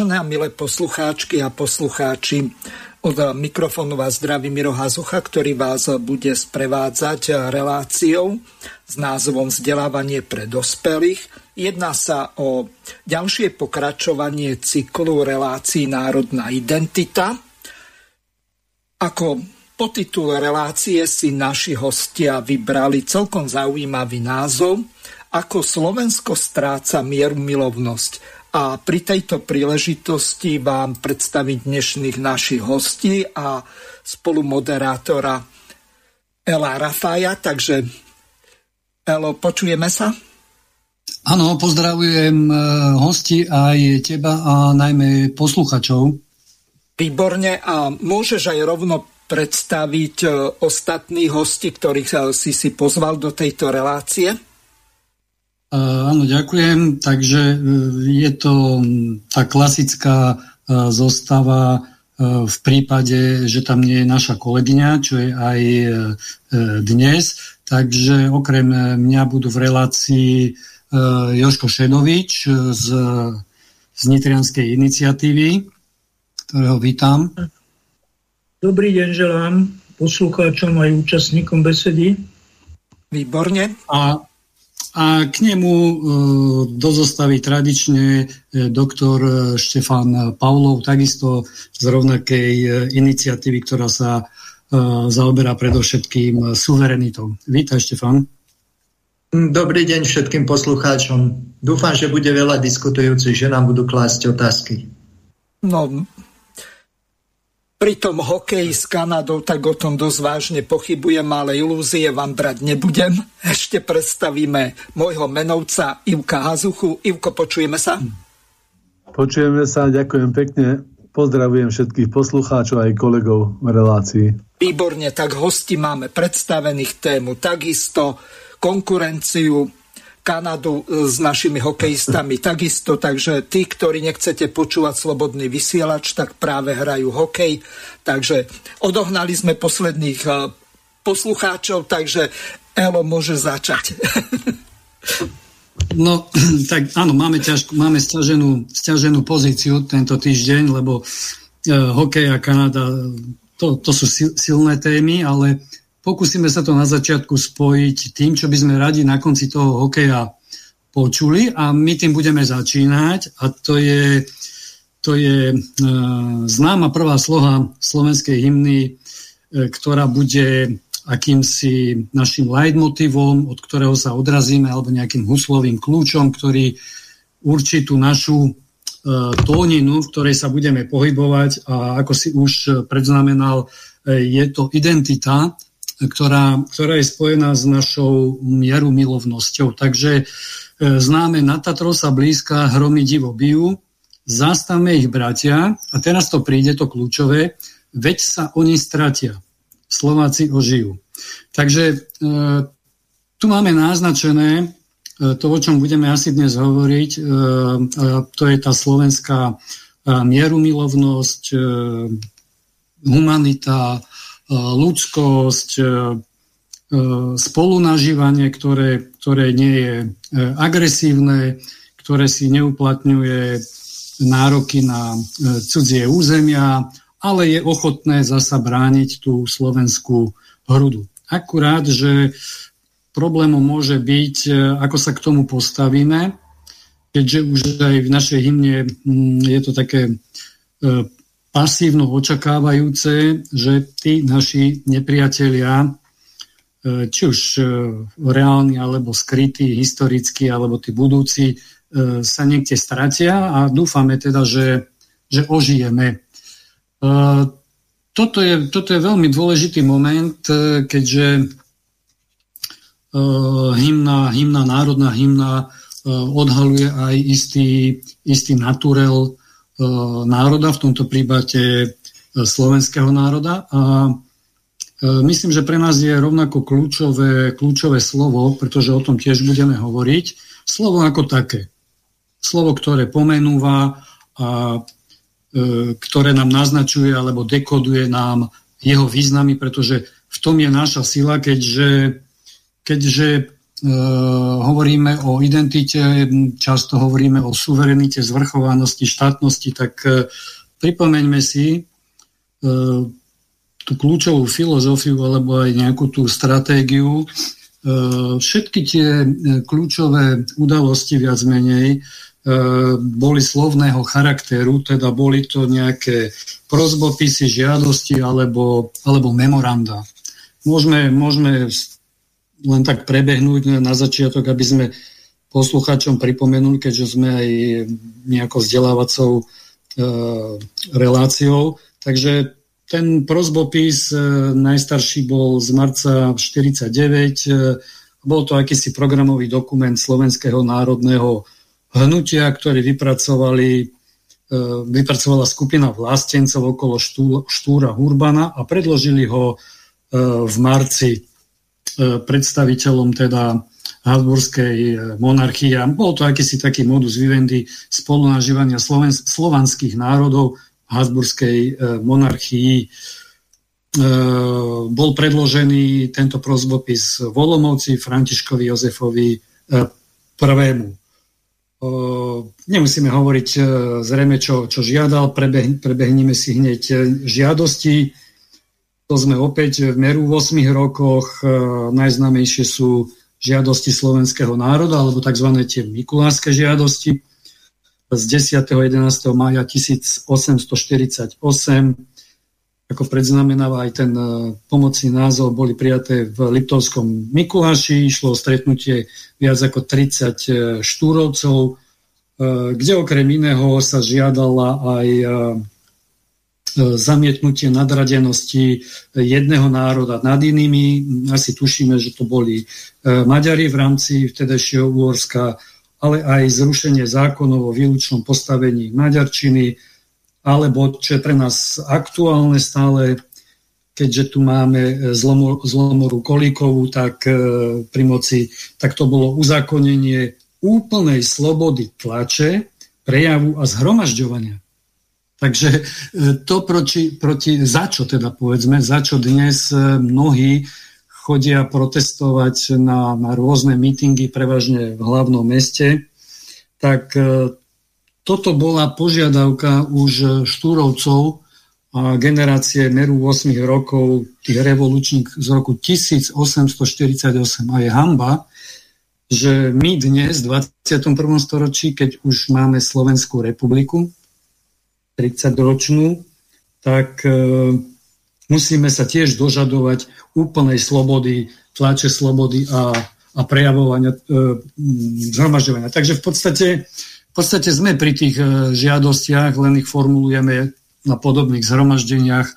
Vážené a milé poslucháčky a poslucháči, od mikrofónu vás zdraví Miro Hazucha, ktorý vás bude sprevádzať reláciou s názvom Vzdelávanie pre dospelých. Jedná sa o ďalšie pokračovanie cyklu relácií Národná identita. Ako titul relácie si naši hostia vybrali celkom zaujímavý názov ako Slovensko stráca mieru milovnosť a pri tejto príležitosti vám predstaviť dnešných našich hostí a spolumoderátora Ela Rafaja. Takže Elo, počujeme sa? Áno, pozdravujem e, hosti aj teba a najmä posluchačov. Výborne a môžeš aj rovno predstaviť e, ostatných hostí, ktorých e, si si pozval do tejto relácie? Áno, ďakujem. Takže e, je to tá klasická e, zostava e, v prípade, že tam nie je naša kolegyňa, čo je aj dnes. Takže okrem mňa budú v relácii Joško Šedovič z, z Nitrianskej iniciatívy, ktorého vítam. Dobrý deň želám poslucháčom aj účastníkom besedy. Výborne. A a k nemu e, dozostaví tradične e, doktor e, Štefan Pavlov, takisto z rovnakej iniciatívy, ktorá sa zaoberá predovšetkým suverenitou. Vítaj, Štefan. Dobrý deň všetkým poslucháčom. Dúfam, že bude veľa diskutujúcich, že nám budú klásť otázky. No, pri tom hokeji s Kanadou, tak o tom dosť vážne pochybujem, ale ilúzie vám brať nebudem. Ešte predstavíme môjho menovca Ivka Hazuchu. Ivko, počujeme sa? Počujeme sa, ďakujem pekne. Pozdravujem všetkých poslucháčov aj kolegov v relácii. Výborne, tak hosti máme predstavených tému, takisto konkurenciu, Kanadu e, s našimi hokejistami takisto, takže tí, ktorí nechcete počúvať slobodný vysielač, tak práve hrajú hokej. Takže odohnali sme posledných e, poslucháčov, takže Elo môže začať. No, tak áno, máme, ťažku, máme stiaženú, stiaženú pozíciu tento týždeň, lebo e, hokej a Kanada, to, to sú silné témy, ale Pokúsime sa to na začiatku spojiť tým, čo by sme radi na konci toho hokeja počuli a my tým budeme začínať a to je, to je e, známa prvá sloha slovenskej hymny, e, ktorá bude akýmsi našim leitmotivom, od ktorého sa odrazíme, alebo nejakým huslovým kľúčom, ktorý určí tú našu e, tóninu, v ktorej sa budeme pohybovať. A ako si už predznamenal, e, je to identita, ktorá, ktorá je spojená s našou mieru milovnosťou. Takže e, známe na Tatro sa blízka, hromy divo bijú, zastavme ich bratia, a teraz to príde to kľúčové, veď sa oni stratia, Slováci ožijú. Takže e, tu máme naznačené e, to, o čom budeme asi dnes hovoriť, to je tá slovenská mierumilovnosť, humanita, ľudskosť, e, e, spolunažívanie, ktoré, ktoré nie je agresívne, ktoré si neuplatňuje nároky na cudzie územia, ale je ochotné zasa brániť tú slovenskú hrudu. Akurát, že problémom môže byť, ako sa k tomu postavíme, keďže už aj v našej hymne mm, je to také pasívno očakávajúce, že tí naši nepriatelia, e, či už e, reálni, alebo skrytí, historickí, alebo tí budúci, e, sa niekde stratia a dúfame teda, že, že ožijeme. Toto je, toto je veľmi dôležitý moment, keďže hymna, hymna, národná hymna odhaluje aj istý, istý naturel národa, v tomto prípade slovenského národa. A myslím, že pre nás je rovnako kľúčové, kľúčové slovo, pretože o tom tiež budeme hovoriť, slovo ako také. Slovo, ktoré pomenúva a ktoré nám naznačuje alebo dekoduje nám jeho významy, pretože v tom je naša sila, keďže, keďže hovoríme o identite, často hovoríme o suverenite, zvrchovanosti, štátnosti, tak uh, pripomeňme si uh, tú kľúčovú filozofiu alebo aj nejakú tú stratégiu. Všetky tie kľúčové udalosti viac menej boli slovného charakteru, teda boli to nejaké prozbopisy, žiadosti alebo, alebo memoranda. Môžeme, môžeme len tak prebehnúť na začiatok, aby sme poslucháčom pripomenuli, keďže sme aj nejakou vzdelávacou e, reláciou. Takže ten prozbopis e, najstarší bol z marca 49. E, bol to akýsi programový dokument Slovenského národného hnutia, ktorý vypracovali, e, vypracovala skupina vlastencov okolo Štúra Hurbana a predložili ho e, v marci predstaviteľom teda Habsburskej e, monarchie. Bol to akýsi taký modus vivendi spolunažívania sloven, slovanských národov Habsburskej e, monarchii. Bol predložený tento prozbopis Volomovci Františkovi Jozefovi prvému. Nemusíme hovoriť zrejme, čo, čo žiadal, prebeh, prebehneme si hneď žiadosti to sme opäť v meru v 8 rokoch. E, najznámejšie sú žiadosti slovenského národa, alebo tzv. tie mikulárske žiadosti z 10. 11. maja 1848. Ako predznamenáva aj ten e, pomocný názov, boli prijaté v Liptovskom Mikuláši. Išlo o stretnutie viac ako 30 e, štúrovcov, kde okrem iného sa žiadala aj zamietnutie nadradenosti jedného národa nad inými. Asi tušíme, že to boli e, Maďari v rámci vtedajšieho Úorska, ale aj zrušenie zákonov o výlučnom postavení Maďarčiny, alebo čo je pre nás aktuálne stále, keďže tu máme zlomor, zlomoru Kolíkovú, tak e, pri moci, tak to bolo uzákonenie úplnej slobody tlače, prejavu a zhromažďovania. Takže e, to proti, proti, za čo teda povedzme, za čo dnes e, mnohí chodia protestovať na, na rôzne mítingy, prevažne v hlavnom meste, tak e, toto bola požiadavka už štúrovcov a generácie Meru 8 rokov, tých revolučných z roku 1848. A je hamba, že my dnes, v 21. storočí, keď už máme Slovenskú republiku, 30-ročnú, tak e, musíme sa tiež dožadovať úplnej slobody, tlače slobody a, a prejavovania, e, zhromažďovania. Takže v podstate, v podstate sme pri tých e, žiadostiach, len ich formulujeme na podobných zhromaždeniach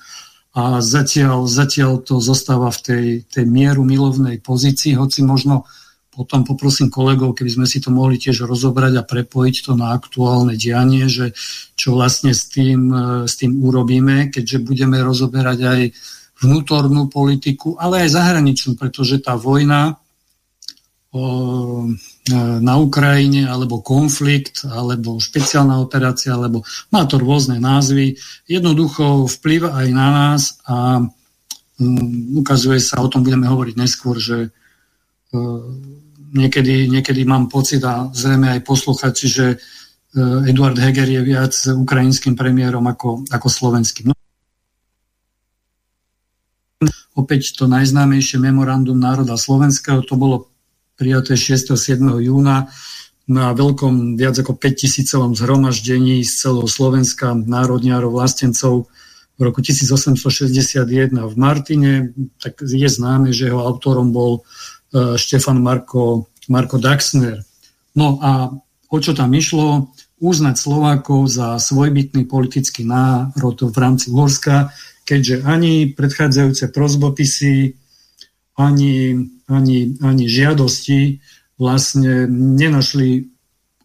a zatiaľ, zatiaľ to zostáva v tej, tej mieru milovnej pozícii, hoci možno potom poprosím kolegov, keby sme si to mohli tiež rozobrať a prepojiť to na aktuálne dianie, že čo vlastne s tým, e, s tým urobíme, keďže budeme rozoberať aj vnútornú politiku, ale aj zahraničnú, pretože tá vojna e, na Ukrajine, alebo konflikt, alebo špeciálna operácia, alebo má to rôzne názvy, jednoducho vplyva aj na nás a um, ukazuje sa, o tom budeme hovoriť neskôr, že uh, niekedy, niekedy mám pocit a zrejme aj posluchači, že e, Eduard Heger je viac ukrajinským premiérom ako, ako slovenským. No. Opäť to najznámejšie memorandum národa slovenského, to bolo prijaté 6. 7. júna na veľkom viac ako 5000 zhromaždení z celého Slovenska národniarov vlastencov v roku 1861 v Martine, tak je známe, že jeho autorom bol Štefan Marko, Marko Daxner. No a o čo tam išlo? Uznať Slovákov za svojbytný politický národ v rámci Uhorska, keďže ani predchádzajúce prozbopisy, ani, ani, ani žiadosti vlastne nenašli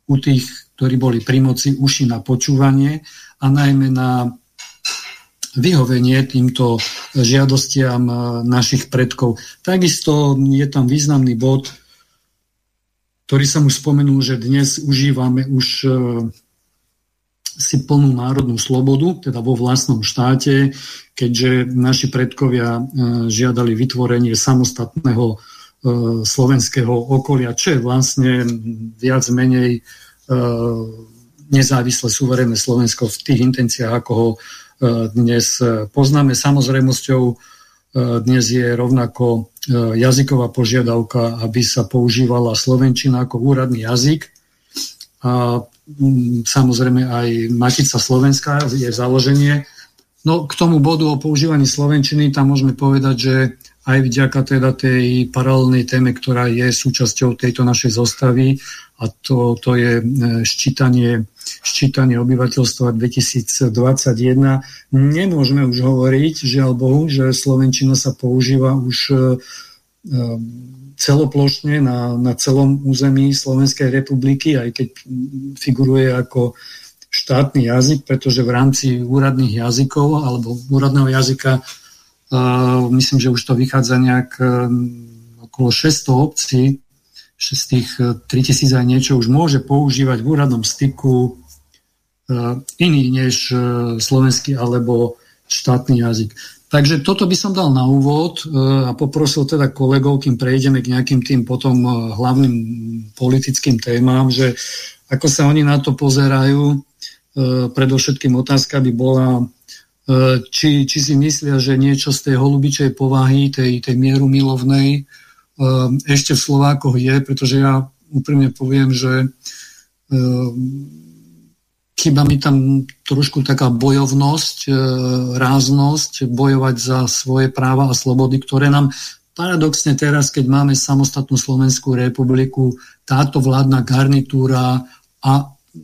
u tých, ktorí boli pri moci, uši na počúvanie a najmä na vyhovenie týmto žiadostiam našich predkov. Takisto je tam významný bod, ktorý som už spomenul, že dnes užívame už si plnú národnú slobodu, teda vo vlastnom štáte, keďže naši predkovia e, žiadali vytvorenie samostatného slovenského okolia, čo je vlastne viac menej nezávislé suverénne Slovensko v tých intenciách, ako ho dnes poznáme. Samozrejmosťou dnes je rovnako jazyková požiadavka, aby sa používala slovenčina ako úradný jazyk. A samozrejme aj Matica Slovenska je založenie. No k tomu bodu o používaní Slovenčiny tam môžeme povedať, že aj vďaka teda tej paralelnej téme, ktorá je súčasťou tejto našej zostavy a to, to je e, ščítanie, ščítanie obyvateľstva 2021. Nemôžeme už hovoriť, žiaľ Bohu, že Slovenčina sa používa už e, celoplošne na, na celom území Slovenskej republiky, aj keď figuruje ako štátny jazyk, pretože v rámci úradných jazykov alebo úradného jazyka myslím, že už to vychádza nejak uh, okolo 600 obcí, z tých 3000 aj niečo už môže používať v úradnom styku uh, iný než uh, slovenský alebo štátny jazyk. Takže toto by som dal na úvod e, a poprosil teda kolegov, kým prejdeme k nejakým tým potom e, hlavným politickým témam, že ako sa oni na to pozerajú, e, predovšetkým otázka by bola, či, či si myslia, že niečo z tej holubičej povahy, tej, tej mieru milovnej ešte v Slovákoch je, pretože ja úprimne poviem, že Chyba mi tam trošku taká bojovnosť, e, ráznosť, bojovať za svoje práva a slobody, ktoré nám paradoxne teraz, keď máme samostatnú Slovenskú republiku, táto vládna garnitúra a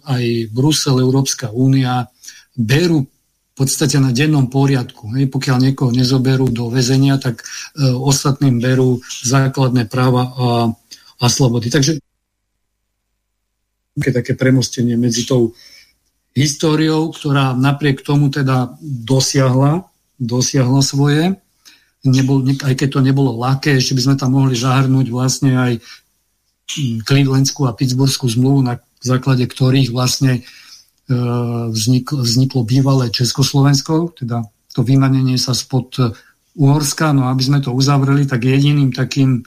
aj Brusel, Európska únia berú podstate na dennom poriadku. Hej. Pokiaľ niekoho nezoberú do väzenia, tak e, ostatným berú základné práva a, a slobody. Takže také premostenie medzi tou históriou, ktorá napriek tomu teda dosiahla, dosiahla svoje. Nebol, aj keď to nebolo ľahké, ešte by sme tam mohli zahrnúť vlastne aj mm, Clevelandskú a Pittsburghskú zmluvu, na základe ktorých vlastne e, vzniklo, vzniklo bývalé Československo, teda to vymanenie sa spod Uhorska, no aby sme to uzavreli, tak jediným takým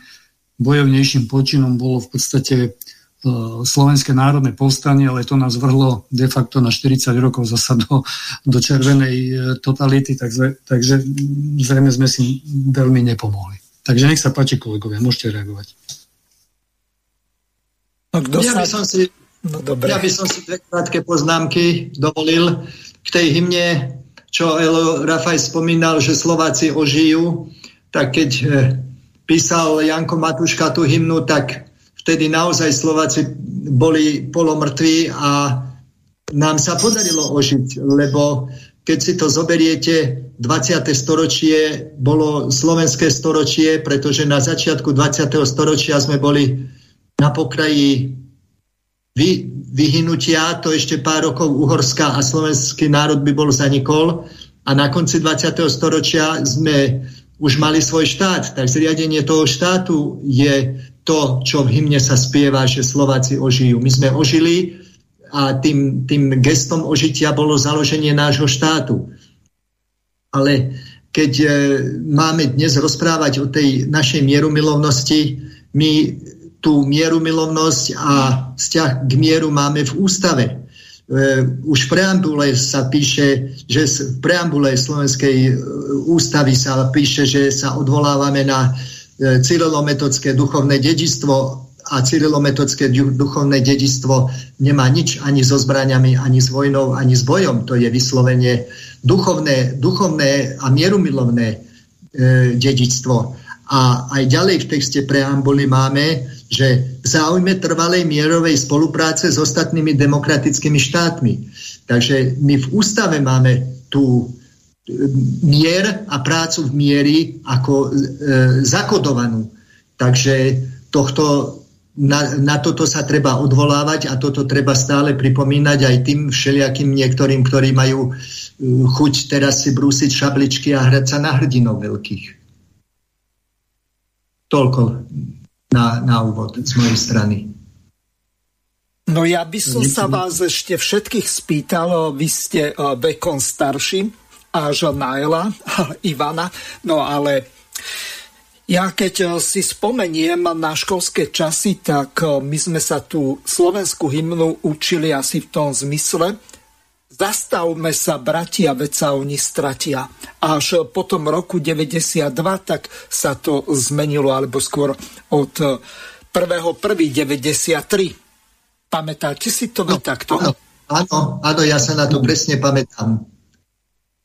bojovnejším počinom bolo v podstate E, Slovenské národné povstanie, ale to nás vrhlo de facto na 40 rokov zasa do, do červenej e, totality, takže, takže zrejme sme si veľmi nepomohli. Takže nech sa páči, kolegovia, môžete reagovať. No, ja, by som si, no, dobre. ja by som si dve krátke poznámky dovolil k tej hymne, čo Elo Rafaj spomínal, že Slováci ožijú, tak keď e, písal Janko Matuška tú hymnu, tak vtedy naozaj Slováci boli polomrtví a nám sa podarilo ožiť, lebo keď si to zoberiete, 20. storočie bolo slovenské storočie, pretože na začiatku 20. storočia sme boli na pokraji vy, vyhynutia, to ešte pár rokov Uhorská a slovenský národ by bol zanikol a na konci 20. storočia sme už mali svoj štát, tak zriadenie toho štátu je to, čo v hymne sa spieva, že Slováci ožijú. My sme ožili a tým, tým gestom ožitia bolo založenie nášho štátu. Ale keď e, máme dnes rozprávať o tej našej mierumilovnosti, my tú mierumilovnosť a vzťah k mieru máme v ústave. E, už v preambule sa píše, že v preambule Slovenskej e, ústavy sa píše, že sa odvolávame na E, cyrilometodské duchovné dedistvo a cyrilometodské duchovné dedistvo nemá nič ani so zbraniami, ani s vojnou, ani s bojom. To je vyslovene duchovné, duchovné a mierumilovné e. A aj ďalej v texte preambuly máme, že v záujme trvalej mierovej spolupráce s ostatnými demokratickými štátmi. Takže my v ústave máme tú mier a prácu v miery ako e, zakodovanú. Takže tohto na, na toto sa treba odvolávať a toto treba stále pripomínať aj tým všelijakým niektorým, ktorí majú chuť teraz si brúsiť šabličky a hrať sa na hrdinov veľkých. Toľko na, na úvod z mojej strany. No ja by som sa vás ešte všetkých spýtal, vy ste vekom starší, až Naela, Ivana, no ale ja keď si spomeniem na školské časy, tak my sme sa tú slovenskú hymnu učili asi v tom zmysle, zastavme sa, bratia, veď sa oni stratia. Až po tom roku 92, tak sa to zmenilo, alebo skôr od 1.1.93 Pamätáte si to no, takto? Áno, áno, áno, ja sa na to presne pamätám.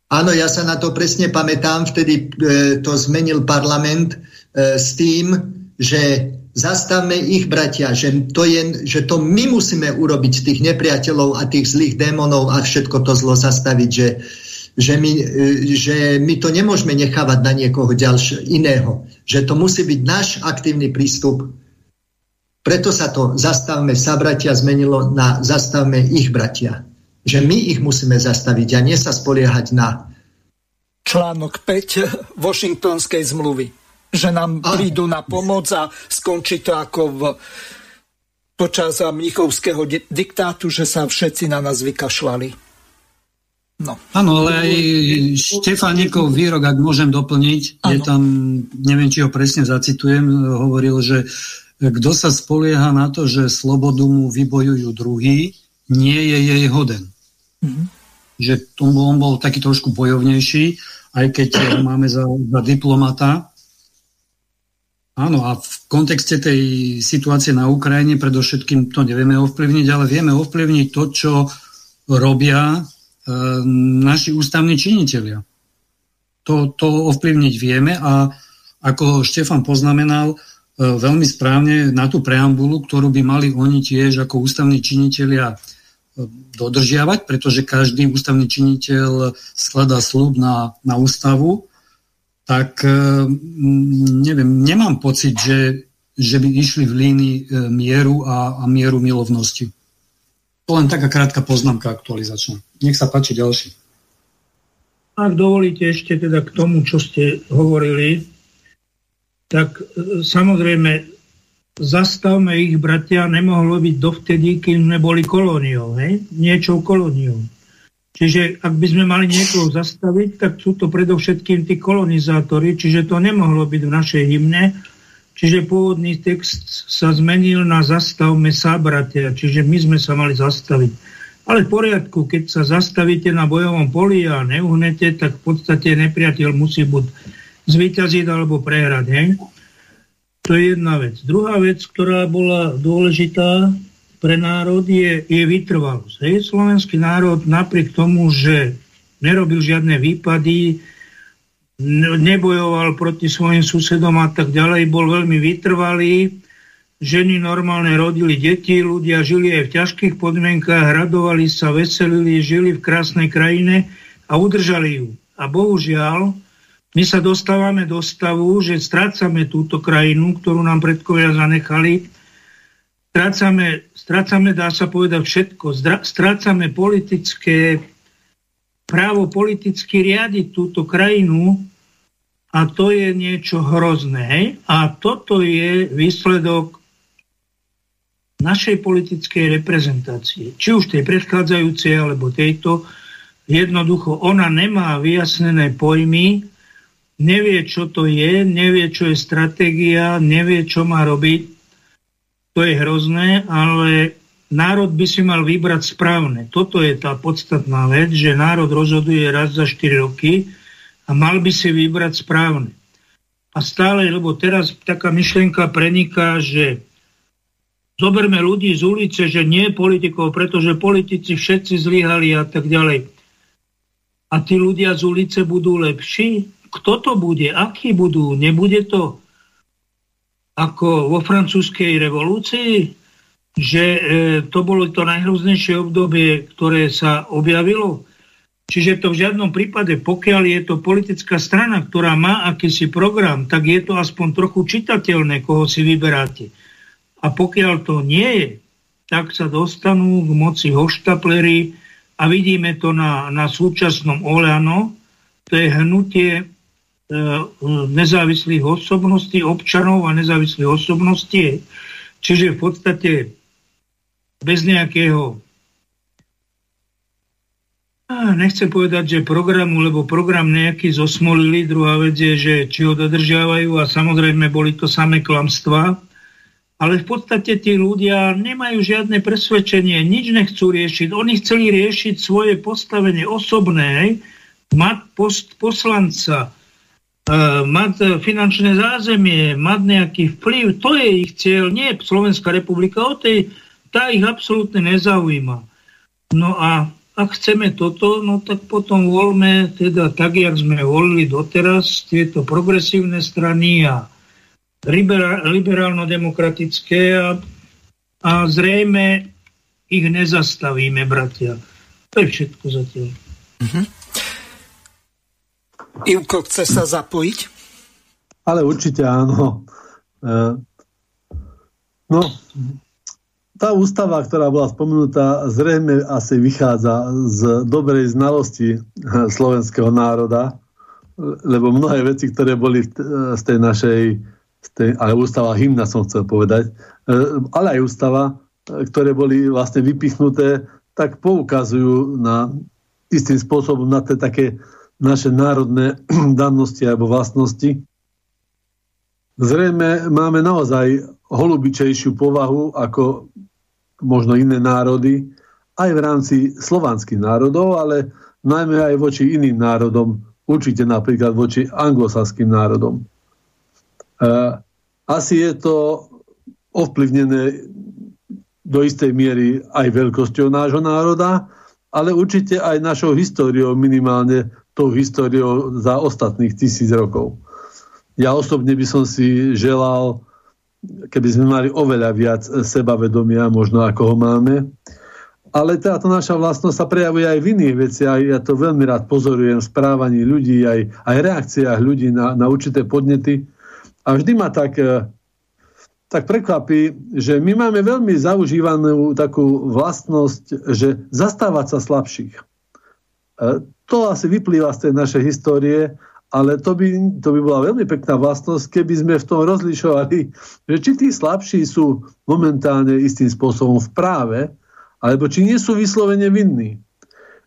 Áno, ja sa na to presne pamätám, vtedy e, to zmenil parlament e, s tým, že zastavme ich bratia, že to, je, že to my musíme urobiť tých nepriateľov a tých zlých démonov a všetko to zlo zastaviť, že, že, my, e, že my to nemôžeme nechávať na niekoho ďalšieho iného. Že to musí byť náš aktívny prístup preto sa to zastavme sa bratia zmenilo na zastavme ich bratia. Že my ich musíme zastaviť a nie sa spoliehať na... Článok 5 Washingtonskej zmluvy. Že nám prídu na pomoc a skončí to ako v počas mnichovského diktátu, že sa všetci na nás vykašľali. No. Áno, ale aj Štefánikov výrok, ak môžem doplniť, ano. je tam, neviem, či ho presne zacitujem, hovoril, že kto sa spolieha na to, že slobodu mu vybojujú druhý, nie je jej hoden. Mm-hmm. Že tomu on bol taký trošku bojovnejší, aj keď máme za, za diplomata. Áno, a v kontexte tej situácie na Ukrajine predovšetkým to nevieme ovplyvniť, ale vieme ovplyvniť to, čo robia e, naši ústavní činitelia. To, to ovplyvniť vieme a ako Štefan poznamenal, E, veľmi správne na tú preambulu, ktorú by mali oni tiež ako ústavní činitelia e, dodržiavať, pretože každý ústavný činiteľ skladá slúb na, na ústavu, tak e, neviem, nemám pocit, že, že by išli v línii mieru a, a mieru milovnosti. To len taká krátka poznámka aktualizačná. Nech sa páči ďalší. Ak dovolíte ešte teda k tomu, čo ste hovorili, tak e, samozrejme zastavme ich, bratia, nemohlo byť dovtedy, kým sme boli kolóniou, hej? niečou kolóniou. Čiže ak by sme mali niekoho zastaviť, tak sú to predovšetkým tí kolonizátori, čiže to nemohlo byť v našej hymne. Čiže pôvodný text sa zmenil na zastavme sa, bratia, čiže my sme sa mali zastaviť. Ale v poriadku, keď sa zastavíte na bojovom poli a neuhnete, tak v podstate nepriateľ musí buď zvíťaziť alebo prehrať. Hej? To je jedna vec. Druhá vec, ktorá bola dôležitá pre národ, je, je vytrvalosť. Hej? Slovenský národ napriek tomu, že nerobil žiadne výpady, nebojoval proti svojim susedom a tak ďalej, bol veľmi vytrvalý, ženy normálne rodili deti, ľudia žili aj v ťažkých podmienkách, radovali sa, veselili, žili v krásnej krajine a udržali ju. A bohužiaľ, my sa dostávame do stavu, že strácame túto krajinu, ktorú nám predkovia zanechali. Strácame, strácame dá sa povedať, všetko. Strácame politické právo politicky riadiť túto krajinu a to je niečo hrozné. A toto je výsledok našej politickej reprezentácie. Či už tej predchádzajúcej, alebo tejto. Jednoducho, ona nemá vyjasnené pojmy, nevie, čo to je, nevie, čo je stratégia, nevie, čo má robiť. To je hrozné, ale národ by si mal vybrať správne. Toto je tá podstatná vec, že národ rozhoduje raz za 4 roky a mal by si vybrať správne. A stále, lebo teraz taká myšlienka preniká, že zoberme ľudí z ulice, že nie politikov, pretože politici všetci zlyhali a tak ďalej. A tí ľudia z ulice budú lepší? kto to bude, akí budú, nebude to ako vo francúzskej revolúcii, že e, to bolo to najhroznejšie obdobie, ktoré sa objavilo. Čiže to v žiadnom prípade, pokiaľ je to politická strana, ktorá má akýsi program, tak je to aspoň trochu čitateľné, koho si vyberáte. A pokiaľ to nie je, tak sa dostanú k moci hoštaplery a vidíme to na, na súčasnom Oleano, to je hnutie nezávislých osobností, občanov a nezávislých osobností. Čiže v podstate bez nejakého nechcem povedať, že programu, lebo program nejaký zosmolili, druhá vec je, že či ho dodržiavajú a samozrejme boli to samé klamstvá, ale v podstate tí ľudia nemajú žiadne presvedčenie, nič nechcú riešiť. Oni chceli riešiť svoje postavenie osobné, mať post poslanca, mať finančné zázemie, mať nejaký vplyv, to je ich cieľ, nie Slovenská republika, o tej, tá ich absolútne nezaujíma. No a ak chceme toto, no tak potom voľme teda tak, jak sme volili doteraz, tieto progresívne strany a liberálno-demokratické a, a zrejme ich nezastavíme, bratia. To je všetko zatiaľ. Uh-huh. Ivko, chce sa zapojiť? Ale určite áno. Uh, no, tá ústava, ktorá bola spomenutá, zrejme asi vychádza z dobrej znalosti slovenského národa, lebo mnohé veci, ktoré boli z tej našej, z tej, ale ústava hymna som chcel povedať, e, ale aj ústava, ktoré boli vlastne vypichnuté, tak poukazujú na istým spôsobom na tie také naše národné dannosti alebo vlastnosti. Zrejme máme naozaj holubičejšiu povahu ako možno iné národy, aj v rámci slovanských národov, ale najmä aj voči iným národom, určite napríklad voči anglosaským národom. E, asi je to ovplyvnené do istej miery aj veľkosťou nášho národa, ale určite aj našou históriou, minimálne tou históriou za ostatných tisíc rokov. Ja osobne by som si želal keby sme mali oveľa viac sebavedomia, možno ako ho máme. Ale táto naša vlastnosť sa prejavuje aj v iných veciach. Ja to veľmi rád pozorujem v správaní ľudí, aj, aj reakciách ľudí na, na určité podnety. A vždy ma tak, eh, tak prekvapí, že my máme veľmi zaužívanú takú vlastnosť, že zastávať sa slabších. Eh, to asi vyplýva z tej našej histórie ale to by, to by bola veľmi pekná vlastnosť, keby sme v tom rozlišovali, že či tí slabší sú momentálne istým spôsobom v práve, alebo či nie sú vyslovene vinní.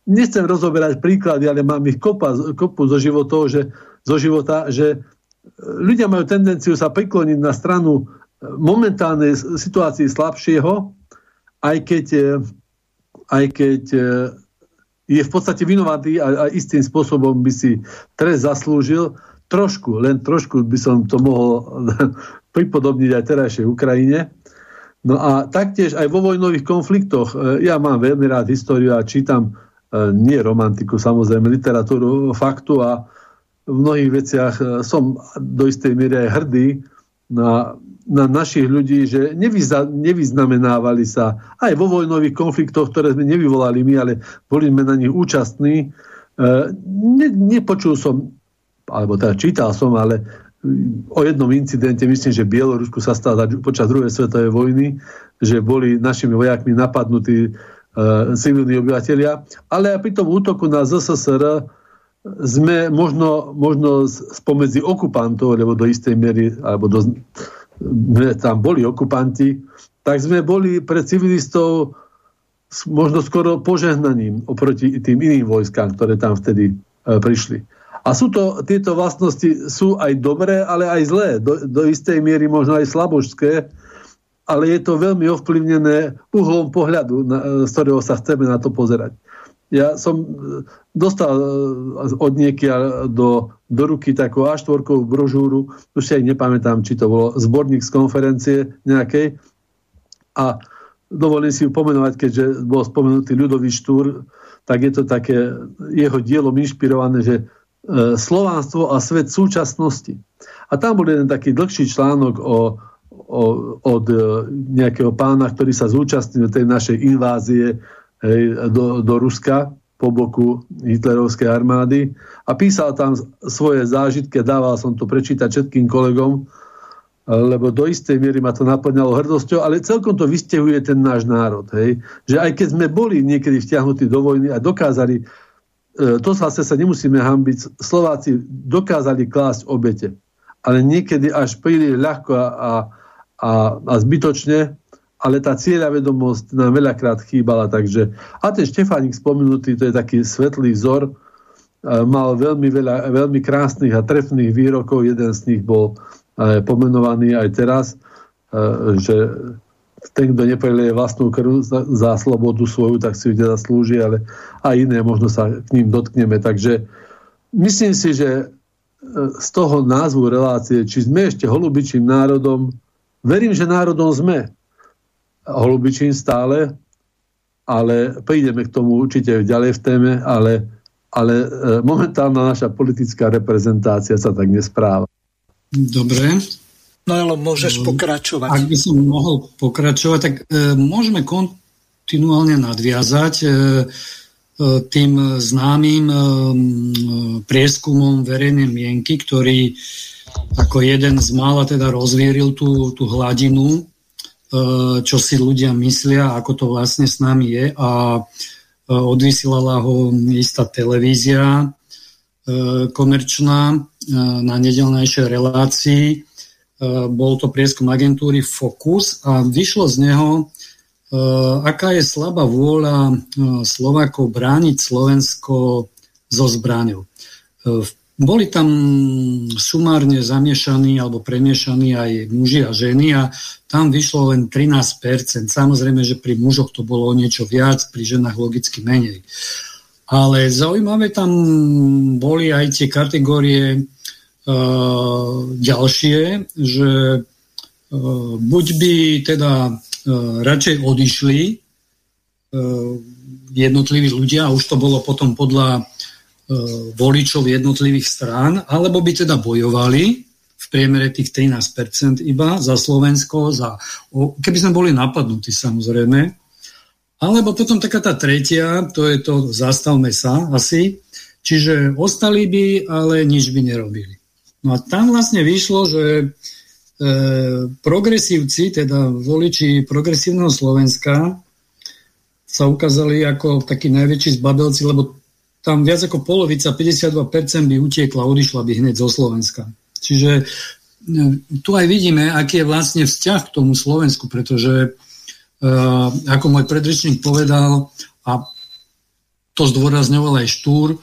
Nechcem rozoberať príklady, ale mám ich kopa, kopu zo, životov, že, zo života, že ľudia majú tendenciu sa prikloniť na stranu momentálnej situácii slabšieho, aj keď, aj keď je v podstate vinovatý a, a istým spôsobom by si trest zaslúžil. Trošku, len trošku by som to mohol pripodobniť aj terajšej Ukrajine. No a taktiež aj vo vojnových konfliktoch, e, ja mám veľmi rád históriu a čítam e, nie romantiku, samozrejme literatúru faktu a v mnohých veciach e, som do istej miery aj hrdý na na našich ľudí, že nevyzna, nevyznamenávali sa aj vo vojnových konfliktoch, ktoré sme nevyvolali my, ale boli sme na nich účastní. E, ne, nepočul som, alebo teda čítal som, ale o jednom incidente, myslím, že Bielorusku sa stalo počas druhej svetovej vojny, že boli našimi vojakmi napadnutí e, civilní obyvateľia, ale aj pri tom útoku na ZSSR sme možno, možno spomedzi okupantov, lebo do istej miery, alebo do tam boli okupanti, tak sme boli pre civilistov možno skoro požehnaním oproti tým iným vojskám, ktoré tam vtedy e, prišli. A sú to, tieto vlastnosti sú aj dobré, ale aj zlé. Do, do istej miery možno aj slabožské, ale je to veľmi ovplyvnené uhlom pohľadu, na, z ktorého sa chceme na to pozerať. Ja som e, dostal e, od niekia do, do ruky takú A4 brožúru, už si aj nepamätám, či to bolo zborník z konferencie nejakej a dovolím si ju pomenovať, keďže bol spomenutý ľudový štúr, tak je to také jeho dielom inšpirované, že e, Slovánstvo a svet súčasnosti. A tam bol jeden taký dlhší článok o, o, od nejakého pána, ktorý sa zúčastnil tej našej invázie hej, do, do Ruska po boku hitlerovskej armády a písal tam svoje zážitky, dával som to prečítať všetkým kolegom lebo do istej miery ma to naplňalo hrdosťou, ale celkom to vystehuje ten náš národ. Hej? Že aj keď sme boli niekedy vtiahnutí do vojny a dokázali, e, to zase sa nemusíme hambiť, Slováci dokázali klásť obete, ale niekedy až príliš ľahko a, a, a, a zbytočne, ale tá cieľavedomosť nám veľakrát chýbala. Takže, a ten Štefánik spomenutý, to je taký svetlý vzor, e, mal veľmi, veľa, veľmi krásnych a trefných výrokov, jeden z nich bol pomenovaný aj teraz, e, že ten, kto nepreleje vlastnú krv za, za slobodu svoju, tak si ju nezaslúži, ale aj iné možno sa k ním dotkneme. Takže myslím si, že e, z toho názvu relácie, či sme ešte holubičím národom, verím, že národom sme. Holubičím stále, ale prídeme k tomu určite ďalej v téme, ale, ale e, momentálna naša politická reprezentácia sa tak nespráva. Dobre. No ale môžeš no, pokračovať. Ak by som mohol pokračovať, tak e, môžeme kontinuálne nadviazať e, e, tým známym e, prieskumom verejnej mienky, ktorý ako jeden z mála teda rozvieril tú, tú hladinu, čo si ľudia myslia, ako to vlastne s nami je a e, odvysielala ho istá televízia e, komerčná na nedelnejšej relácii. E, bol to prieskum agentúry Focus a vyšlo z neho, e, aká je slabá vôľa e, Slovákov brániť Slovensko so zbraňou. Boli tam sumárne zamiešaní alebo premiešaní aj muži a ženy a tam vyšlo len 13%. Samozrejme, že pri mužoch to bolo niečo viac, pri ženách logicky menej. Ale zaujímavé tam boli aj tie kategórie ďalšie, že buď by teda radšej odišli jednotliví ľudia, a už to bolo potom podľa voličov jednotlivých strán, alebo by teda bojovali v priemere tých 13% iba za Slovensko, za, keby sme boli napadnutí samozrejme. Alebo potom taká tá tretia, to je to zastavme sa asi, čiže ostali by, ale nič by nerobili. No a tam vlastne vyšlo, že e, progresívci, teda voliči progresívneho Slovenska sa ukázali ako takí najväčší zbabelci, lebo tam viac ako polovica, 52% by utiekla, odišla by hneď zo Slovenska. Čiže e, tu aj vidíme, aký je vlastne vzťah k tomu Slovensku, pretože e, ako môj predrečník povedal, a to zdôrazňoval aj Štúr, e,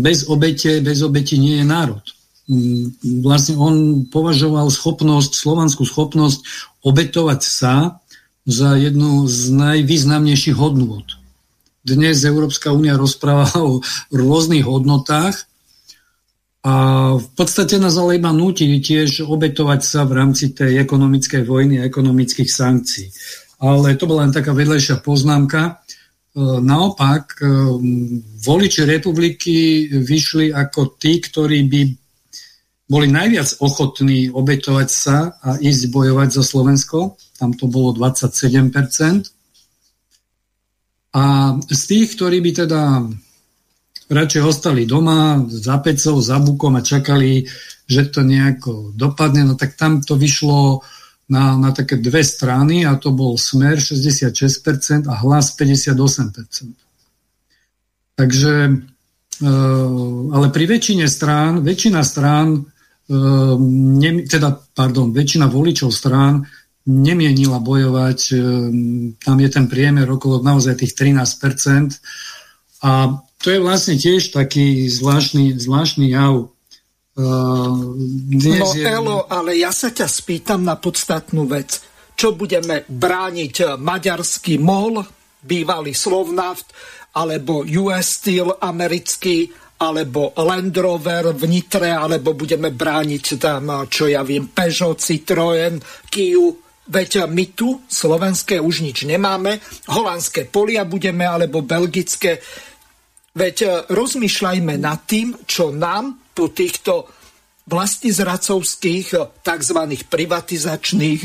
bez obete, bez obeti nie je národ. Mm, vlastne on považoval schopnosť, slovanskú schopnosť obetovať sa za jednu z najvýznamnejších hodnôt. Dnes Európska únia rozpráva o rôznych hodnotách a v podstate nás ale iba nutí tiež obetovať sa v rámci tej ekonomickej vojny a ekonomických sankcií. Ale to bola len taká vedlejšia poznámka. E, naopak, e, voliči republiky vyšli ako tí, ktorí by boli najviac ochotní obetovať sa a ísť bojovať za Slovensko. Tam to bolo 27%. A z tých, ktorí by teda radšej ostali doma za pecou, za bukom a čakali, že to nejako dopadne, no tak tam to vyšlo na, na také dve strany a to bol Smer 66% a Hlas 58%. Takže, e, ale pri väčšine strán, väčšina strán ne, teda, pardon, väčšina voličov strán nemienila bojovať, ehm, tam je ten priemer okolo naozaj tých 13%. A to je vlastne tiež taký zvláštny, zvláštny jav. Dnes no je... Elo, ale ja sa ťa spýtam na podstatnú vec. Čo budeme brániť maďarský MOL, bývalý Slovnaft, alebo US Steel americký, alebo Land Rover v Nitre, alebo budeme brániť tam, čo ja viem, Peugeot, Citroën, Kia. Veď my tu slovenské už nič nemáme, holandské polia budeme, alebo belgické. Veď rozmýšľajme nad tým, čo nám po týchto vlastizracovských tzv. privatizačných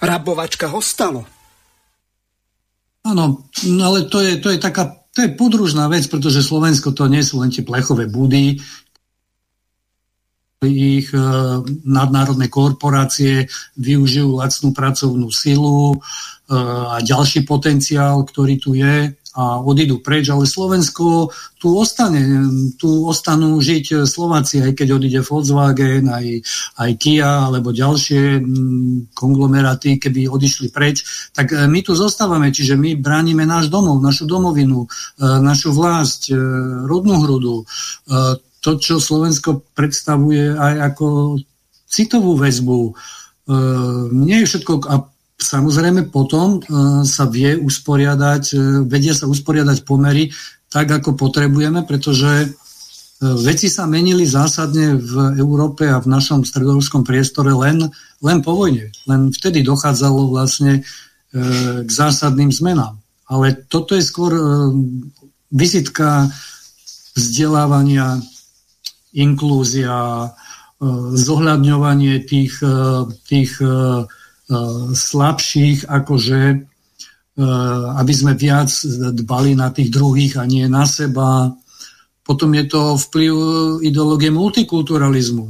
rabovačkách ostalo. Áno, ale to je, to je taká to je podružná vec, pretože Slovensko to nie sú len tie plechové budy, ich e, nadnárodné korporácie využijú lacnú pracovnú silu e, a ďalší potenciál, ktorý tu je a odídu preč, ale Slovensko tu ostane, tu ostanú žiť Slováci, aj keď odíde Volkswagen, aj, aj Kia alebo ďalšie konglomeráty, keby odišli preč, tak e, my tu zostávame, čiže my bránime náš domov, našu domovinu, našu vlast, rodnú hrudu, to, čo Slovensko predstavuje aj ako citovú väzbu. E, nie je všetko... A samozrejme potom e, sa vie usporiadať, e, vedia sa usporiadať pomery tak, ako potrebujeme, pretože veci sa menili zásadne v Európe a v našom stredoeurópskom priestore len, len po vojne. Len vtedy dochádzalo vlastne k zásadným zmenám. Ale toto je skôr vizitka vzdelávania inklúzia, e, zohľadňovanie tých, e, tých e, slabších, akože aby sme viac dbali na tých druhých a nie na seba. Potom je to vplyv ideológie multikulturalizmu,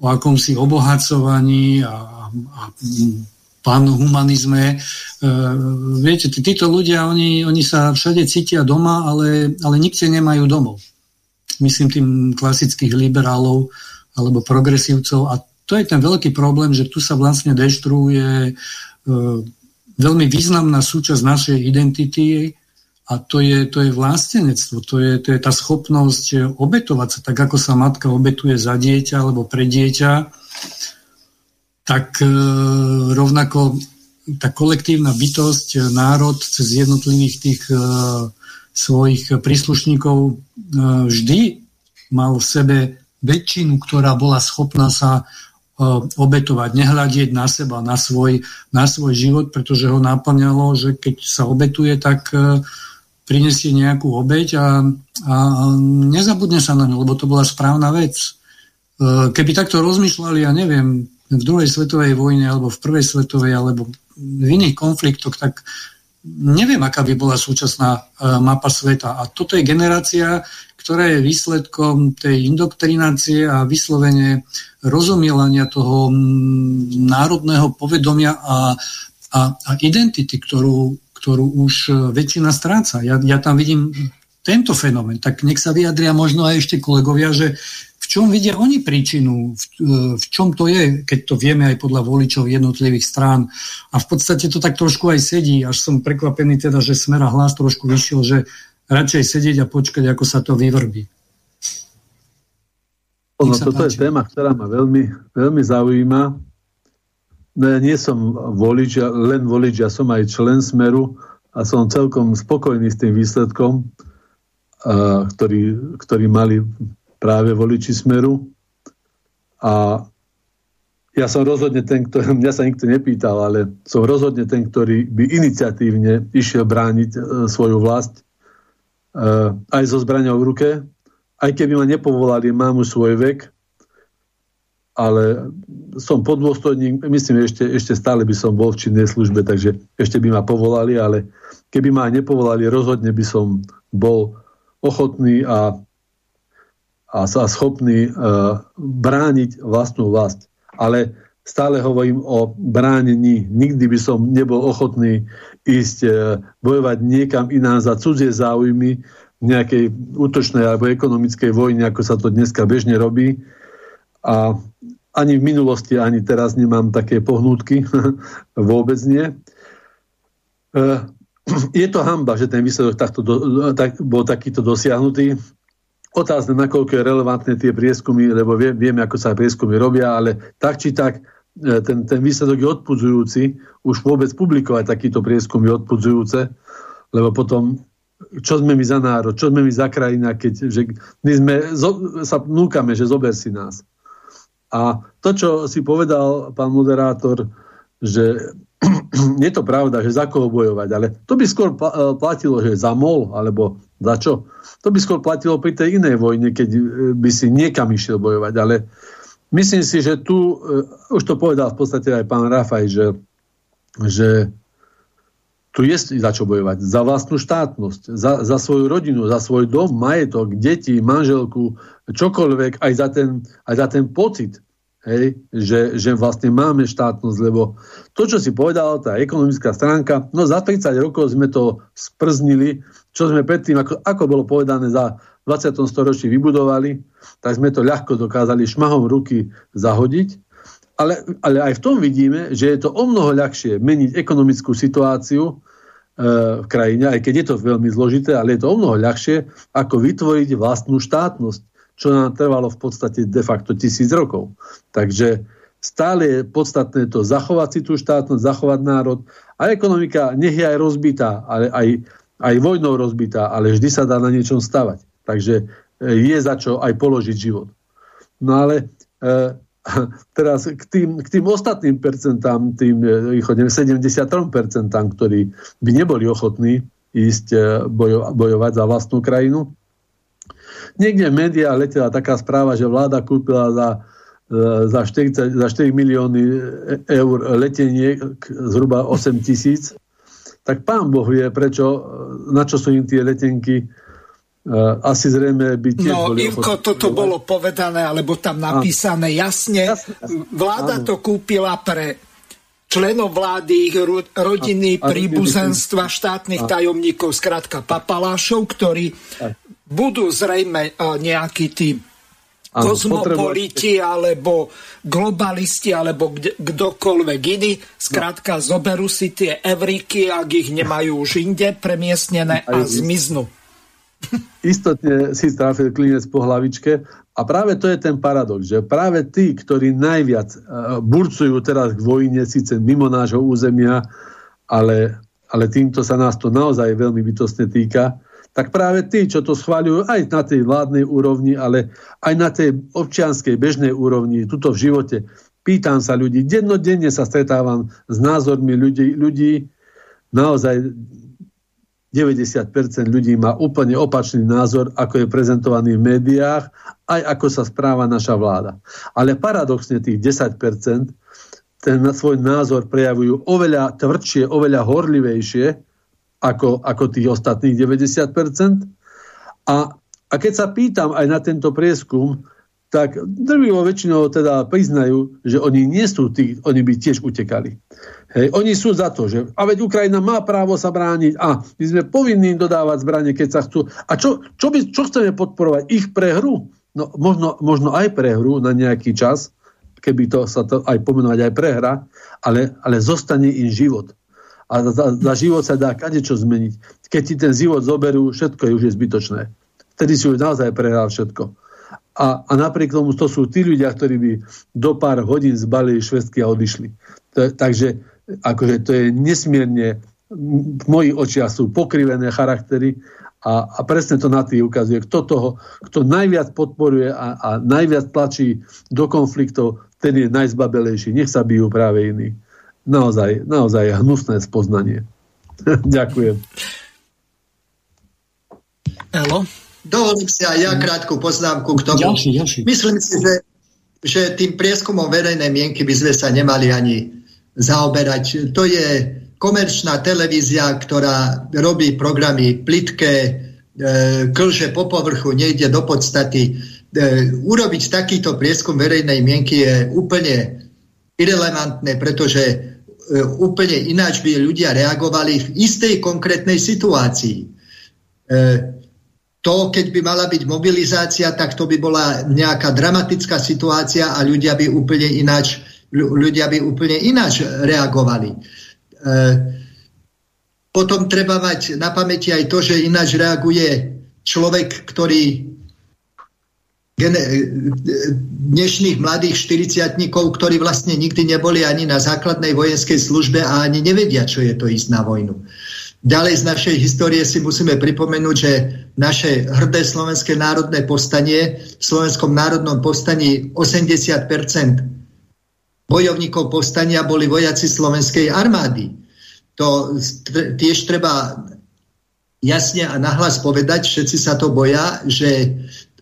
o akomsi obohacovaní a, a panhumanizme. Viete, títo ľudia, oni, oni sa všade cítia doma, ale, ale nikde nemajú domov myslím tým klasických liberálov alebo progresívcov. A to je ten veľký problém, že tu sa vlastne deštruuje e, veľmi významná súčasť našej identity a to je, to je vlastenectvo, to je, to je tá schopnosť obetovať sa, tak ako sa matka obetuje za dieťa alebo pre dieťa, tak e, rovnako tá kolektívna bytosť, národ cez jednotlivých tých e, svojich príslušníkov e, vždy mal v sebe väčšinu, ktorá bola schopná sa e, obetovať, nehľadieť na seba, na svoj, na svoj život, pretože ho naplňalo, že keď sa obetuje, tak e, prinesie nejakú obeť a, a nezabudne sa na ňu, lebo to bola správna vec. Keby takto rozmýšľali, ja neviem, v druhej svetovej vojne, alebo v prvej svetovej, alebo v iných konfliktoch, tak neviem, aká by bola súčasná e, mapa sveta. A toto je generácia, ktorá je výsledkom tej indoktrinácie a vyslovene rozumielania toho národného povedomia a, a, a identity, ktorú, ktorú už e, väčšina stráca. Ja, ja tam vidím tento fenomén. Tak nech sa vyjadria možno aj ešte kolegovia, že čom vidia oni príčinu, v, v čom to je, keď to vieme aj podľa voličov jednotlivých strán. A v podstate to tak trošku aj sedí, až som prekvapený teda, že Smera hlas trošku vyšiel, že radšej sedieť a počkať, ako sa to vyvrbí. No, toto je téma, ktorá ma veľmi, veľmi zaujíma. No ja nie som volič, len volič, ja som aj člen Smeru a som celkom spokojný s tým výsledkom, ktorý, ktorý mali práve voliči Smeru. A ja som rozhodne ten, ktorý, mňa sa nikto nepýtal, ale som rozhodne ten, ktorý by iniciatívne išiel brániť e, svoju vlast e, aj so zbraňou v ruke. Aj keby ma nepovolali, mám už svoj vek, ale som podôstojník, myslím, ešte, ešte stále by som bol v činnej službe, takže ešte by ma povolali, ale keby ma nepovolali, rozhodne by som bol ochotný a a sa schopní uh, brániť vlastnú vlast. Ale stále hovorím o bránení. Nikdy by som nebol ochotný ísť uh, bojovať niekam inám za cudzie záujmy v nejakej útočnej alebo ekonomickej vojne, ako sa to dneska bežne robí. A ani v minulosti, ani teraz nemám také pohnútky. Vôbec nie. Uh, je to hamba, že ten výsledok takto do, tak, bol takýto dosiahnutý. Otázne, nakoľko je relevantné tie prieskumy, lebo vie, vieme, ako sa prieskumy robia, ale tak či tak e, ten, ten výsledok je odpudzujúci. Už vôbec publikovať takýto prieskum je odpudzujúce, lebo potom čo sme my za národ, čo sme my za krajina, keď že my sme, zo, sa núkame, že zober si nás. A to, čo si povedal pán moderátor, že je to pravda, že za koho bojovať, ale to by skôr e, platilo, že za MOL, alebo za čo? To by skôr platilo pri tej inej vojne, keď e, by si niekam išiel bojovať. Ale myslím si, že tu, e, už to povedal v podstate aj pán Rafaj, že, že tu je za čo bojovať. Za vlastnú štátnosť, za, za svoju rodinu, za svoj dom, majetok, deti, manželku, čokoľvek, aj za ten, aj za ten pocit, hej, že, že vlastne máme štátnosť, lebo to, čo si povedal, tá ekonomická stránka, no za 30 rokov sme to sprznili, čo sme predtým, ako, ako bolo povedané, za 20. storočí vybudovali, tak sme to ľahko dokázali šmahom ruky zahodiť ale, ale aj v tom vidíme, že je to o mnoho ľahšie meniť ekonomickú situáciu e, v krajine, aj keď je to veľmi zložité, ale je to o mnoho ľahšie, ako vytvoriť vlastnú štátnosť, čo nám trvalo v podstate de facto tisíc rokov. Takže stále je podstatné to zachovať si tú štátnosť, zachovať národ a ekonomika nech je aj rozbitá, ale aj, aj vojnou rozbitá, ale vždy sa dá na niečom stavať. Takže e, je za čo aj položiť život. No ale e, teraz k tým, k tým ostatným percentám, tým východne 73%, ktorí by neboli ochotní ísť e, bojo, bojovať za vlastnú krajinu. Niekde v médiách letela taká správa, že vláda kúpila za, e, za, 40, za 4 milióny eur letenie zhruba 8 tisíc. Tak pán Boh vie, prečo, na čo sú im tie letenky asi zrejme by tiež No, Ivko, toto bolo povedané, alebo tam napísané jasne. Vláda to kúpila pre členov vlády, ich rodiny, príbuzenstva, štátnych tajomníkov, skrátka papalášov, ktorí budú zrejme nejakí tí kozmopoliti alebo globalisti alebo kdokoľvek iný. Skrátka, zoberú si tie evriky, ak ich nemajú už inde premiestnené a zmiznú. Istotne si trafil klinec po hlavičke a práve to je ten paradox, že práve tí, ktorí najviac uh, burcujú teraz k vojne, síce mimo nášho územia, ale, ale týmto sa nás to naozaj veľmi bytostne týka, tak práve tí, čo to schváľujú aj na tej vládnej úrovni, ale aj na tej občianskej bežnej úrovni, tuto v živote, pýtam sa ľudí, dennodenne sa stretávam s názormi ľudí, ľudí naozaj 90% ľudí má úplne opačný názor, ako je prezentovaný v médiách, aj ako sa správa naša vláda. Ale paradoxne tých 10% ten svoj názor prejavujú oveľa tvrdšie, oveľa horlivejšie ako, ako tých ostatných 90%. A, a keď sa pýtam aj na tento prieskum, tak drvivo väčšinou teda priznajú, že oni nie sú tí, oni by tiež utekali. Hej, oni sú za to, že a veď Ukrajina má právo sa brániť a my sme povinní dodávať zbranie, keď sa chcú. A čo, čo, by, čo chceme podporovať? Ich prehru? No možno, možno aj prehru na nejaký čas, keby to sa to aj pomenovať aj prehra, ale, ale zostane im život. A za, za život sa dá kadečo zmeniť. Keď ti ten život zoberú, všetko je už je zbytočné. Vtedy si už naozaj prehral všetko. A, a napriek tomu to sú tí ľudia, ktorí by do pár hodín zbalili švestky a odišli. To, takže akože to je nesmierne, v mojich očiach sú pokrivené charaktery a, a presne to na tých ukazuje. Kto toho, kto najviac podporuje a, a najviac tlačí do konfliktov, ten je najzbabelejší. Nech sa bijú práve iní. Naozaj, naozaj hnusné spoznanie. Ďakujem. Elo? Dovolím si aj ja krátku poznámku k tomu. Ďalší, ďalší. Myslím si, že, že tým prieskumom verejnej mienky by sme sa nemali ani zaoberať. To je komerčná televízia, ktorá robí programy plitké, e, klže po povrchu, nejde do podstaty. E, urobiť takýto prieskum verejnej mienky je úplne irrelevantné, pretože e, úplne ináč by ľudia reagovali v istej konkrétnej situácii. E, to, keď by mala byť mobilizácia, tak to by bola nejaká dramatická situácia a ľudia by úplne ináč, ľudia by úplne ináč reagovali. E, potom treba mať na pamäti aj to, že ináč reaguje človek, ktorý dnešných mladých 40 ktorí vlastne nikdy neboli ani na základnej vojenskej službe a ani nevedia, čo je to ísť na vojnu. Ďalej z našej histórie si musíme pripomenúť, že naše hrdé slovenské národné povstanie, v slovenskom národnom povstaní 80% bojovníkov povstania boli vojaci slovenskej armády. To tiež treba jasne a nahlas povedať, všetci sa to boja, že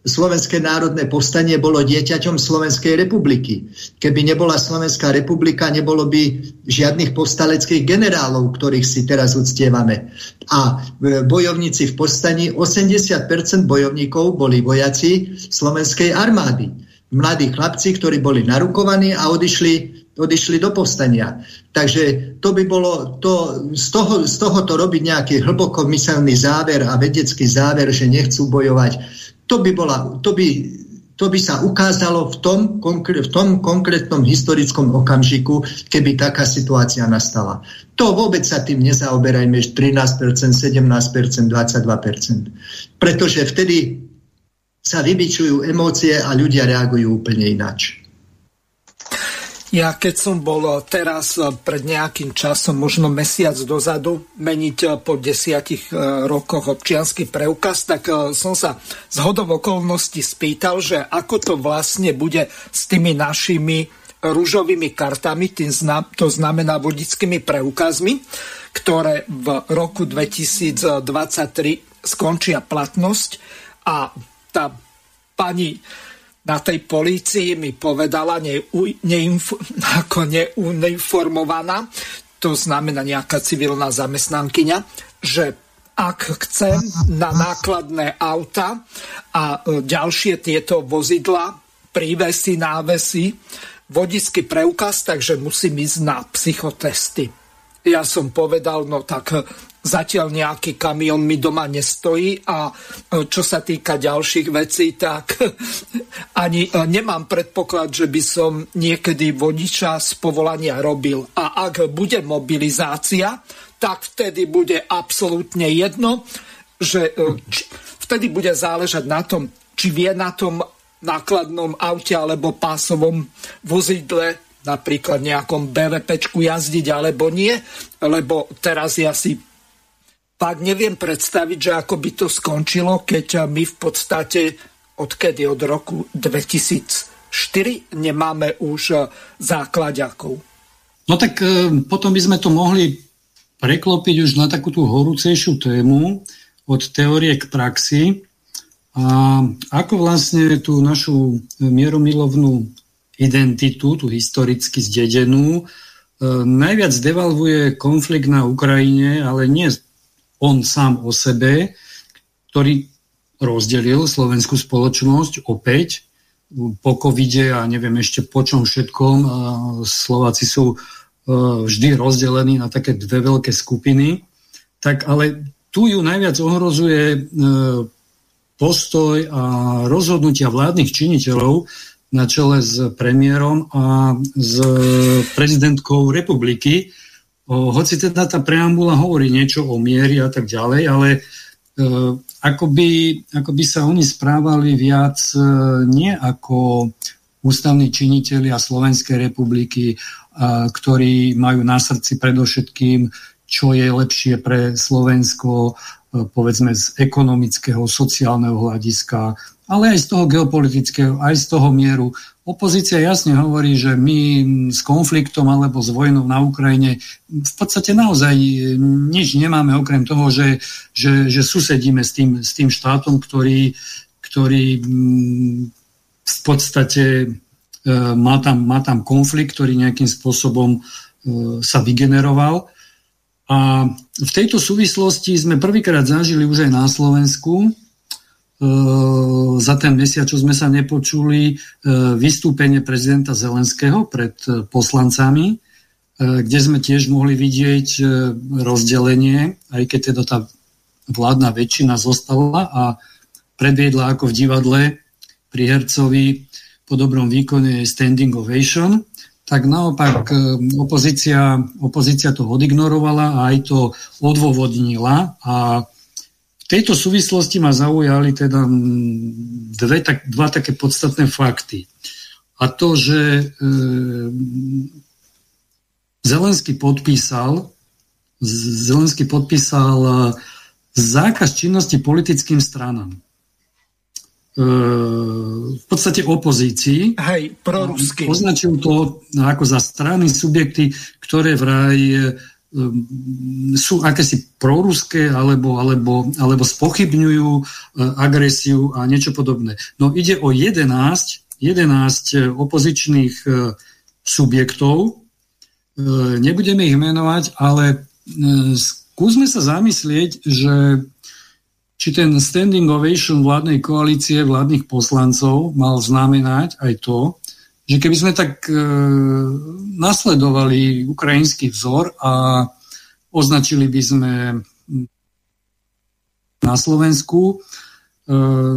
Slovenské národné povstanie bolo dieťaťom Slovenskej republiky. Keby nebola Slovenská republika, nebolo by žiadnych povstaleckých generálov, ktorých si teraz uctievame. A e, bojovníci v povstaní, 80% bojovníkov boli vojaci Slovenskej armády. Mladí chlapci, ktorí boli narukovaní a odišli odišli do povstania. Takže to by bolo, to, z, toho, z tohoto robiť nejaký hlboko myselný záver a vedecký záver, že nechcú bojovať to by, bola, to by, to by sa ukázalo v tom, v tom konkrétnom historickom okamžiku, keby taká situácia nastala. To vôbec sa tým nezaoberajme 13%, 17%, 22%. Pretože vtedy sa vybičujú emócie a ľudia reagujú úplne ináč. Ja keď som bol teraz eh, pred nejakým časom, možno mesiac dozadu, meniť eh, po desiatich eh, rokoch občianský preukaz, tak som sa z hodov okolností spýtal, že ako to vlastne bude s tými našimi rúžovými kartami, tým to znamená vodickými preukazmi, ktoré v roku 2023 skončia platnosť a tá pani na tej polícii mi povedala ne, neinf, ako neuniformovaná, to znamená nejaká civilná zamestnankyňa, že ak chcem na nákladné auta a e, ďalšie tieto vozidla, prívesy, návesy, vodický preukaz, takže musím ísť na psychotesty. Ja som povedal, no tak Zatiaľ nejaký kamion mi doma nestojí a e, čo sa týka ďalších vecí, tak ani e, nemám predpoklad, že by som niekedy vodiča z povolania robil. A ak bude mobilizácia, tak vtedy bude absolútne jedno, že e, či, vtedy bude záležať na tom, či vie na tom nákladnom aute alebo pásovom vozidle napríklad nejakom BVPčku jazdiť alebo nie, lebo teraz ja si tak neviem predstaviť, že ako by to skončilo, keď my v podstate odkedy od roku 2004 nemáme už e, základiakov. No tak e, potom by sme to mohli preklopiť už na takú tú horúcejšiu tému od teórie k praxi. A ako vlastne tú našu mieromilovnú identitu, tú historicky zdedenú, e, najviac devalvuje konflikt na Ukrajine, ale nie on sám o sebe, ktorý rozdelil slovenskú spoločnosť opäť po covide a neviem ešte po čom všetkom. Slováci sú e, vždy rozdelení na také dve veľké skupiny. Tak ale tu ju najviac ohrozuje e, postoj a rozhodnutia vládnych činiteľov na čele s premiérom a s prezidentkou republiky, hoci teda tá preambula hovorí niečo o miery a tak ďalej, ale e, ako, by, ako by sa oni správali viac e, nie ako ústavní činitelia Slovenskej republiky, ktorí majú na srdci predovšetkým, čo je lepšie pre Slovensko, e, povedzme z ekonomického, sociálneho hľadiska, ale aj z toho geopolitického, aj z toho mieru. Opozícia jasne hovorí, že my s konfliktom alebo s vojnou na Ukrajine v podstate naozaj nič nemáme okrem toho, že, že, že susedíme s tým, s tým štátom, ktorý, ktorý mm, v podstate e, má tam, má tam konflikt, ktorý nejakým spôsobom e, sa vygeneroval. A v tejto súvislosti sme prvýkrát zažili už aj na Slovensku, za ten mesiac, čo sme sa nepočuli, ehm, vystúpenie prezidenta Zelenského pred e, poslancami, kde sme tiež mohli vidieť rozdelenie, aj keď teda tá vládna väčšina zostala a predviedla ako v divadle pri hercovi po dobrom výkone standing ovation, tak naopak opozícia, opozícia to odignorovala a aj to odôvodnila a tejto súvislosti ma zaujali teda dve, tak, dva také podstatné fakty. A to, že e, Zelenský podpísal Zelenský podpísal e, zákaz činnosti politickým stranám. E, v podstate opozícii. Hej, prorusky. Označil to ako za strany, subjekty, ktoré vraj sú akési proruské alebo, alebo, alebo spochybňujú agresiu a niečo podobné. No ide o 11, 11 opozičných subjektov, nebudeme ich menovať, ale skúsme sa zamyslieť, že či ten standing ovation vládnej koalície vládnych poslancov mal znamenať aj to, že keby sme tak e, nasledovali ukrajinský vzor a označili by sme na Slovensku E,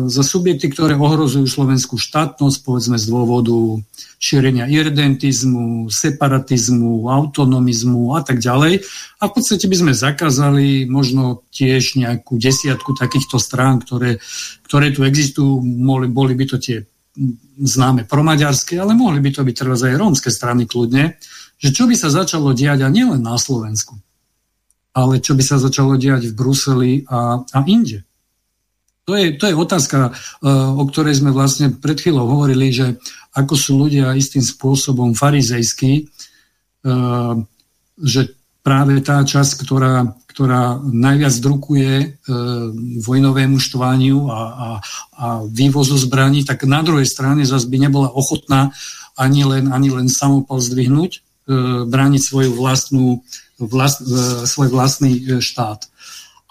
za subjekty, ktoré ohrozujú slovenskú štátnosť, povedzme z dôvodu šírenia irdentizmu, separatizmu, autonomizmu a tak ďalej. A v podstate by sme zakázali možno tiež nejakú desiatku takýchto strán, ktoré, ktoré tu existujú. Boli, boli by to tie známe promaďarské, ale mohli by to byť teraz aj rómske strany kľudne, že čo by sa začalo diať a nielen na Slovensku, ale čo by sa začalo diať v Bruseli a, a inde. To je, to je otázka, eh, o ktorej sme vlastne pred chvíľou hovorili, že ako sú ľudia istým spôsobom farizejskí, eh, že práve tá časť, ktorá, ktorá najviac drukuje e, vojnovému štvaniu a, a, a vývozu zbraní, tak na druhej strane zase by nebola ochotná ani len, ani len samopal zdvihnúť, e, brániť svoju vlastnú, vlast, e, svoj vlastný štát.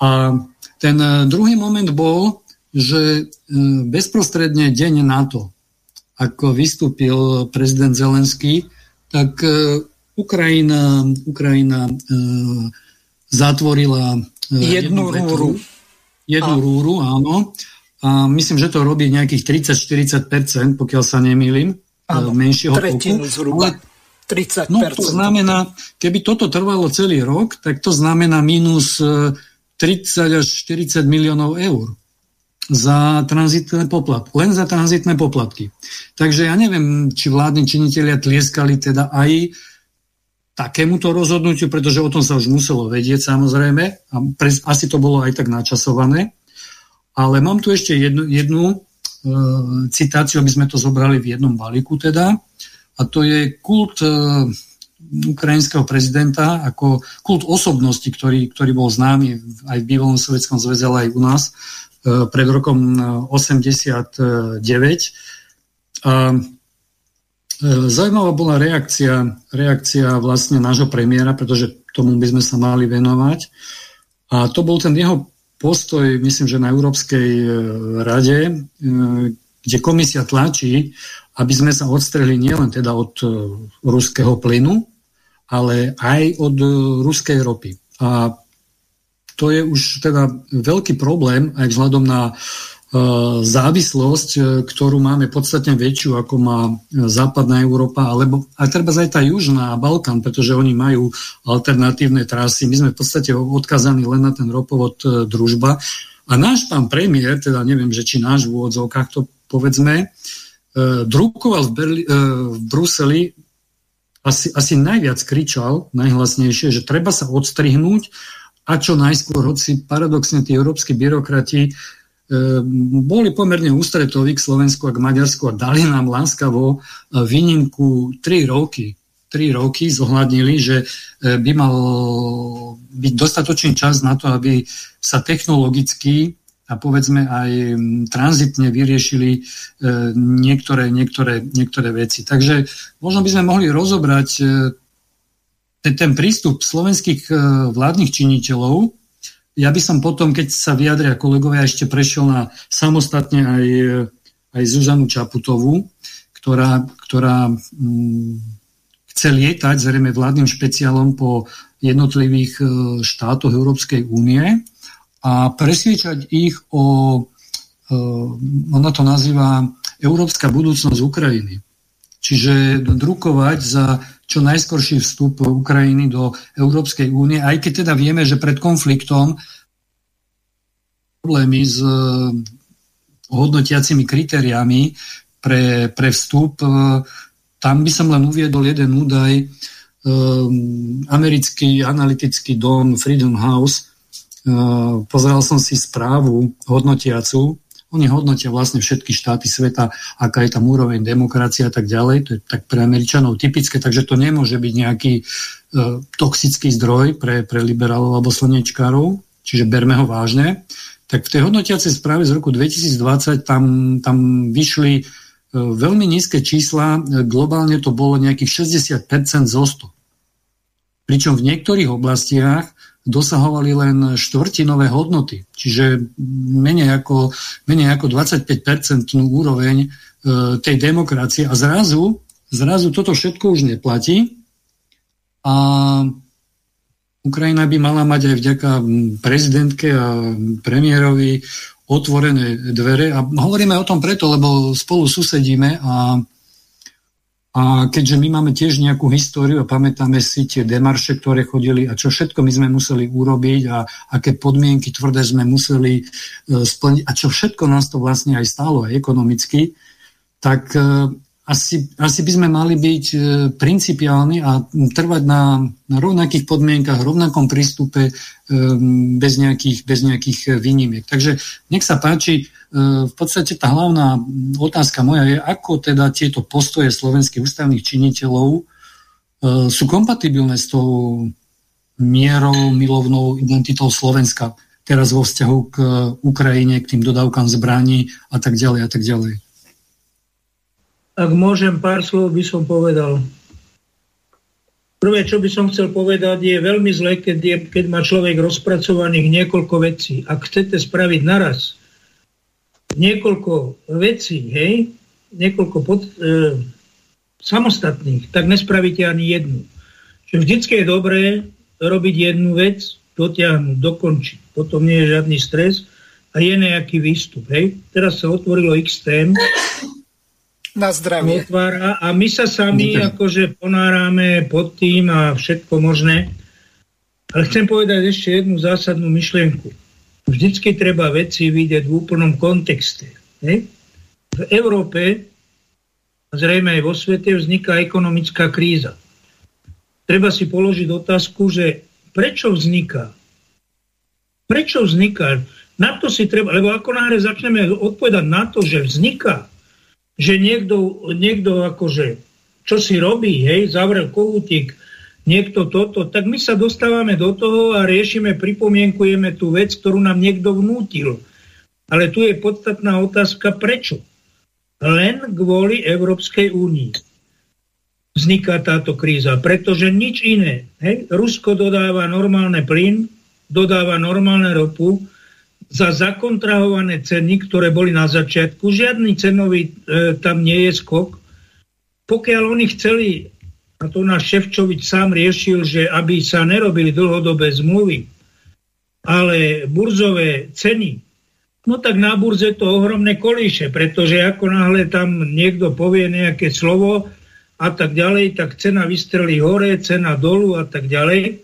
A ten druhý moment bol, že e, bezprostredne deň na to, ako vystúpil prezident Zelenský, tak e, Ukrajina, Ukrajina e, zatvorila jednu, jednu rúru. Jednu a... rúru, áno. A myslím, že to robí nejakých 30-40%, pokiaľ sa nemýlim, áno, menšieho tretinu toku. zhruba. Ale 30%. No to znamená, keby toto trvalo celý rok, tak to znamená minus 30 až 40 miliónov eur za tranzitné poplatky, len za tranzitné poplatky. Takže ja neviem, či vládni činitelia tlieskali teda aj takémuto rozhodnutiu, pretože o tom sa už muselo vedieť samozrejme a pre, asi to bolo aj tak načasované. Ale mám tu ešte jednu, jednu e, citáciu, aby sme to zobrali v jednom balíku teda. A to je kult e, ukrajinského prezidenta ako kult osobnosti, ktorý, ktorý bol známy aj v bývalom Sovjetskom zväze, ale aj u nás, E, pred rokom 89. E, Zaujímavá bola reakcia, reakcia vlastne nášho premiéra, pretože tomu by sme sa mali venovať. A to bol ten jeho postoj, myslím, že na Európskej rade, kde komisia tlačí, aby sme sa odstrehli nielen teda od ruského plynu, ale aj od ruskej ropy. A to je už teda veľký problém aj vzhľadom na závislosť, e, ktorú máme podstatne väčšiu, ako má západná Európa, alebo aj treba aj tá južná Balkán, pretože oni majú alternatívne trasy. My sme v podstate odkazaní len na ten ropovod družba. A náš pán premiér, teda neviem, že či náš v úvodzovkách to povedzme, drukoval v, Berli, v Bruseli asi, asi najviac kričal, najhlasnejšie, že treba sa odstrihnúť a čo najskôr, hoci paradoxne tí európsky byrokrati boli pomerne ústretoví k Slovensku a k Maďarsku a dali nám láskavo e, výnimku 3 roky. 3 roky zohľadnili, že e, by mal byť dostatočný čas na to, aby sa technologicky a povedzme aj tranzitne vyriešili e, niektoré, niektoré, niektoré veci. Takže možno by sme mohli rozobrať ten, prístup slovenských vládnych činiteľov, ja by som potom, keď sa vyjadria kolegovia, ešte prešiel na samostatne aj, e, aj Zuzanu Čaputovú, ktorá, ktorá hm, chce lietať zrejme vládnym špeciálom po jednotlivých e, štátoch Európskej únie a presviečať ich o, ona to nazýva Európska budúcnosť Ukrajiny. Čiže drukovať za čo najskorší vstup Ukrajiny do Európskej únie, aj keď teda vieme, že pred konfliktom problémy s eh, hodnotiacimi kritériami pre, pre vstup. Eh, tam by som len uviedol jeden údaj. Eh, americký analytický dom Freedom House, pozeral som si správu hodnotiacu Oni hodnotia vlastne všetky štáty sveta, aká je tam úroveň demokracie a tak ďalej. To je tak pre Američanov typické, takže to nemôže byť nejaký e, toxický zdroj pre, pre liberálov alebo slnečkárov, čiže berme ho vážne. Tak v tej hodnotiacej správe z roku 2020 tam, tam vyšli e, veľmi nízke čísla, globálne to bolo nejakých 60% zo 100. Pričom v niektorých oblastiach dosahovali len štvrtinové hodnoty, čiže menej ako, menej ako 25-percentnú úroveň e, tej demokracie. A zrazu, zrazu toto všetko už neplatí a Ukrajina by mala mať aj vďaka prezidentke a premiérovi otvorené dvere. A hovoríme o tom preto, lebo spolu susedíme a a keďže my máme tiež nejakú históriu a pamätáme si tie demarše, ktoré chodili a čo všetko my sme museli urobiť a aké podmienky tvrdé sme museli e, splniť a čo všetko nás to vlastne aj stálo aj ekonomicky, tak e, asi, asi by sme mali byť e, principiálni a trvať na, na rovnakých podmienkach, rovnakom prístupe bez nejakých, bez nejakých výnimiek. Takže nech sa páči, v podstate tá hlavná otázka moja je, ako teda tieto postoje slovenských ústavných činiteľov e, sú kompatibilné s tou mierou, milovnou identitou Slovenska teraz vo vzťahu k Ukrajine, k tým dodávkam zbraní a tak ďalej a tak ďalej. Ak môžem, pár slov by som povedal. Prvé, čo by som chcel povedať, je veľmi zle, keď, je, keď má človek rozpracovaných niekoľko vecí. Ak chcete spraviť naraz niekoľko vecí, hej, niekoľko pod, e, samostatných, tak nespravíte ani jednu. Čiže vždycky je dobré robiť jednu vec, dotiahnuť, dokončiť. Potom nie je žiadny stres a je nejaký výstup. Hej. Teraz sa otvorilo X tém. Na zdravie. Otvára a my sa sami Dobre. akože ponárame pod tým a všetko možné. Ale chcem povedať ešte jednu zásadnú myšlienku vždycky treba veci vidieť v úplnom kontexte. Ne? V Európe, a zrejme aj vo svete, vzniká ekonomická kríza. Treba si položiť otázku, že prečo vzniká? Prečo vzniká? Na to si treba, lebo ako náhle začneme odpovedať na to, že vzniká, že niekto, niekto akože, čo si robí, hej, zavrel kohútik, niekto toto, tak my sa dostávame do toho a riešime, pripomienkujeme tú vec, ktorú nám niekto vnútil. Ale tu je podstatná otázka, prečo? Len kvôli Európskej únii vzniká táto kríza, pretože nič iné. Hej? Rusko dodáva normálne plyn, dodáva normálne ropu za zakontrahované ceny, ktoré boli na začiatku. Žiadny cenový e, tam nie je skok. Pokiaľ oni chceli a to náš Ševčovič sám riešil, že aby sa nerobili dlhodobé zmluvy, ale burzové ceny, no tak na burze to ohromné kolíše, pretože ako náhle tam niekto povie nejaké slovo a tak ďalej, tak cena vystrelí hore, cena dolu a tak ďalej.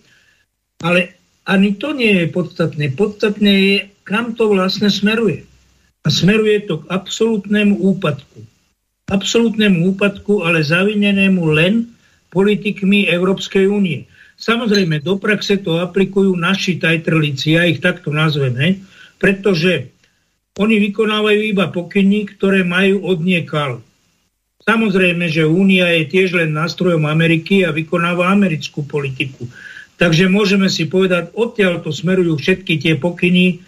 Ale ani to nie je podstatné. Podstatné je, kam to vlastne smeruje. A smeruje to k absolútnemu úpadku. Absolútnemu úpadku, ale zavinenému len politikmi Európskej únie. Samozrejme, do praxe to aplikujú naši tajtrlici, ja ich takto nazveme, pretože oni vykonávajú iba pokyny, ktoré majú od niekal. Samozrejme, že Únia je tiež len nástrojom Ameriky a vykonáva americkú politiku. Takže môžeme si povedať, odtiaľ to smerujú všetky tie pokyny,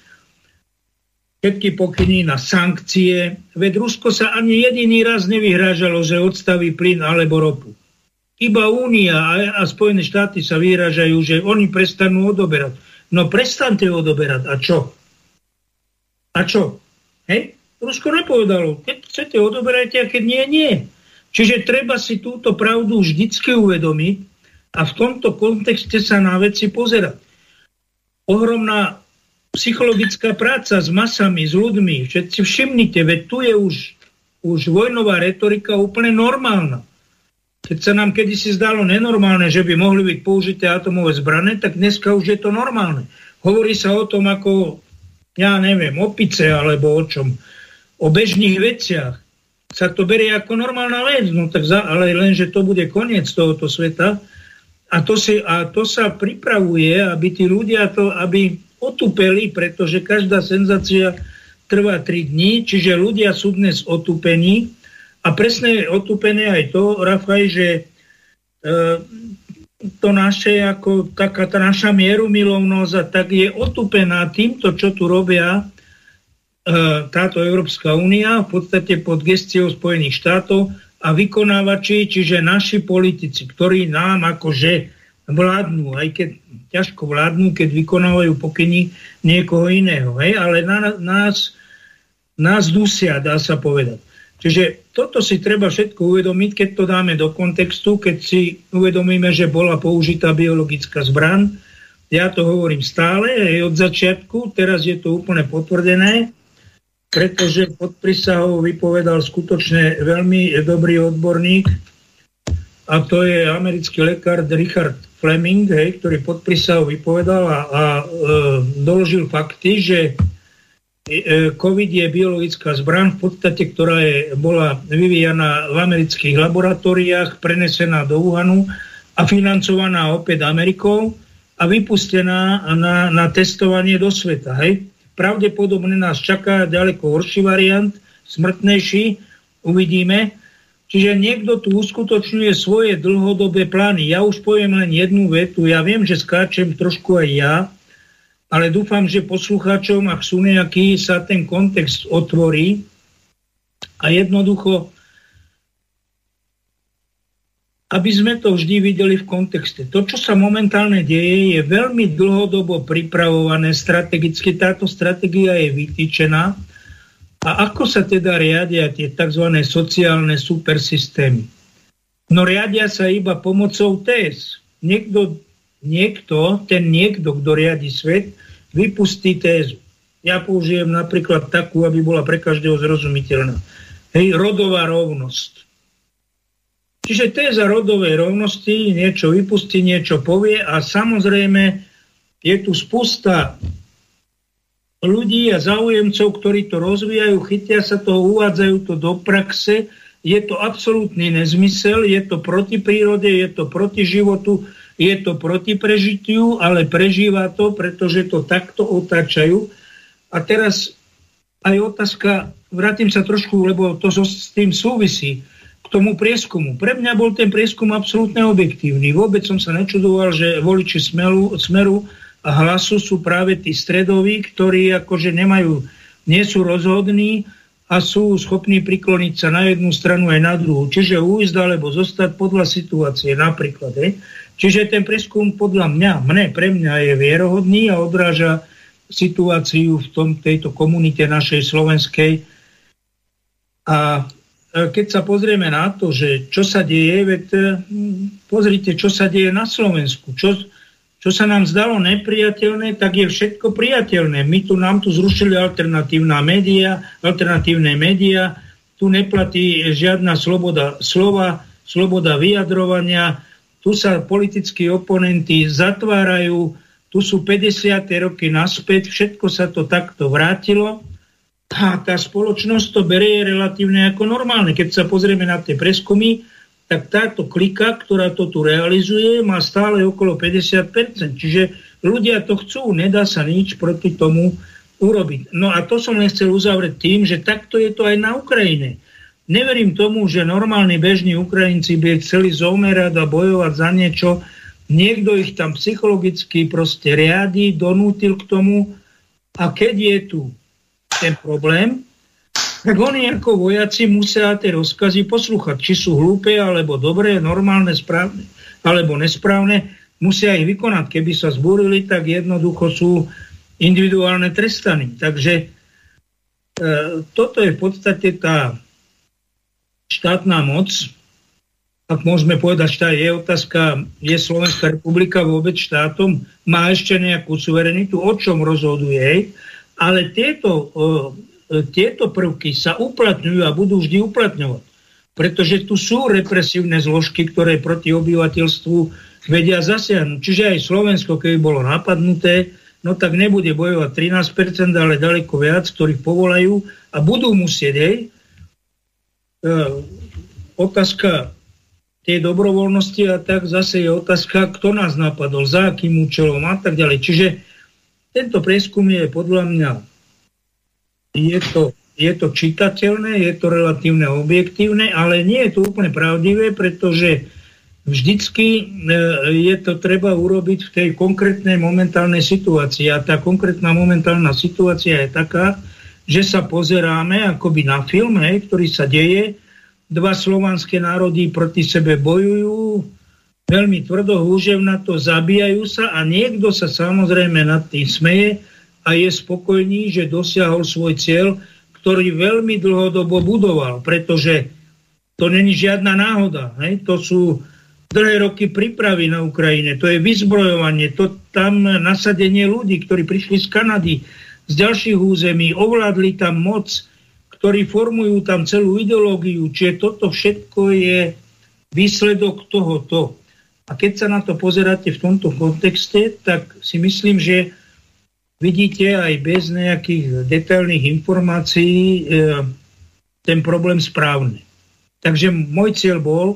všetky pokyny na sankcie. Veď Rusko sa ani jediný raz nevyhrážalo, že odstaví plyn alebo ropu. Iba Únia a, a Spojené štáty sa vyražajú, že oni prestanú odoberať. No prestante odoberať. A čo? A čo? Hej? Rusko nepovedalo, keď chcete odoberajte a keď nie, nie. Čiže treba si túto pravdu vždycky uvedomiť a v tomto kontexte sa na veci pozerať. Ohromná psychologická práca s masami, s ľuďmi, všetci všimnite, veď tu je už, už vojnová retorika úplne normálna. Keď sa nám kedysi zdalo nenormálne, že by mohli byť použité atomové zbrane, tak dneska už je to normálne. Hovorí sa o tom ako, ja neviem, opice alebo o čom. O bežných veciach sa to berie ako normálna vec, no tak za, ale len, že to bude koniec tohoto sveta. A to, si, a to sa pripravuje, aby tí ľudia to, aby otupeli, pretože každá senzácia trvá 3 dní, čiže ľudia sú dnes otupení. A presne je otupené aj to, Rafaj, že e, to naše, ako taká tá naša mierumilovnosť a tak je otupená týmto, čo tu robia e, táto Európska únia, v podstate pod gestiou Spojených štátov a vykonávači, čiže naši politici, ktorí nám akože vládnu, aj keď ťažko vládnu, keď vykonávajú pokyny niekoho iného. Hej? Ale na, nás, nás dusia, dá sa povedať. Čiže toto si treba všetko uvedomiť, keď to dáme do kontextu, keď si uvedomíme, že bola použitá biologická zbran. Ja to hovorím stále, aj od začiatku, teraz je to úplne potvrdené, pretože pod prísahou vypovedal skutočne veľmi dobrý odborník, a to je americký lekár Richard Fleming, hej, ktorý pod prísahou vypovedal a, a e, doložil fakty, že E, COVID je biologická zbraň v podstate, ktorá je, bola vyvíjana v amerických laboratóriách, prenesená do Wuhanu a financovaná opäť Amerikou a vypustená na, na testovanie do sveta. Hej. Pravdepodobne nás čaká ďaleko horší variant, smrtnejší, uvidíme. Čiže niekto tu uskutočňuje svoje dlhodobé plány. Ja už poviem len jednu vetu. Ja viem, že skáčem trošku aj ja, ale dúfam, že poslucháčom, ak sú nejaký, sa ten kontext otvorí a jednoducho, aby sme to vždy videli v kontexte. To, čo sa momentálne deje, je veľmi dlhodobo pripravované strategicky. Táto stratégia je vytýčená. A ako sa teda riadia tie tzv. sociálne supersystémy? No riadia sa iba pomocou TES. Niekto niekto, ten niekto, kto riadi svet, vypustí tézu. Ja použijem napríklad takú, aby bola pre každého zrozumiteľná. Hej, rodová rovnosť. Čiže téza rodovej rovnosti niečo vypustí, niečo povie a samozrejme je tu spusta ľudí a záujemcov, ktorí to rozvíjajú, chytia sa toho, uvádzajú to do praxe. Je to absolútny nezmysel, je to proti prírode, je to proti životu, je to proti prežitiu, ale prežíva to, pretože to takto otáčajú. A teraz aj otázka, vrátim sa trošku, lebo to so, s tým súvisí, k tomu prieskumu. Pre mňa bol ten prieskum absolútne objektívny. Vôbec som sa nečudoval, že voliči smeru, smeru hlasu sú práve tí stredoví, ktorí akože nemajú, nie sú rozhodní a sú schopní prikloniť sa na jednu stranu aj na druhú. Čiže ujsť alebo zostať podľa situácie napríklad. Hej. Čiže ten preskum podľa mňa, mne, pre mňa je vierohodný a odráža situáciu v tom, tejto komunite našej slovenskej. A e, keď sa pozrieme na to, že čo sa deje, veď, e, pozrite, čo sa deje na Slovensku. Čo, čo sa nám zdalo nepriateľné, tak je všetko priateľné. My tu nám tu zrušili alternatívna média, alternatívne médiá, tu neplatí žiadna sloboda slova, sloboda vyjadrovania, tu sa politickí oponenti zatvárajú, tu sú 50. roky naspäť, všetko sa to takto vrátilo a tá spoločnosť to berie relatívne ako normálne. Keď sa pozrieme na tie preskumy, tak táto klika, ktorá to tu realizuje, má stále okolo 50%. Čiže ľudia to chcú, nedá sa nič proti tomu urobiť. No a to som len chcel uzavrieť tým, že takto je to aj na Ukrajine. Neverím tomu, že normálni bežní Ukrajinci by chceli zomerať a bojovať za niečo. Niekto ich tam psychologicky proste riadi, donútil k tomu a keď je tu ten problém, tak oni ako vojaci musia tie rozkazy poslúchať. Či sú hlúpe, alebo dobré, normálne, správne, alebo nesprávne, musia ich vykonať. Keby sa zbúrili, tak jednoducho sú individuálne trestaní. Takže e, toto je v podstate tá štátna moc, ak môžeme povedať, že je otázka, je Slovenská republika vôbec štátom, má ešte nejakú suverenitu, o čom rozhoduje, ale tieto, tieto prvky sa uplatňujú a budú vždy uplatňovať. Pretože tu sú represívne zložky, ktoré proti obyvateľstvu vedia zasiahnuť. Čiže aj Slovensko, keby bolo napadnuté, no tak nebude bojovať 13%, ale ďaleko viac, ktorých povolajú a budú musieť, hej, E, otázka tej dobrovoľnosti a tak zase je otázka, kto nás napadol, za akým účelom a tak ďalej. Čiže tento prieskum je podľa mňa je to, je to čitateľné, je to relatívne objektívne, ale nie je to úplne pravdivé, pretože vždycky e, je to treba urobiť v tej konkrétnej momentálnej situácii. A tá konkrétna momentálna situácia je taká, že sa pozeráme akoby na film, hej, ktorý sa deje, dva slovanské národy proti sebe bojujú, veľmi tvrdo na to, zabíjajú sa a niekto sa samozrejme nad tým smeje a je spokojný, že dosiahol svoj cieľ, ktorý veľmi dlhodobo budoval, pretože to není žiadna náhoda. Hej? To sú dlhé roky prípravy na Ukrajine, to je vyzbrojovanie, to tam nasadenie ľudí, ktorí prišli z Kanady, z ďalších území, ovládli tam moc, ktorí formujú tam celú ideológiu, čiže toto všetko je výsledok tohoto. A keď sa na to pozeráte v tomto kontexte, tak si myslím, že vidíte aj bez nejakých detailných informácií e, ten problém správny. Takže môj cieľ bol,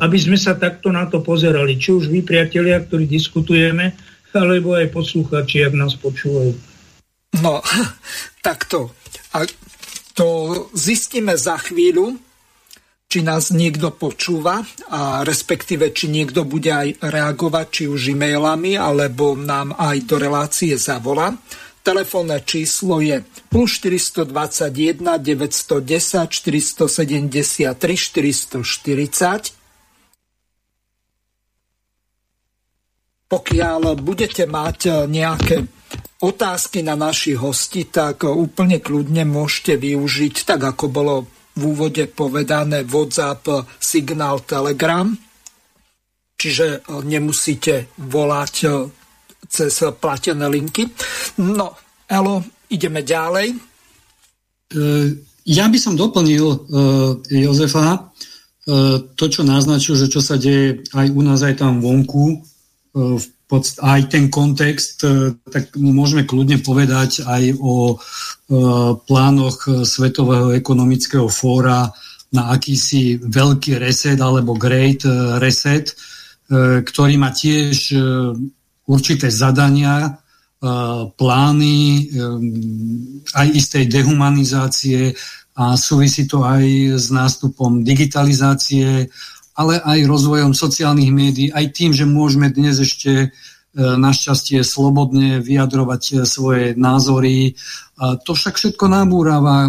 aby sme sa takto na to pozerali. Či už vy, priatelia, ktorí diskutujeme, alebo aj posluchači, ak nás počúvajú. No, takto. A to zistíme za chvíľu, či nás niekto počúva a respektíve či niekto bude aj reagovať či už e-mailami alebo nám aj do relácie zavolá. Telefónne číslo je plus 421 910 473 440. Pokiaľ budete mať nejaké otázky na našich hosti, tak úplne kľudne môžete využiť, tak ako bolo v úvode povedané WhatsApp, Signál, Telegram. Čiže e, nemusíte volať e, cez platené linky. No, Elo, ideme ďalej. Ja by som doplnil Jozefa to, čo naznačil, že čo sa deje aj u nás, aj tam vonku, v aj ten kontext, e, tak môžeme kľudne povedať aj o e, plánoch Svetového ekonomického fóra na akýsi veľký reset alebo great e, reset, ktorý má tiež určité zadania, plány aj istej dehumanizácie a súvisí to aj s nástupom digitalizácie ale aj rozvojom sociálnych médií, aj tým, že môžeme dnes ešte e, našťastie slobodne vyjadrovať e, svoje názory. To však všetko nabúrava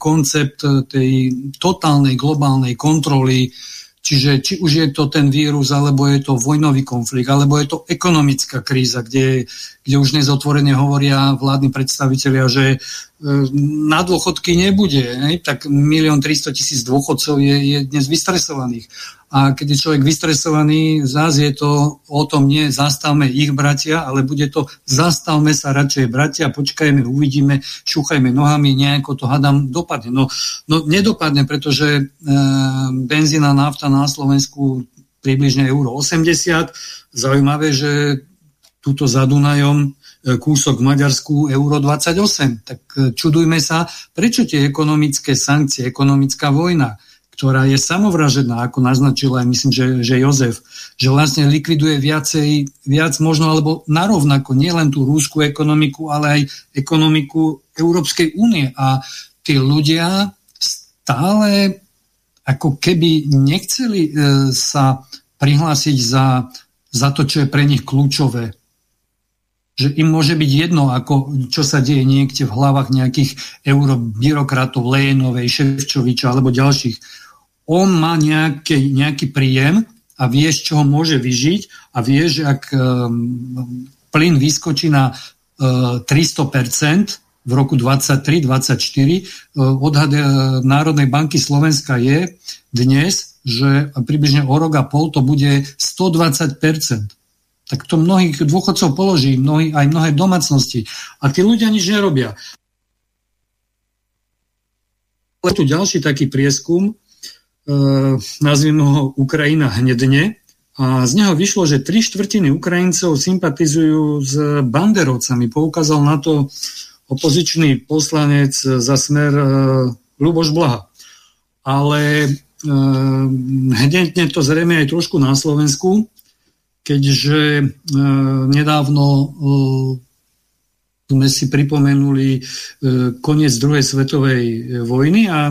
koncept tej totálnej globálnej kontroly Čiže či už je to ten vírus, alebo je to vojnový konflikt, alebo je to ekonomická kríza, kde, kde už nezotvorene hovoria vládni predstavitelia, že e, na dôchodky nebude, ne? tak milión 300 tisíc dôchodcov je, je dnes vystresovaných. A keď je človek vystresovaný, zás je to o tom nie zastavme ich bratia, ale bude to zastavme sa radšej bratia, počkajme, uvidíme, šúchajme nohami, nejako to hadám dopadne. No, no nedopadne, pretože e, benzína nafta na Slovensku približne euro 80. Zaujímavé, že túto za Dunajom e, kúsok v Maďarsku euro 28. Tak e, čudujme sa, prečo tie ekonomické sankcie, ekonomická vojna, ktorá je samovražedná, ako naznačil aj myslím, že, že Jozef, že vlastne likviduje viacej, viac možno, alebo narovnako nielen tú rúskú ekonomiku, ale aj ekonomiku Európskej únie. A tí ľudia stále ako keby nechceli e, sa prihlásiť za, za to, čo je pre nich kľúčové. Že im môže byť jedno, ako, čo sa deje niekde v hlavách nejakých eurobyrokratov, Lejenovej, Ševčoviča alebo ďalších on má nejaký, nejaký príjem a vie, z čoho môže vyžiť a vie, že ak um, plyn vyskočí na uh, 300% v roku 23-24, uh, odhad uh, Národnej banky Slovenska je dnes, že približne o rok a pol to bude 120%. Tak to mnohých dôchodcov položí, mnohí, aj mnohé domácnosti. A tí ľudia nič nerobia. Je tu ďalší taký prieskum, E, nazvime ho Ukrajina hnedne, a z neho vyšlo, že tri štvrtiny Ukrajincov sympatizujú s banderovcami. Poukázal na to opozičný poslanec za smer e, Luboš Blaha. Ale e, hnedne to zrejme aj trošku na Slovensku, keďže e, nedávno e, sme si pripomenuli e, koniec druhej svetovej vojny a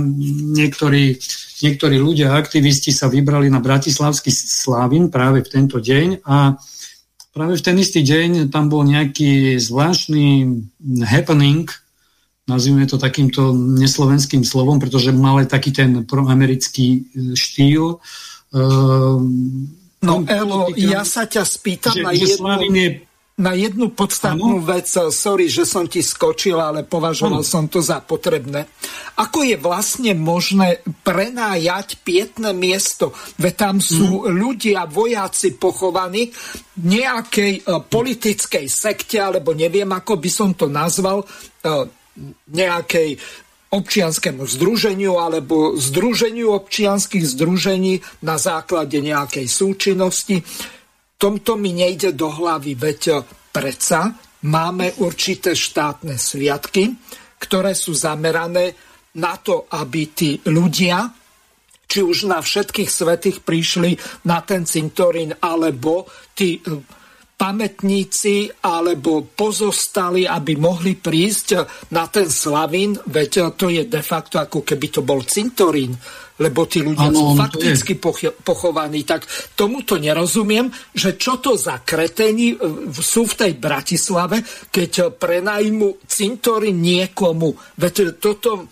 niektorí, niektorí ľudia, aktivisti sa vybrali na Bratislavský Slávin práve v tento deň a práve v ten istý deň tam bol nejaký zvláštny happening, nazvime to takýmto neslovenským slovom, pretože mal taký ten proamerický štýl. No Elo, ja sa ťa spýtam že, na jednu... je na jednu podstatnú ano? vec, sorry, že som ti skočil, ale považoval ano. som to za potrebné. Ako je vlastne možné prenájať pietné miesto? Veď tam sú hmm. ľudia, vojaci pochovaní nejakej uh, politickej sekte, alebo neviem, ako by som to nazval, uh, nejakej občianskému združeniu alebo združeniu občianských združení na základe nejakej súčinnosti. Tomto mi nejde do hlavy, veď predsa máme určité štátne sviatky, ktoré sú zamerané na to, aby tí ľudia, či už na všetkých svetých prišli na ten cintorín, alebo tí pamätníci alebo pozostali, aby mohli prísť na ten Slavín, veď to je de facto ako keby to bol cintorín lebo tí ľudia ano, sú fakticky pochovaní. Tak tomuto nerozumiem, že čo to za kretení e, sú v tej Bratislave, keď prenajmu cintory niekomu. Veď toto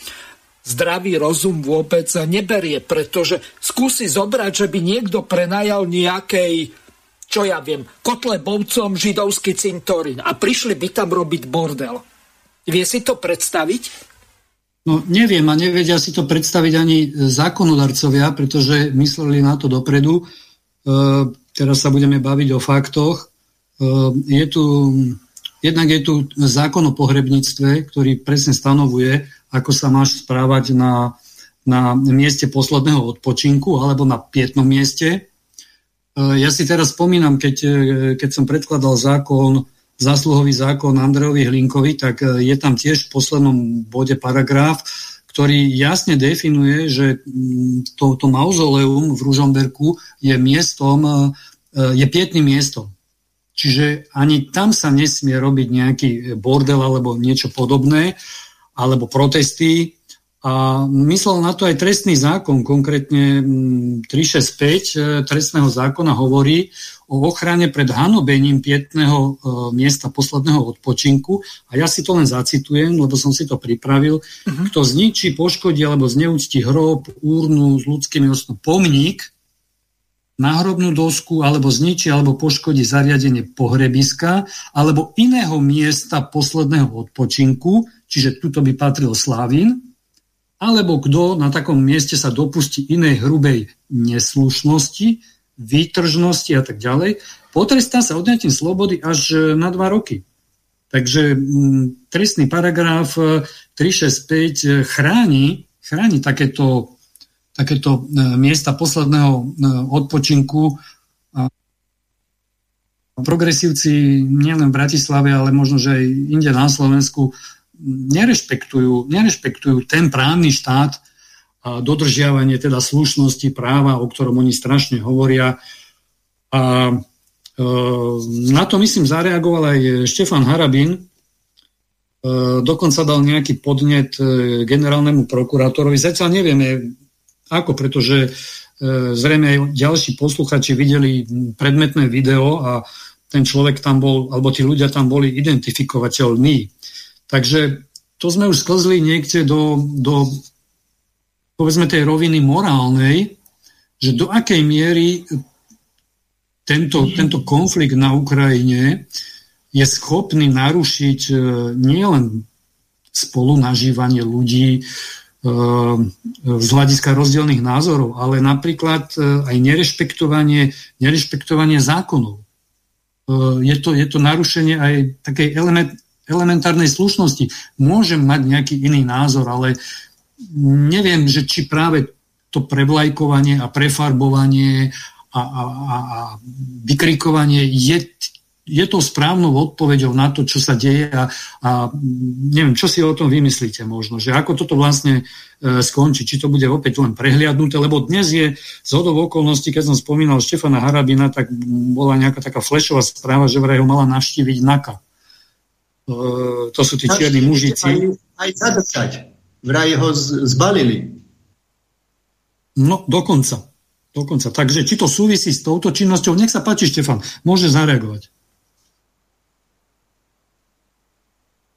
zdravý rozum vôbec neberie, pretože skúsi zobrať, že by niekto prenajal nejakej čo ja viem, kotlebovcom židovský cintorín a prišli by tam robiť bordel. Vie si to predstaviť? No neviem a nevedia si to predstaviť ani zákonodarcovia, pretože mysleli na to dopredu. E, teraz sa budeme baviť o faktoch. E, je tu, jednak je tu zákon o pohrebníctve, ktorý presne stanovuje, ako sa máš správať na, na mieste posledného odpočinku alebo na pietnom mieste. E, ja si teraz spomínam, keď, keď som predkladal zákon zásluhový zákon Andrejovi Hlinkovi, tak e, je tam tiež v poslednom bode paragraf, ktorý jasne definuje, že mm, to, to mauzoleum v Ružomberku je miestom, je pietným miestom. Čiže ani tam sa nesmie robiť nejaký bordel alebo niečo podobné, alebo protesty, a myslel na to aj trestný zákon, konkrétne 365 mm, e, trestného zákona hovorí o ochrane pred hanobením pietného e, miesta posledného odpočinku. A ja si to len zacitujem, lebo som si to pripravil. Uh-huh. Kto zničí, poškodí alebo zneúcti hrob, úrnu s ľudskými osnom, pomník, náhrobnú dosku alebo zničí alebo poškodí zariadenie pohrebiska alebo iného miesta posledného odpočinku, čiže tuto by patril Slávín, alebo kto na takom mieste sa dopustí inej hrubej neslušnosti, výtržnosti a tak ďalej, potrestá sa odňatím slobody až e, na dva roky. Takže m, trestný paragraf 365 e, e, chráni, chráni takéto, takéto miesta posledného odpočinku. Progresívci nielen v Bratislave, ale možno, že aj inde na Slovensku nerešpektujú, nerešpektujú ten právny štát a dodržiavanie teda slušnosti práva, o ktorom oni strašne hovoria. A e, na to, myslím, zareagoval aj Štefan Harabin, e, dokonca dal nejaký podnet e, generálnemu prokurátorovi. Zatiaľ nevieme ako, pretože zrejme aj ďalší posluchači videli predmetné video a ten človek tam bol, alebo tí ľudia tam boli identifikovateľní. Takže to sme už sklzli niekde do, do povedzme tej roviny morálnej, že do akej miery tento, tento konflikt na Ukrajine je schopný narušiť e, nielen spolunažívanie ľudí e, z hľadiska rozdielných názorov, ale napríklad e, aj nerešpektovanie, nerešpektovanie zákonov. Je to, je to narušenie aj takej element, elementárnej slušnosti. Môžem mať nejaký iný názor, ale neviem, že či práve to prevlajkovanie a prefarbovanie a, a, a, a vykrikovanie je, je to správnou odpoveďou na to, čo sa deje a, a neviem, čo si o tom vymyslíte možno, že ako toto vlastne e, skončí, či to bude opäť len prehliadnuté, lebo dnes je z hodov okolností, keď som spomínal Štefana Harabina, tak bola nejaká taká flešová správa, že vraj ho mala navštíviť NAKA to sú tí čierni mužici. Aj, aj zadržať. Vraj ho zbalili. No, dokonca. Dokonca. Takže či to súvisí s touto činnosťou? Nech sa páči, Štefan, môže zareagovať.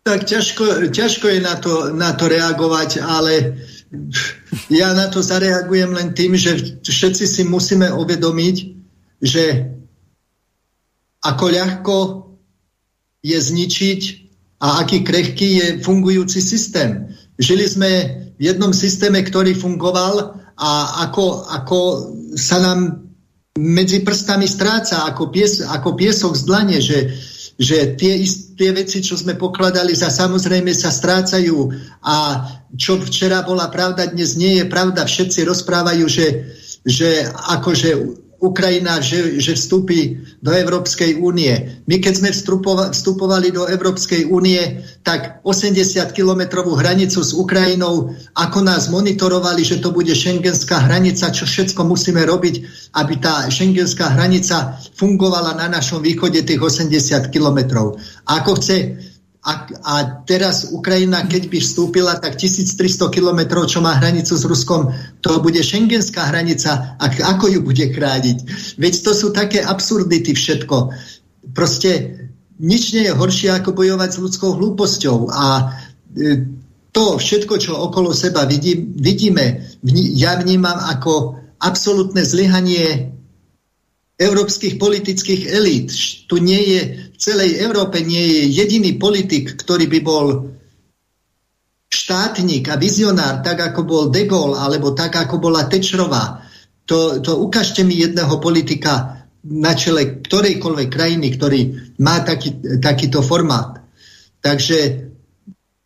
Tak ťažko, ťažko je na to, na to reagovať, ale ja na to zareagujem len tým, že všetci si musíme uvedomiť, že ako ľahko je zničiť a aký krehký je fungujúci systém. Žili sme v jednom systéme, ktorý fungoval a ako, ako sa nám medzi prstami stráca, ako, pies, ako piesok z dlane, že, že tie, tie veci, čo sme pokladali za samozrejme sa strácajú a čo včera bola pravda, dnes nie je pravda. Všetci rozprávajú, že, že akože Ukrajina, že, že vstúpi do Európskej únie. My keď sme vstupovali do Európskej únie, tak 80-kilometrovú hranicu s Ukrajinou, ako nás monitorovali, že to bude šengenská hranica, čo všetko musíme robiť, aby tá šengenská hranica fungovala na našom východe tých 80 kilometrov. Ako chce a, a teraz Ukrajina, keď by vstúpila, tak 1300 kilometrov, čo má hranicu s Ruskom, to bude šengenská hranica. A ako ju bude chrániť? Veď to sú také absurdity všetko. Proste nič nie je horšie, ako bojovať s ľudskou hlúposťou. A e, to všetko, čo okolo seba vidí, vidíme, ja vnímam ako absolútne zlyhanie európskych politických elít. Tu nie je, v celej Európe nie je jediný politik, ktorý by bol štátnik a vizionár, tak ako bol De Gaulle, alebo tak ako bola Tečrová. To, to ukážte mi jedného politika na čele ktorejkoľvek krajiny, ktorý má taký, takýto formát. Takže,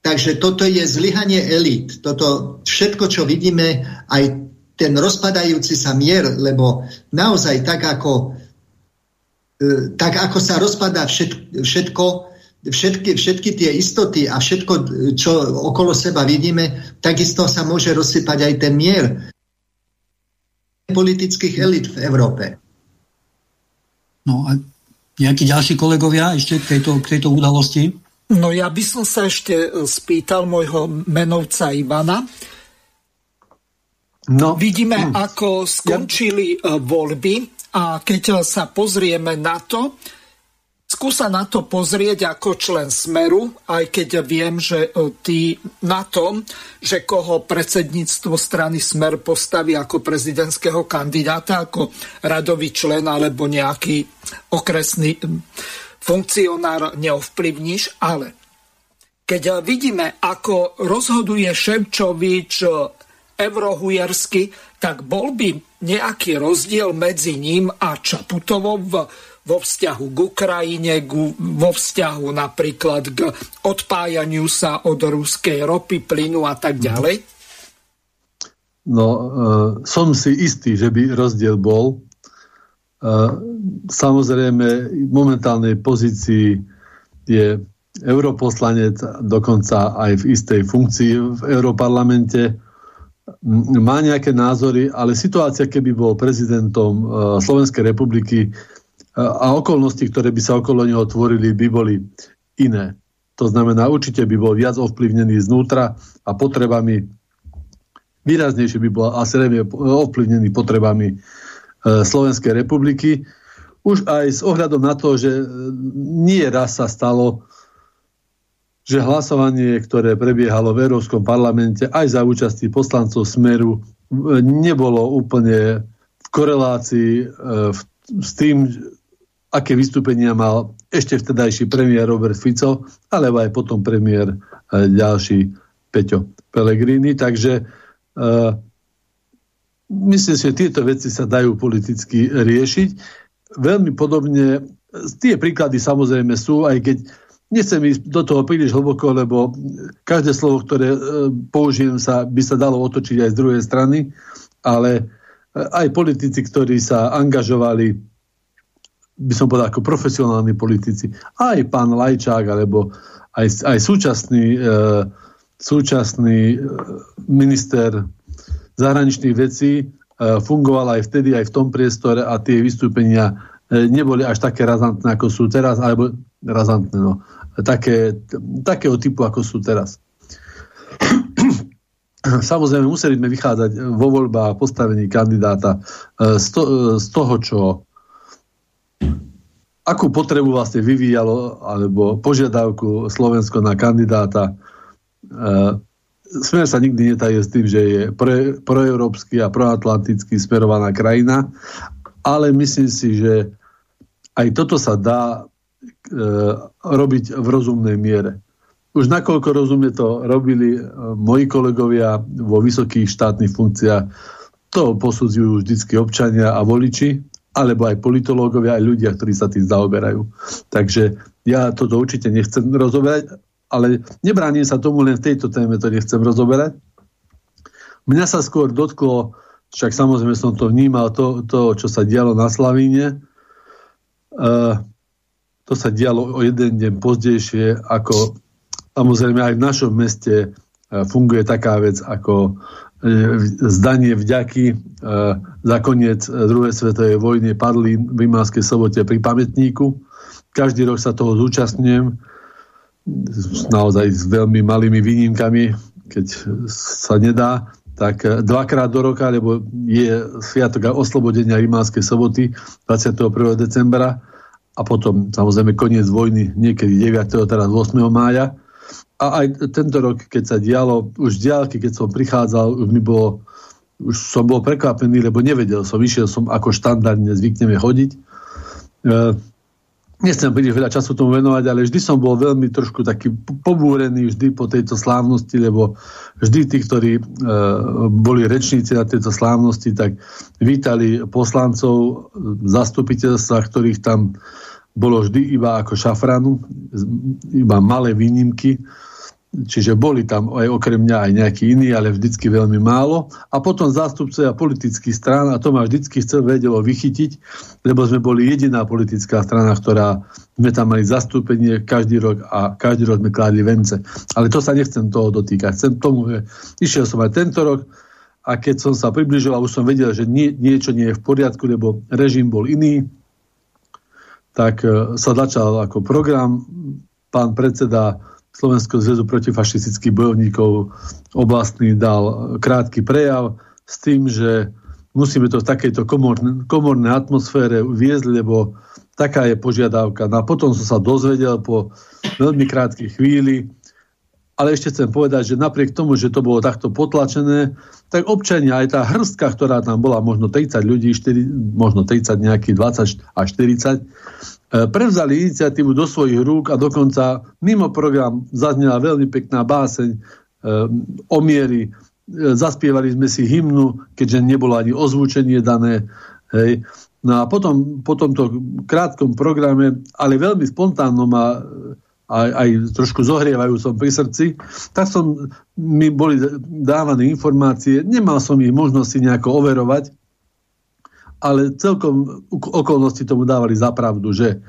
takže toto je zlyhanie elít. Toto všetko, čo vidíme, aj ten rozpadajúci sa mier, lebo naozaj tak ako, e, tak ako sa rozpadá všetko, všetky, všetky tie istoty a všetko, čo okolo seba vidíme, takisto sa môže rozsypať aj ten mier politických elit v Európe. No a nejakí ďalší kolegovia ešte k tejto, k tejto udalosti? No ja by som sa ešte spýtal môjho menovca Ivana, No, Vidíme, hm. ako skončili ja... E, voľby a keď sa pozrieme na to, skúsa na to pozrieť ako člen Smeru, aj keď viem, že e, ty na tom, že koho predsedníctvo strany Smer postaví ako prezidentského kandidáta, ako radový člen alebo nejaký okresný funkcionár neovplyvníš, ale keď vidíme, ako rozhoduje Ševčovič eurohujersky, tak bol by nejaký rozdiel medzi ním a Čaputovou vo vzťahu k Ukrajine, vo vzťahu napríklad k odpájaniu sa od ruskej ropy, plynu a tak ďalej? No, e, som si istý, že by rozdiel bol. E, samozrejme, v momentálnej pozícii je europoslanec, dokonca aj v istej funkcii v Europarlamente má nejaké názory, ale situácia, keby bol prezidentom uh, Slovenskej republiky uh, a okolnosti, ktoré by sa okolo neho tvorili, by boli iné. To znamená, určite by bol viac ovplyvnený znútra a potrebami, výraznejšie by bol asi ovplyvnený potrebami uh, Slovenskej republiky. Už aj s ohľadom na to, že nie raz sa stalo, že hlasovanie, ktoré prebiehalo v Európskom parlamente aj za účasti poslancov Smeru, nebolo úplne v korelácii e, s tým, aké vystúpenia mal ešte vtedajší premiér Robert Fico, alebo aj potom premiér e, ďalší Peťo Pellegrini. Takže myslím si, že tieto veci sa dajú politicky riešiť. Veľmi podobne, tie príklady samozrejme sú, aj keď Nechcem ísť do toho príliš hlboko, lebo každé slovo, ktoré e, použijem, sa, by sa dalo otočiť aj z druhej strany, ale e, aj politici, ktorí sa angažovali, by som povedal ako profesionálni politici, aj pán Lajčák, alebo aj, aj súčasný, e, súčasný e, minister zahraničných vecí e, fungoval aj vtedy, aj v tom priestore a tie vystúpenia neboli až také razantné, ako sú teraz, alebo razantné. No. Také, takého typu, ako sú teraz. Samozrejme, museli sme vychádzať vo voľbách postavení kandidáta z, to, z toho, čo akú potrebu vlastne vyvíjalo alebo požiadavku Slovensko na kandidáta. Smer sa nikdy netaje s tým, že je pre, proeurópsky a proatlanticky smerovaná krajina, ale myslím si, že aj toto sa dá e, robiť v rozumnej miere. Už nakoľko rozumne to robili e, moji kolegovia vo vysokých štátnych funkciách, to posudzujú vždycky občania a voliči, alebo aj politológovia, aj ľudia, ktorí sa tým zaoberajú. Takže ja toto určite nechcem rozoberať, ale nebránim sa tomu, len v tejto téme to nechcem rozoberať. Mňa sa skôr dotklo, však samozrejme som to vnímal, to, to čo sa dialo na Slavíne, uh, to sa dialo o jeden deň pozdejšie, ako samozrejme aj v našom meste uh, funguje taká vec ako zdanie vďaky e, za koniec druhej svetovej vojny padli v Rimánskej sobote pri pamätníku. Každý rok sa toho zúčastňujem, naozaj s veľmi malými výnimkami, keď sa nedá, tak dvakrát do roka, lebo je sviatok oslobodenia Rimánskej soboty 21. decembra a potom samozrejme koniec vojny niekedy 9. teraz 8. mája a aj tento rok, keď sa dialo, už diálky, keď som prichádzal, už mi bolo, už som bol prekvapený, lebo nevedel som, vyšiel som ako štandardne zvykneme chodiť. E, nechcem príliš veľa času tomu venovať, ale vždy som bol veľmi trošku taký pobúrený vždy po tejto slávnosti, lebo vždy tí, ktorí e, boli rečníci na tejto slávnosti, tak vítali poslancov zastupiteľstva, ktorých tam bolo vždy iba ako šafranu, iba malé výnimky Čiže boli tam aj okrem mňa aj nejakí iní, ale vždycky veľmi málo. A potom zástupcovia politických strán, a to ma vždycky chcel vedelo vychytiť, lebo sme boli jediná politická strana, ktorá sme tam mali zastúpenie každý rok a každý rok sme kládli vence. Ale to sa nechcem toho dotýkať. Chcem tomu, že išiel som aj tento rok a keď som sa približil a už som vedel, že nie, niečo nie je v poriadku, lebo režim bol iný, tak e, sa začal ako program. Pán predseda Slovenského zväzu protifašistických bojovníkov oblastný dal krátky prejav s tým, že musíme to v takejto komornej, komornej atmosfére viesť, lebo taká je požiadavka. No a potom som sa dozvedel po veľmi krátkej chvíli, ale ešte chcem povedať, že napriek tomu, že to bolo takto potlačené, tak občania, aj tá hrstka, ktorá tam bola, možno 30 ľudí, 4, možno 30, nejakých 20 až 40, E, prevzali iniciatívu do svojich rúk a dokonca mimo program zaznela veľmi pekná báseň e, o miery. E, zaspievali sme si hymnu, keďže nebolo ani ozvučenie dané. Hej. No a potom po tomto krátkom programe, ale veľmi spontánnom a aj, aj trošku zohrievajúcom pri srdci, tak som, mi boli dávané informácie, nemal som ich možnosť si nejako overovať, ale celkom okolnosti tomu dávali zapravdu, že,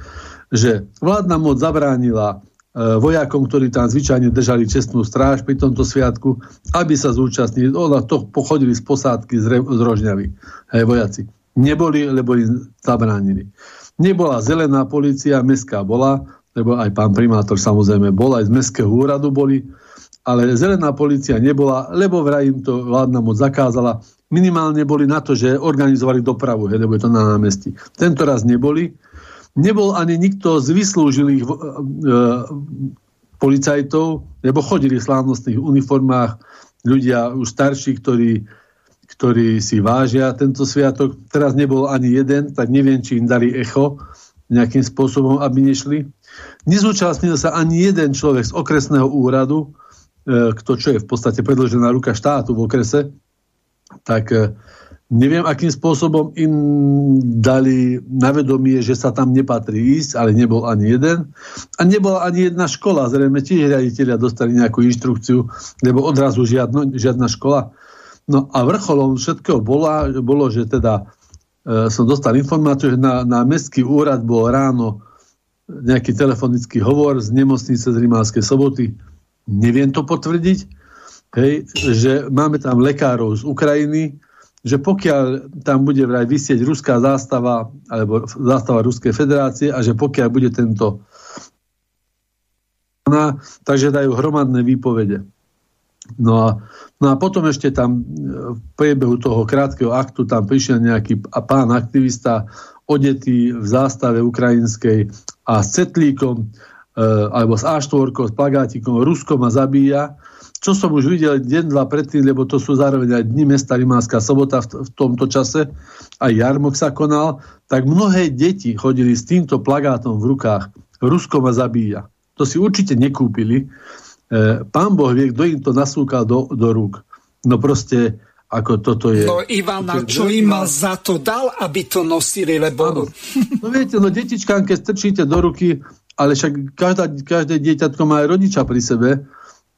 že vládna moc zabránila e, vojakom, ktorí tam zvyčajne držali čestnú stráž pri tomto sviatku, aby sa zúčastnili. Ona to pochodili z posádky z, Re, z Rožňavy. Hej, vojaci. Neboli, lebo im zabránili. Nebola zelená policia, mestská bola, lebo aj pán primátor samozrejme bol, aj z mestského úradu boli, ale zelená policia nebola, lebo vraj im to vládna moc zakázala minimálne boli na to, že organizovali dopravu, he, lebo je to na námestí. Tento raz neboli. Nebol ani nikto z vyslúžilých e, e, policajtov, lebo chodili v slávnostných uniformách ľudia už starší, ktorí, ktorí si vážia tento sviatok. Teraz nebol ani jeden, tak neviem, či im dali echo nejakým spôsobom, aby nešli. Nezúčastnil sa ani jeden človek z okresného úradu, e, kto čo je v podstate predložená ruka štátu v okrese, tak e, neviem, akým spôsobom im dali na vedomie, že sa tam nepatrí ísť, ale nebol ani jeden. A nebola ani jedna škola. Zrejme tiež riaditeľia dostali nejakú inštrukciu, lebo odrazu žiadno, žiadna škola. No a vrcholom všetkého bola, bolo, že teda e, som dostal informáciu, že na, na mestský úrad bol ráno nejaký telefonický hovor z nemocnice z Rimánskej soboty. Neviem to potvrdiť, hej, že máme tam lekárov z Ukrajiny, že pokiaľ tam bude vraj vysieť ruská zástava alebo zástava Ruskej federácie a že pokiaľ bude tento takže dajú hromadné výpovede. No a, no a potom ešte tam v priebehu toho krátkeho aktu tam prišiel nejaký pán aktivista odetý v zástave ukrajinskej a s cetlíkom e, alebo s A4, s plagátikom Rusko ma zabíja čo som už videl deň, dva predtým, lebo to sú zároveň aj dni mesta Rimánska sobota v, v tomto čase, aj jarmok sa konal, tak mnohé deti chodili s týmto plagátom v rukách. Rusko ma zabíja. To si určite nekúpili. E, pán Boh vie, kto im to nasúkal do, do rúk. No proste, ako toto je... No Ivana, čo im za to? Dal, aby to nosili, lebo... No viete, no detičkám, keď strčíte do ruky, ale však každá, každé dieťatko má aj rodiča pri sebe,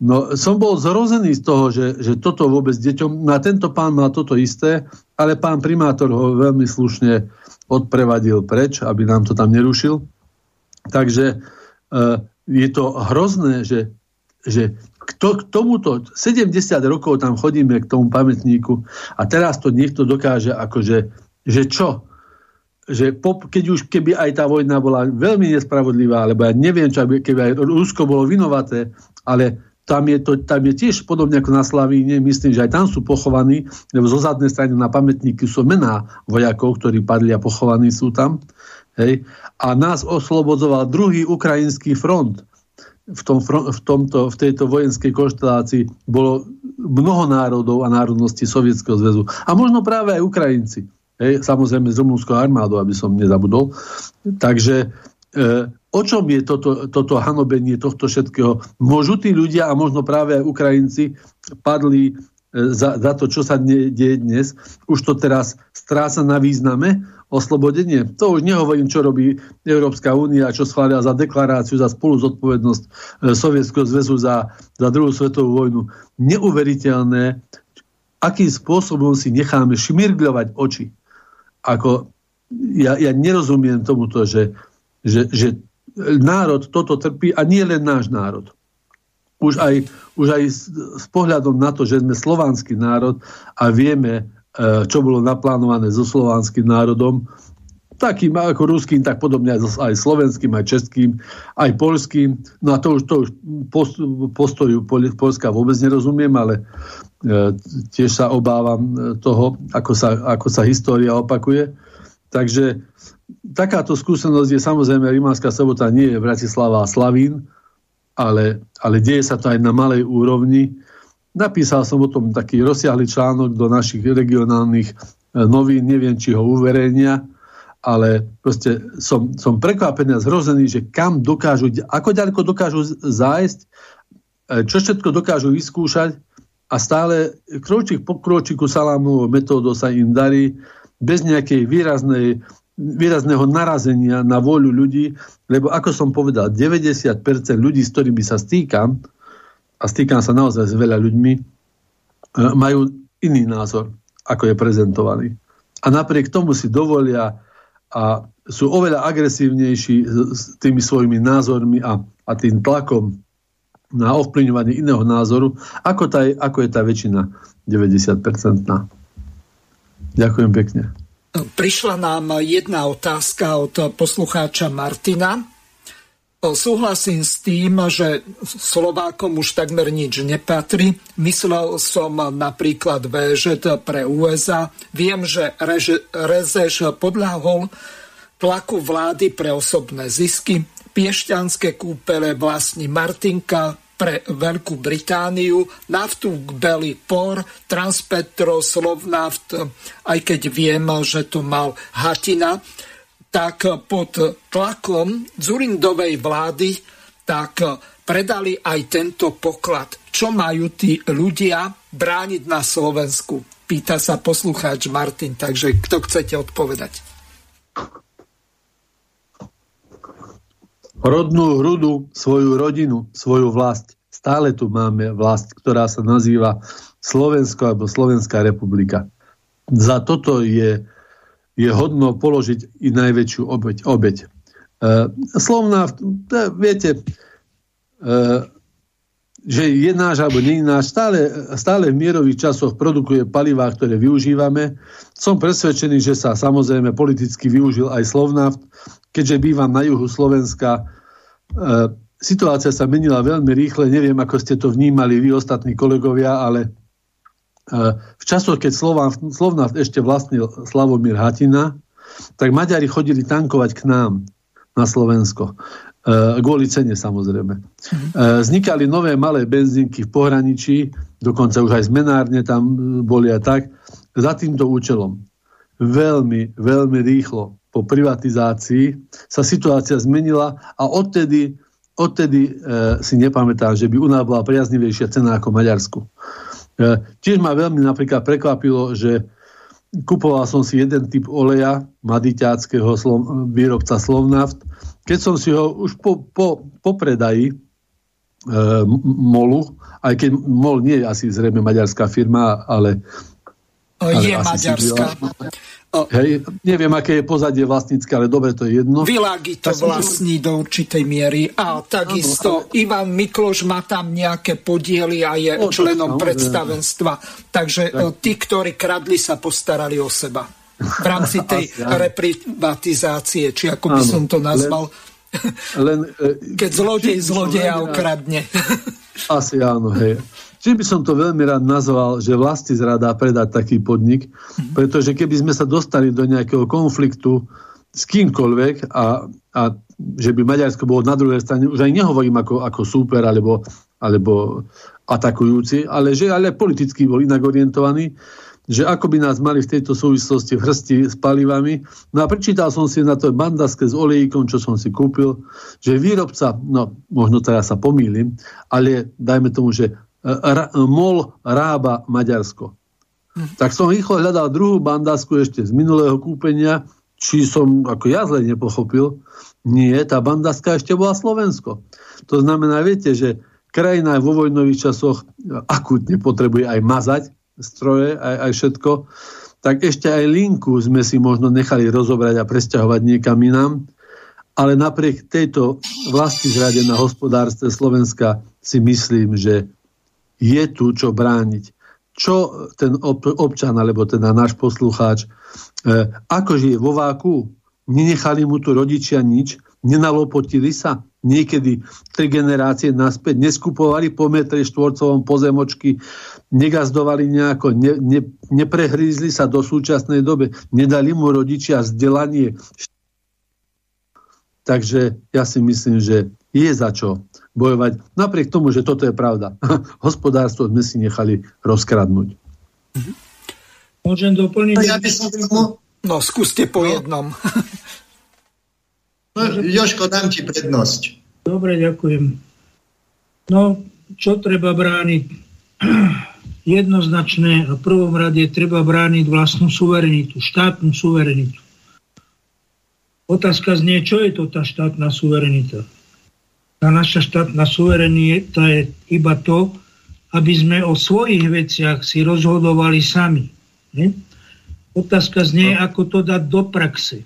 No, som bol zrozený z toho, že, že toto vôbec deťom, na tento pán mal toto isté, ale pán primátor ho veľmi slušne odprevadil preč, aby nám to tam nerušil. Takže e, je to hrozné, že, že k tomuto 70 rokov tam chodíme k tomu pamätníku a teraz to niekto dokáže akože, že čo? Že pop, keď už keby aj tá vojna bola veľmi nespravodlivá, alebo ja neviem, čo keby aj Rusko bolo vinovaté, ale tam je, to, tam je tiež podobne ako na Slavíne, myslím, že aj tam sú pochovaní, lebo zo zadnej strany na pamätníky sú mená vojakov, ktorí padli a pochovaní sú tam. Hej. A nás oslobodzoval druhý ukrajinský front. V, tom, v, tomto, v tejto vojenskej konštelácii bolo mnoho národov a národností Sovietskeho zväzu. A možno práve aj Ukrajinci. Hej, samozrejme z rumúnskou armádou, aby som nezabudol. Takže e, O čom je toto, toto hanobenie tohto všetkého? Môžu tí ľudia a možno práve aj Ukrajinci padli e, za, za to, čo sa deje dnes. Už to teraz stráca na význame oslobodenie. To už nehovorím, čo robí Európska únia, čo schválila za deklaráciu, za spolu zodpovednosť e, Sovietskeho zväzu za, za druhú svetovú vojnu. Neuveriteľné, akým spôsobom si necháme šmirgľovať oči. Ako, ja, ja nerozumiem tomuto, že, že, že národ toto trpí a nie len náš národ. Už aj, už aj s, s pohľadom na to, že sme slovanský národ a vieme, čo bolo naplánované so slovanským národom, takým ako ruským, tak podobne aj, slovenským, aj českým, aj polským. No a to už, to už postoju Polska vôbec nerozumiem, ale e, tiež sa obávam e, toho, ako sa, ako sa história opakuje. Takže takáto skúsenosť je samozrejme Rimánska sobota nie je Bratislava a Slavín, ale, ale deje sa to aj na malej úrovni. Napísal som o tom taký rozsiahly článok do našich regionálnych e, novín, neviem, či ho uverejnia, ale proste som, som prekvapený a zhrozený, že kam dokážu, ako ďaleko dokážu zájsť, e, čo všetko dokážu vyskúšať a stále kročík po kročiku salámovou metódou sa im darí bez nejakej výraznej výrazného narazenia na voľu ľudí, lebo ako som povedal, 90% ľudí, s ktorými sa stýkam, a stýkam sa naozaj s veľa ľuďmi, e, majú iný názor, ako je prezentovaný. A napriek tomu si dovolia a sú oveľa agresívnejší s tými svojimi názormi a, a tým tlakom na ovplyvňovanie iného názoru, ako, tá, ako je tá väčšina 90%. Ďakujem pekne. Prišla nám jedna otázka od poslucháča Martina. Súhlasím s tým, že Slovákom už takmer nič nepatrí. Myslel som napríklad VŽ pre USA. Viem, že Rezeš podľahol tlaku vlády pre osobné zisky. Piešťanské kúpele vlastní Martinka, pre Veľkú Britániu, naftu k Belly Por, Transpetro, Slovnaft, aj keď viem, že to mal Hatina, tak pod tlakom Zurindovej vlády tak predali aj tento poklad. Čo majú tí ľudia brániť na Slovensku? Pýta sa poslucháč Martin, takže kto chcete odpovedať? rodnú hrudu, svoju rodinu, svoju vlast. Stále tu máme vlast, ktorá sa nazýva Slovensko alebo Slovenská republika. Za toto je, je hodno položiť i najväčšiu obeď. obeď. E, slovná, viete, e, že je náš alebo nie je náš, stále, stále v mierových časoch produkuje palivá, ktoré využívame. Som presvedčený, že sa samozrejme politicky využil aj Slovnaft, keďže bývam na juhu Slovenska, e, situácia sa menila veľmi rýchle, neviem, ako ste to vnímali vy, ostatní kolegovia, ale v časoch, keď Slovna ešte vlastnil Slavomír Hatina, tak Maďari chodili tankovať k nám na Slovensko. Kvôli cene samozrejme. Mhm. Vznikali nové malé benzínky v pohraničí, dokonca už aj zmenárne tam boli a tak, za týmto účelom. Veľmi, veľmi rýchlo po privatizácii sa situácia zmenila a odtedy, odtedy e, si nepamätám, že by u nás bola priaznivejšia cena ako v Maďarsku. E, tiež ma veľmi napríklad prekvapilo, že kupoval som si jeden typ oleja madiťáckého slov, výrobca Slovnaft. Keď som si ho už po, po, po predaji e, MOLu, aj keď MOL nie je asi zrejme maďarská firma, ale je maďarská. Hej, neviem, aké je pozadie vlastnícke, ale dobre, to je jedno. Világi to tak vlastní do určitej miery a takisto Ivan Mikloš má tam nejaké podiely a je o, členom no, predstavenstva. Takže tak. tí, ktorí kradli, sa postarali o seba. V rámci tej reprivatizácie, či ako by ano, som to nazval. Len, len, Keď zlodej zlodeja ukradne. Asi áno, hej. Čiže by som to veľmi rád nazval, že vlasti zrada predať taký podnik, pretože keby sme sa dostali do nejakého konfliktu s kýmkoľvek a, a že by Maďarsko bolo na druhej strane, už aj nehovorím ako, ako súper alebo, alebo atakujúci, ale že ale politicky bol inak orientovaný, že ako by nás mali v tejto súvislosti v hrsti s palivami. No a prečítal som si na to bandaske s olejkom, čo som si kúpil, že výrobca, no možno teraz sa pomýlim, ale dajme tomu, že MOL Rába Maďarsko. Hm. Tak som rýchlo hľadal druhú bandasku ešte z minulého kúpenia, či som ako ja zle nepochopil. Nie, tá bandaska ešte bola Slovensko. To znamená, viete, že krajina vo vojnových časoch akutne potrebuje aj mazať stroje, aj, aj všetko, tak ešte aj linku sme si možno nechali rozobrať a presťahovať niekam inám. Ale napriek tejto vlasti zrade na hospodárstve Slovenska si myslím, že je tu čo brániť. Čo ten občan, alebo teda náš poslucháč, e, ako žije vo váku, nenechali mu tu rodičia nič, nenalopotili sa, niekedy tri generácie naspäť, neskupovali po metre štvorcovom pozemočky, negazdovali nejako, ne, ne, neprehrízli sa do súčasnej dobe, nedali mu rodičia vzdelanie. Takže ja si myslím, že je za čo bojovať. Napriek tomu, že toto je pravda. Hospodárstvo sme si nechali rozkradnúť. Môžem doplniť? Ja by som No, skúste po no. jednom. no, Joško, dám ti prednosť. Dobre, ďakujem. No, čo treba brániť? Jednoznačné a prvom rade treba brániť vlastnú suverenitu, štátnu suverenitu. Otázka znie, čo je to tá štátna suverenita? Tá naša štátna suverenita je iba to, aby sme o svojich veciach si rozhodovali sami. Ne? Otázka znie, no. ako to dať do praxe.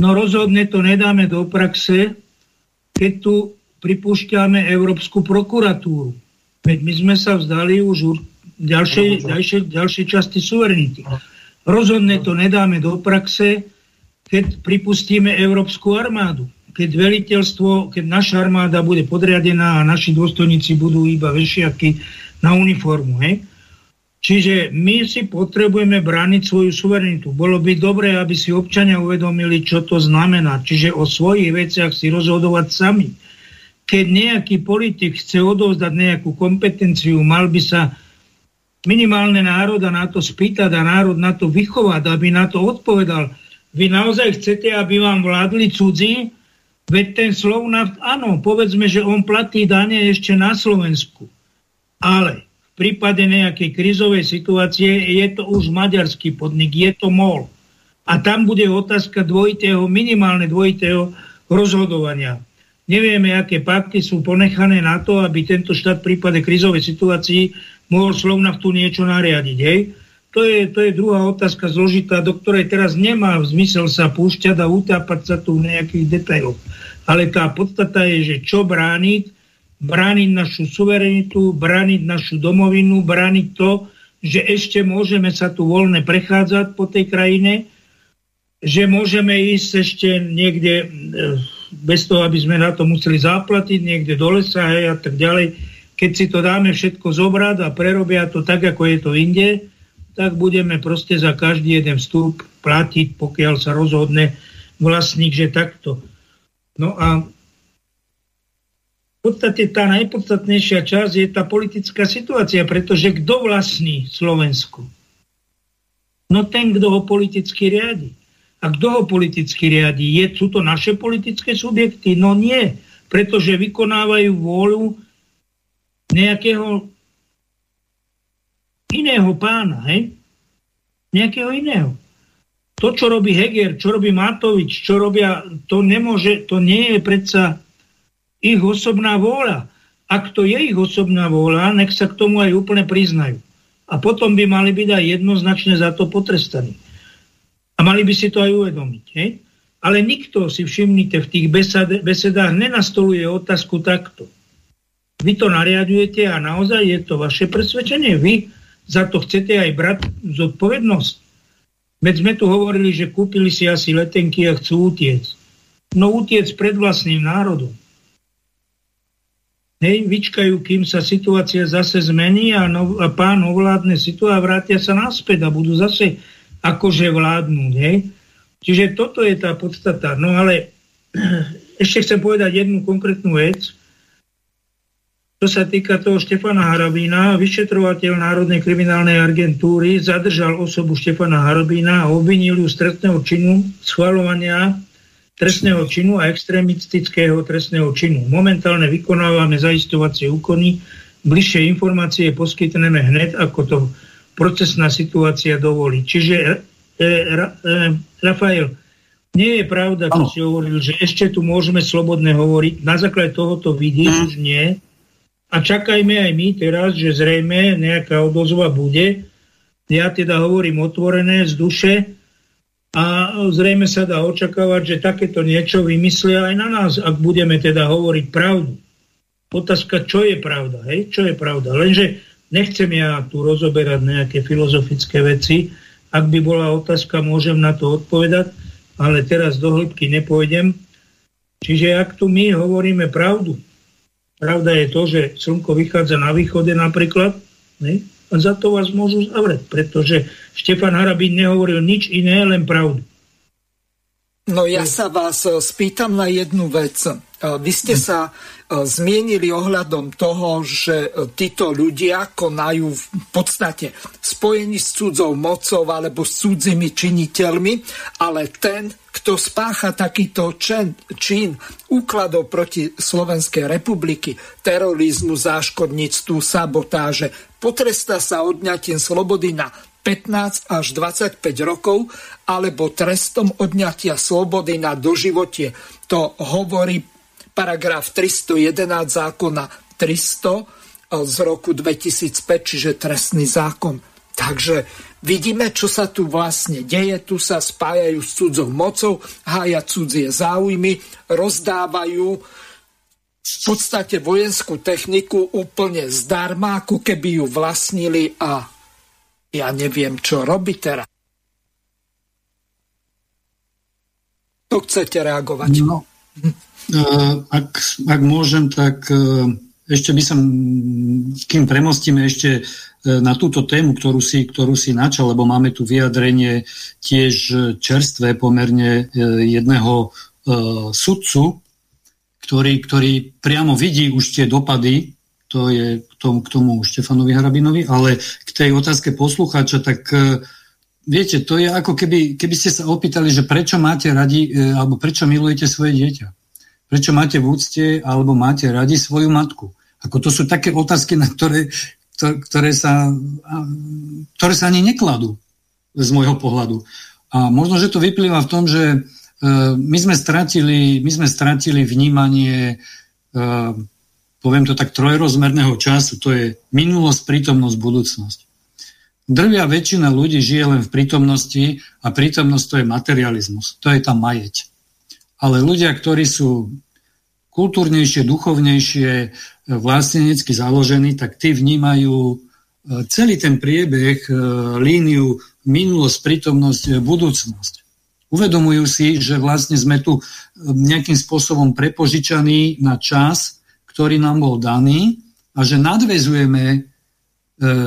No rozhodne to nedáme do praxe, keď tu pripúšťame Európsku prokuratúru. Veď my sme sa vzdali už ďalšej, ďalšej, ďalšej časti suverenity. Rozhodne to nedáme do praxe, keď pripustíme Európsku armádu keď veliteľstvo, keď naša armáda bude podriadená a naši dôstojníci budú iba vešiaky na uniformu. He? Čiže my si potrebujeme brániť svoju suverenitu. Bolo by dobré, aby si občania uvedomili, čo to znamená. Čiže o svojich veciach si rozhodovať sami. Keď nejaký politik chce odovzdať nejakú kompetenciu, mal by sa minimálne národa na to spýtať a národ na to vychovať, aby na to odpovedal. Vy naozaj chcete, aby vám vládli cudzí? Veď ten Slovnaft, áno, povedzme, že on platí dane ešte na Slovensku. Ale v prípade nejakej krizovej situácie je to už maďarský podnik, je to MOL. A tam bude otázka dvojitého, minimálne dvojitého rozhodovania. Nevieme, aké pakty sú ponechané na to, aby tento štát v prípade krizovej situácii mohol Slovnaftu niečo nariadiť. Hej? To je, to je druhá otázka zložitá, do ktorej teraz nemá zmysel sa púšťať a utápať sa tu v nejakých detailoch. Ale tá podstata je, že čo brániť, brániť našu suverenitu, brániť našu domovinu, brániť to, že ešte môžeme sa tu voľne prechádzať po tej krajine, že môžeme ísť ešte niekde e, bez toho, aby sme na to museli zaplatiť niekde do lesa hej, a tak ďalej. Keď si to dáme všetko zobrať a prerobia to tak, ako je to inde, tak budeme proste za každý jeden vstup platiť, pokiaľ sa rozhodne vlastník, že takto. No a v podstate tá najpodstatnejšia časť je tá politická situácia, pretože kto vlastní Slovensku? No ten, kto ho politicky riadi. A kto ho politicky riadi? Je, sú to naše politické subjekty? No nie, pretože vykonávajú vôľu nejakého iného pána, hej? Nejakého iného. To, čo robí Heger, čo robí Matovič, čo robia, to nemôže, to nie je predsa ich osobná vôľa. Ak to je ich osobná vôľa, nech sa k tomu aj úplne priznajú. A potom by mali byť aj jednoznačne za to potrestaní. A mali by si to aj uvedomiť. Hej? Ale nikto si všimnite v tých besed, besedách nenastoluje otázku takto. Vy to nariadujete a naozaj je to vaše presvedčenie. Vy za to chcete aj brať zodpovednosť. Veď sme tu hovorili, že kúpili si asi letenky a chcú utiec. No utiec pred vlastným národom. Hej, vyčkajú, kým sa situácia zase zmení a, no, a pán ovládne situáciu a vrátia sa naspäť a budú zase akože vládnuť. Hej? Čiže toto je tá podstata. No ale ešte chcem povedať jednu konkrétnu vec. Čo sa týka toho Štefana Harabína, vyšetrovateľ Národnej kriminálnej agentúry zadržal osobu Štefana Harabína a obvinil ju z trestného činu schvalovania trestného činu a extremistického trestného činu. Momentálne vykonávame zaistovacie úkony. Bližšie informácie poskytneme hneď, ako to procesná situácia dovolí. Čiže e, e, Rafael, nie je pravda, čo si hovoril, že ešte tu môžeme slobodne hovoriť. Na základe tohoto vidíš, mm. už nie. A čakajme aj my teraz, že zrejme nejaká odozva bude. Ja teda hovorím otvorené z duše a zrejme sa dá očakávať, že takéto niečo vymyslia aj na nás, ak budeme teda hovoriť pravdu. Otázka, čo je pravda, hej? Čo je pravda? Lenže Nechcem ja tu rozoberať nejaké filozofické veci. Ak by bola otázka, môžem na to odpovedať, ale teraz do hĺbky nepôjdem. Čiže ak tu my hovoríme pravdu, pravda je to, že slnko vychádza na východe napríklad, ne? a za to vás môžu zavrieť, pretože Štefan Harabín nehovoril nič iné, len pravdu. No ja sa vás e, spýtam na jednu vec. E, vy ste sa e, zmienili ohľadom toho, že títo ľudia konajú v podstate spojení s cudzou mocou alebo s cudzými činiteľmi, ale ten, kto spácha takýto čin, čin úkladov proti Slovenskej republiky, terorizmu, záškodníctvu, sabotáže, potrestá sa odňatím slobody na 15 až 25 rokov alebo trestom odňatia slobody na doživotie. To hovorí paragraf 311 zákona 300 z roku 2005, čiže trestný zákon. Takže vidíme, čo sa tu vlastne deje. Tu sa spájajú s cudzou mocou, hája cudzie záujmy, rozdávajú v podstate vojenskú techniku úplne zdarma, ako keby ju vlastnili a ja neviem, čo robiť teraz. To chcete reagovať? No, ak, ak môžem, tak e, ešte by som, kým premostíme ešte e, na túto tému, ktorú si, ktorú si načal, lebo máme tu vyjadrenie tiež čerstvé pomerne e, jedného sudcu, ktorý, ktorý priamo vidí už tie dopady to je k tomu, k tomu Štefanovi Harabinovi, ale k tej otázke poslucháča, tak viete, to je ako keby, keby ste sa opýtali, že prečo máte radi, alebo prečo milujete svoje dieťa. Prečo máte v úcte, alebo máte radi svoju matku. Ako to sú také otázky, na ktoré, ktoré, sa, ktoré sa ani nekladú z môjho pohľadu. A možno, že to vyplýva v tom, že e, my sme stratili, my sme stratili vnímanie poviem to tak, trojrozmerného času. To je minulosť, prítomnosť, budúcnosť. Drvia väčšina ľudí žije len v prítomnosti a prítomnosť to je materializmus. To je tá majeť. Ale ľudia, ktorí sú kultúrnejšie, duchovnejšie, vlastnenecky založení, tak tí vnímajú e, celý ten priebeh, e, líniu, minulosť, prítomnosť, e, budúcnosť. Uvedomujú si, že vlastne sme tu nejakým spôsobom prepožičaní na čas, ktorý nám bol daný a že nadvezujeme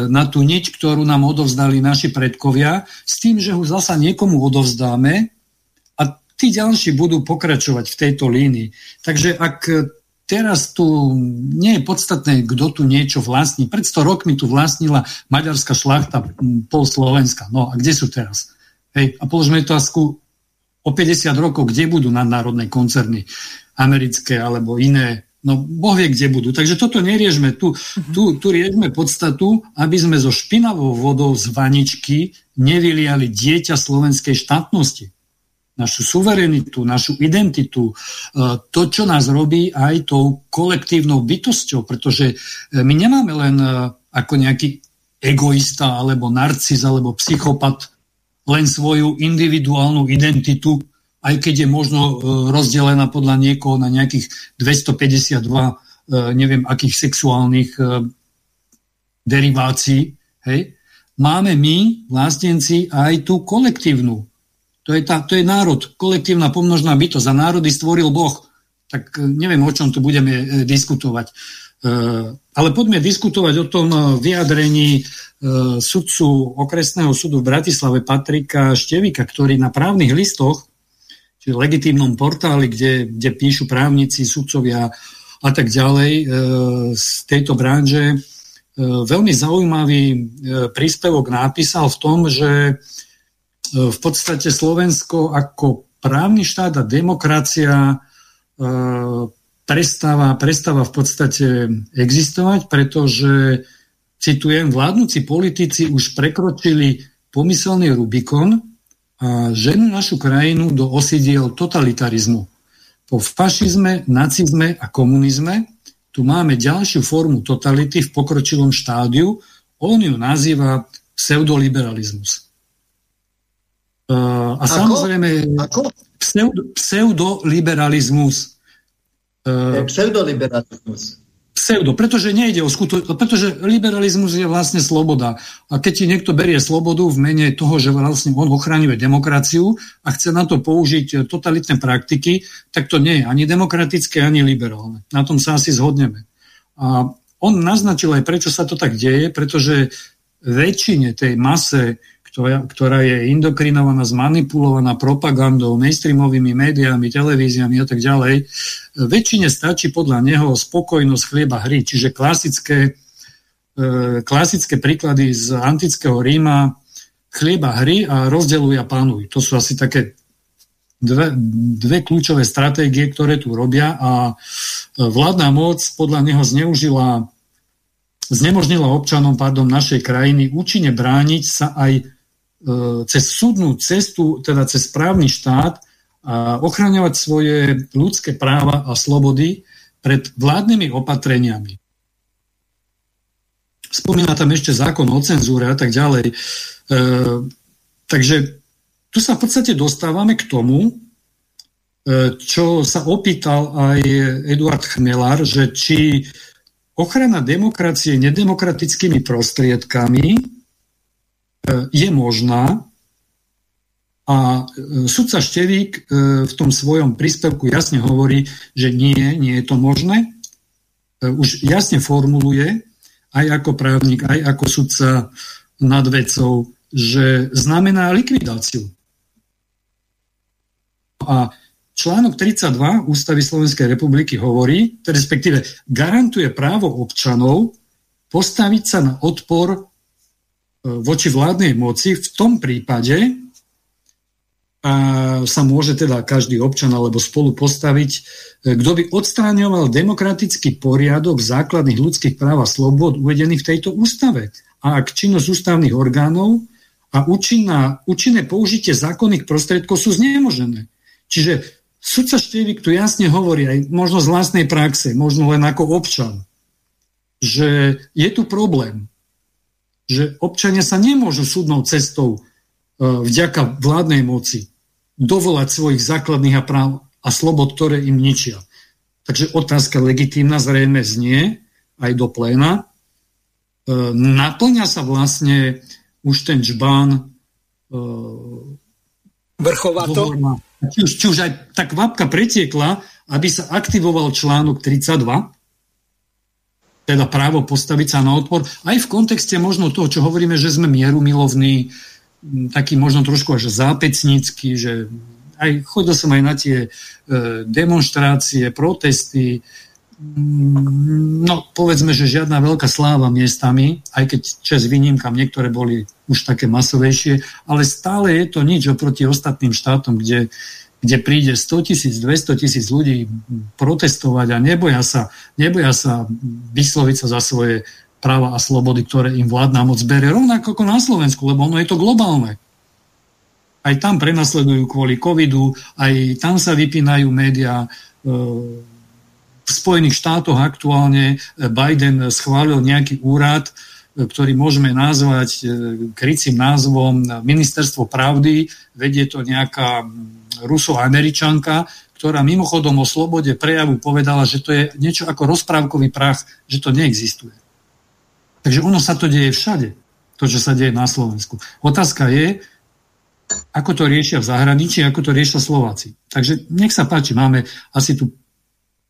na tú niť, ktorú nám odovzdali naši predkovia, s tým, že ho zasa niekomu odovzdáme tí ďalší budú pokračovať v tejto línii. Takže ak teraz tu nie je podstatné, kto tu niečo vlastní. Pred 100 rokmi tu vlastnila maďarská šlachta pol Slovenska. No a kde sú teraz? Hej, a položme otázku o 50 rokov, kde budú nadnárodné koncerny americké alebo iné. No Boh vie, kde budú. Takže toto neriešme. Tu, mhm. tu, tu riešme podstatu, aby sme zo špinavou vodou z vaničky nevyliali dieťa slovenskej štátnosti našu suverenitu, našu identitu, e, to, čo nás robí aj tou kolektívnou bytosťou, pretože e, my nemáme len e, ako nejaký egoista, alebo narcis, alebo psychopat, len svoju individuálnu identitu, aj keď je možno rozdelená podľa niekoho na nejakých 252 neviem akých sexuálnych derivácií. Hej? Máme my, vlastenci, aj tú kolektívnu to je, tá, to je národ, kolektívna pomnožná bytosť a národy stvoril Boh. Tak e, neviem, o čom tu budeme e, diskutovať. E, ale poďme diskutovať o tom vyjadrení sudcu okresného súdu v Bratislave Patrika Števika, ktorý na právnych listoch, čiže legitímnom portáli, kde, kde píšu právnici, sudcovia a tak ďalej z tejto branže, veľmi zaujímavý príspevok napísal v tom, že v podstate Slovensko ako právny štát a demokracia e, prestáva, prestáva v podstate existovať, pretože, citujem, vládnúci politici už prekročili pomyselný Rubikon a ženú našu krajinu do osidiel totalitarizmu. Po fašizme, nacizme a komunizme tu máme ďalšiu formu totality v pokročilom štádiu, on ju nazýva pseudoliberalizmus. A Ako? samozrejme Ako? Pseudo, pseudoliberalizmus. Uh, pseudoliberalizmus. Pseudo, pretože nejde o skuto, pretože liberalizmus je vlastne sloboda. A keď ti niekto berie slobodu v mene toho, že vlastne on ochraňuje demokraciu a chce na to použiť totalitné praktiky, tak to nie je ani demokratické, ani liberálne. Na tom sa asi zhodneme. A on naznačil aj, prečo sa to tak deje, pretože väčšine tej mase ktorá, je indokrinovaná, zmanipulovaná propagandou, mainstreamovými médiami, televíziami a tak ďalej, väčšine stačí podľa neho spokojnosť chlieba hry, čiže klasické, e, klasické príklady z antického Ríma chlieba hry a rozdeluj a pánuj. To sú asi také dve, dve kľúčové stratégie, ktoré tu robia a vládna moc podľa neho zneužila znemožnila občanom pardon, našej krajiny účinne brániť sa aj E, cez súdnu cestu, teda cez právny štát a ochraňovať svoje ľudské práva a slobody pred vládnymi opatreniami. Spomína tam ešte zákon o cenzúre a tak ďalej. E, takže tu sa v podstate dostávame k tomu, e, čo sa opýtal aj Eduard Chmelár, že či ochrana demokracie nedemokratickými prostriedkami je možná a e, sudca Števík e, v tom svojom príspevku jasne hovorí, že nie, nie je to možné. E, už jasne formuluje, aj ako právnik, aj ako sudca nad vecou, že znamená likvidáciu. A článok 32 Ústavy Slovenskej republiky hovorí, respektíve garantuje právo občanov postaviť sa na odpor voči vládnej moci, v tom prípade a sa môže teda každý občan alebo spolu postaviť, e, kto by odstráňoval demokratický poriadok základných ľudských práv a slobod uvedených v tejto ústave. A ak činnosť ústavných orgánov a účinná, účinné použitie zákonných prostriedkov sú znemožené. Čiže sudca Števik tu jasne hovorí aj možno z vlastnej praxe, možno len ako občan, že je tu problém že občania sa nemôžu súdnou cestou e, vďaka vládnej moci dovolať svojich základných a práv a slobod, ktoré im ničia. Takže otázka legitímna zrejme znie aj do pléna. E, naplňa sa vlastne už ten čbán e, Vrchovato? Či už, či už aj tá kvapka pretiekla, aby sa aktivoval článok 32, teda právo postaviť sa na odpor, aj v kontexte možno toho, čo hovoríme, že sme mierumilovní, taký možno trošku až zápecnícky, že aj chodil som aj na tie e, demonstrácie, protesty, no povedzme, že žiadna veľká sláva miestami, aj keď čes výnimkám niektoré boli už také masovejšie, ale stále je to nič oproti ostatným štátom, kde, kde príde 100 tisíc, 200 tisíc ľudí protestovať a neboja sa, neboja sa vysloviť sa za svoje práva a slobody, ktoré im vládna moc berie, rovnako ako na Slovensku, lebo ono je to globálne. Aj tam prenasledujú kvôli covidu, aj tam sa vypínajú médiá. E, v Spojených štátoch aktuálne Biden schválil nejaký úrad, e, ktorý môžeme nazvať e, krycím názvom Ministerstvo pravdy. Vedie to nejaká ruso-američanka, ktorá mimochodom o slobode prejavu povedala, že to je niečo ako rozprávkový prach, že to neexistuje. Takže ono sa to deje všade, to, čo sa deje na Slovensku. Otázka je, ako to riešia v zahraničí, ako to riešia Slováci. Takže nech sa páči, máme asi tu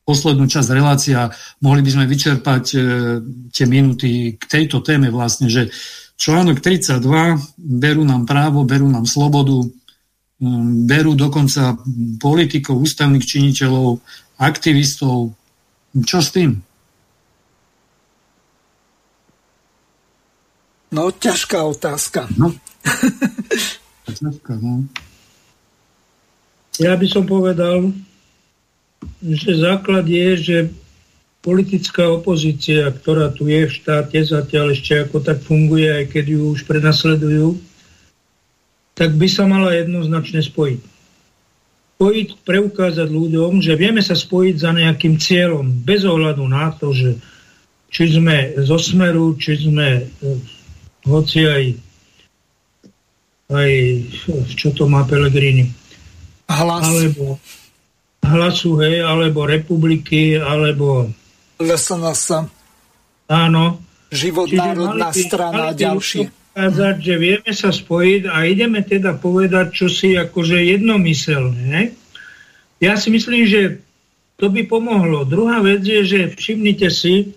poslednú časť relácia, mohli by sme vyčerpať e, tie minúty k tejto téme vlastne, že článok 32, berú nám právo, berú nám slobodu, berú dokonca politikov, ústavných činiteľov, aktivistov. Čo s tým? No, ťažká otázka. No. ťažká, no. Ja by som povedal, že základ je, že politická opozícia, ktorá tu je v štáte zatiaľ ešte ako tak funguje, aj keď ju už prenasledujú, tak by sa mala jednoznačne spojiť. Spojiť, preukázať ľuďom, že vieme sa spojiť za nejakým cieľom, bez ohľadu na to, že či sme zo smeru, či sme hoci aj, aj čo to má Pelegrini. Hlas. Alebo hlasu, hej, alebo republiky, alebo LSNS. Áno. Život Čiže národná by, strana a ďalšie. Ukázať, že vieme sa spojiť a ideme teda povedať čo si akože jednomyselné. Ja si myslím, že to by pomohlo. Druhá vec je, že všimnite si,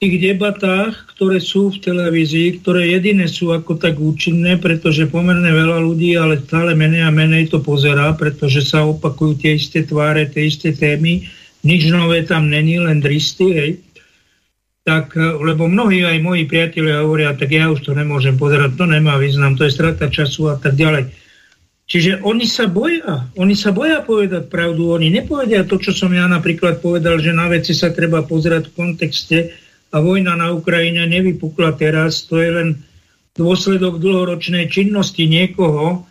tých debatách, ktoré sú v televízii, ktoré jediné sú ako tak účinné, pretože pomerne veľa ľudí, ale stále menej a menej to pozerá, pretože sa opakujú tie isté tváre, tie isté témy, nič nové tam není, len dristy, hej. Tak, e, lebo mnohí aj moji priatelia hovoria, tak ja už to nemôžem pozerať, to nemá význam, to je strata času a tak ďalej. Čiže oni sa boja, oni sa boja povedať pravdu, oni nepovedia to, čo som ja napríklad povedal, že na veci sa treba pozerať v kontexte, a vojna na Ukrajine nevypukla teraz, to je len dôsledok dlhoročnej činnosti niekoho,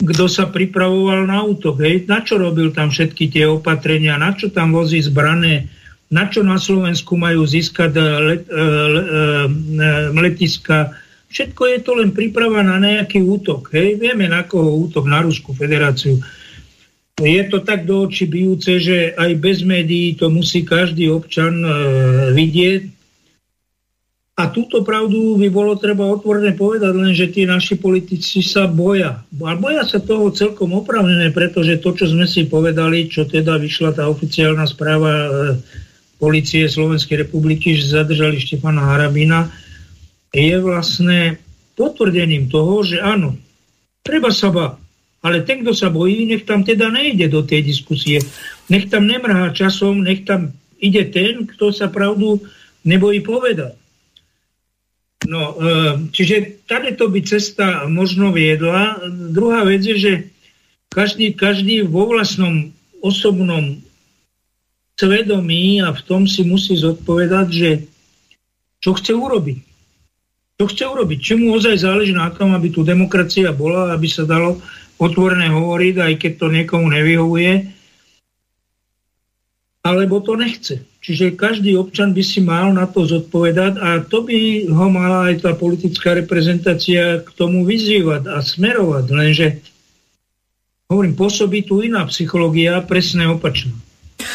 kto sa pripravoval na útok. Hej. Na čo robil tam všetky tie opatrenia, na čo tam vozí zbrané, na čo na Slovensku majú získať eh, let, uh, uh, letiska. Všetko je to len príprava na nejaký útok. Hej. Vieme na koho útok, na Rusku federáciu. Je to tak do očí bijúce, že aj bez médií to musí každý občan uh, vidieť, a túto pravdu by bolo treba otvorene povedať, len že tí naši politici sa boja. A boja sa toho celkom opravnené, pretože to, čo sme si povedali, čo teda vyšla tá oficiálna správa e, policie Slovenskej republiky, že zadržali Štefana Harabina, je vlastne potvrdením toho, že áno, treba sa báť. Ale ten, kto sa bojí, nech tam teda nejde do tej diskusie. Nech tam nemrhá časom, nech tam ide ten, kto sa pravdu nebojí povedať. No, e, čiže tady to by cesta možno viedla. Druhá vec je, že každý, každý vo vlastnom osobnom svedomí a v tom si musí zodpovedať, že čo chce urobiť. Čo chce urobiť? Či ozaj záleží na tom, aby tu demokracia bola, aby sa dalo otvorené hovoriť, aj keď to niekomu nevyhovuje, alebo to nechce. Čiže každý občan by si mal na to zodpovedať a to by ho mala aj tá politická reprezentácia k tomu vyzývať a smerovať. Lenže, hovorím, pôsobí tu iná psychológia, presne opačná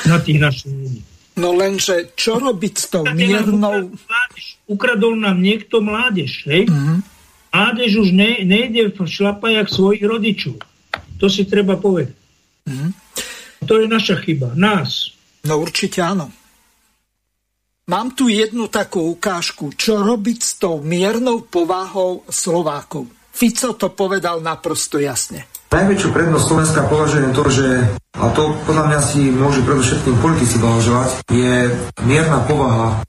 na tých našich ľudí. No lenže, čo robiť s tou miernou... Ukradol nám niekto mládež, hej? A Mládež už ne, nejde v šlapajach svojich rodičov. To si treba povedať. Mm. To je naša chyba, nás. No určite áno. Mám tu jednu takú ukážku, čo robiť s tou miernou povahou Slovákov. Fico to povedal naprosto jasne. Najväčšiu prednosť Slovenska považujem to, že a to podľa mňa si môžu predovšetkým politici blahoželať, je mierna povaha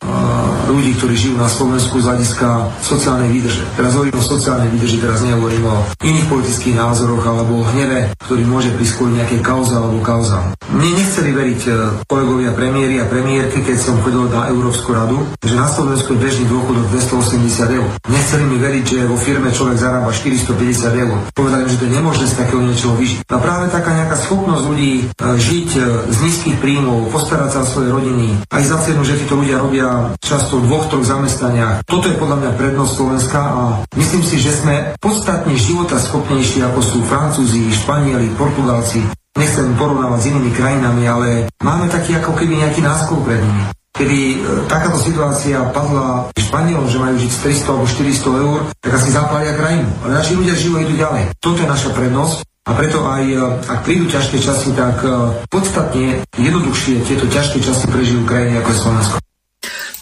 ľudí, ktorí žijú na Slovensku z hľadiska sociálnej výdrže. Teraz hovorím o sociálnej výdrži, teraz nehovorím o iných politických názoroch alebo hneve, ktorý môže priskôriť nejaké kauza alebo kauza. Mne nechceli veriť e, kolegovia premiéry a premiérky, keď som chodil na Európsku radu, že na Slovensku je bežný dôchodok 280 eur. Nechceli mi veriť, že vo firme človek zarába 450 eur. Povedali, že to je nemožné takého niečoho vyžiť. A práve taká nejaká schopnosť ľudí E, žiť e, z nízkych príjmov, postarať sa o svoje rodiny, aj za cenu, že títo ľudia robia často v dvoch, troch zamestnaniach. Toto je podľa mňa prednosť Slovenska a myslím si, že sme podstatne života schopnejší ako sú Francúzi, Španieli, Portugalci. Nechcem porovnávať s inými krajinami, ale máme taký ako keby nejaký náskok pred nimi kedy e, takáto situácia padla Španielom, že majú žiť 300 alebo 400 eur, tak asi zapália krajinu. Ale naši ľudia žijú idú ďalej. Toto je naša prednosť a preto aj, e, ak prídu ťažké časy, tak e, podstatne jednoduchšie tieto ťažké časy prežijú krajiny ako je Slovensko.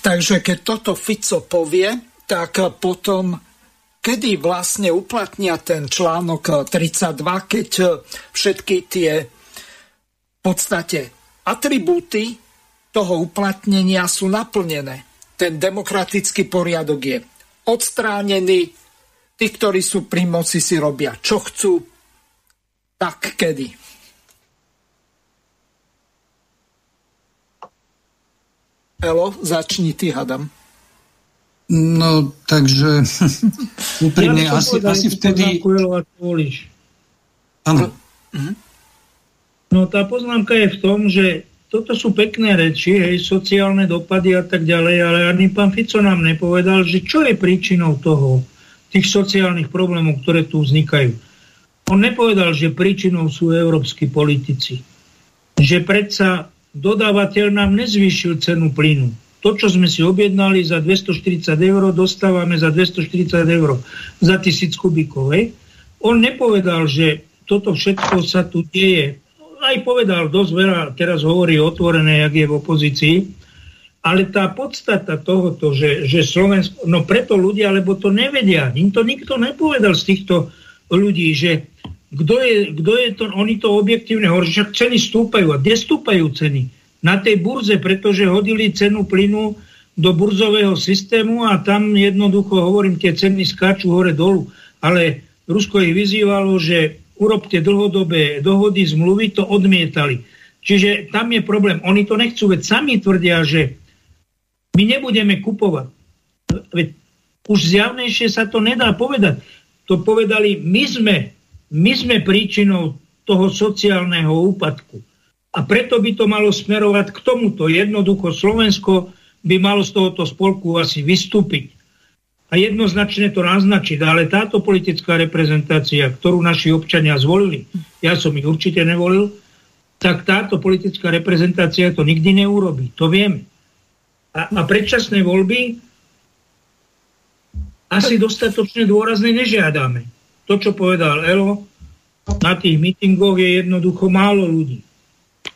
Takže keď toto Fico povie, tak potom kedy vlastne uplatnia ten článok 32, keď všetky tie v podstate atribúty toho uplatnenia sú naplnené. Ten demokratický poriadok je odstránený, tí, ktorí sú pri moci, si robia čo chcú, tak kedy? Elo, začni ty, hadam. No, takže úprimne, ja asi, asi vtedy... Áno. No, tá poznámka je v tom, že toto sú pekné reči, hej, sociálne dopady a tak ďalej, ale ani pán Fico nám nepovedal, že čo je príčinou toho, tých sociálnych problémov, ktoré tu vznikajú. On nepovedal, že príčinou sú európsky politici. Že predsa dodávateľ nám nezvýšil cenu plynu. To, čo sme si objednali za 240 eur, dostávame za 240 eur za tisíc kubíkov. Hej? On nepovedal, že toto všetko sa tu deje. Aj povedal dosť veľa, teraz hovorí otvorené, jak je v opozícii, ale tá podstata tohoto, že, že Slovensko, no preto ľudia, lebo to nevedia, im to nikto nepovedal z týchto ľudí, že kto je, kto je to, oni to objektívne hovorí, však ceny stúpajú. A kde stúpajú ceny? Na tej burze, pretože hodili cenu plynu do burzového systému a tam jednoducho, hovorím, tie ceny skáču hore dolu. Ale Rusko ich vyzývalo, že urobte dlhodobé dohody, zmluvy, to odmietali. Čiže tam je problém. Oni to nechcú, veď sami tvrdia, že my nebudeme kupovať. Veď už zjavnejšie sa to nedá povedať. To povedali, my sme my sme príčinou toho sociálneho úpadku. A preto by to malo smerovať k tomuto. Jednoducho Slovensko by malo z tohoto spolku asi vystúpiť. A jednoznačne to naznačiť. Ale táto politická reprezentácia, ktorú naši občania zvolili, ja som ich určite nevolil, tak táto politická reprezentácia to nikdy neurobí. To vieme. A, a predčasné voľby asi dostatočne dôrazne nežiadame to, čo povedal Elo, na tých mítingoch je jednoducho málo ľudí.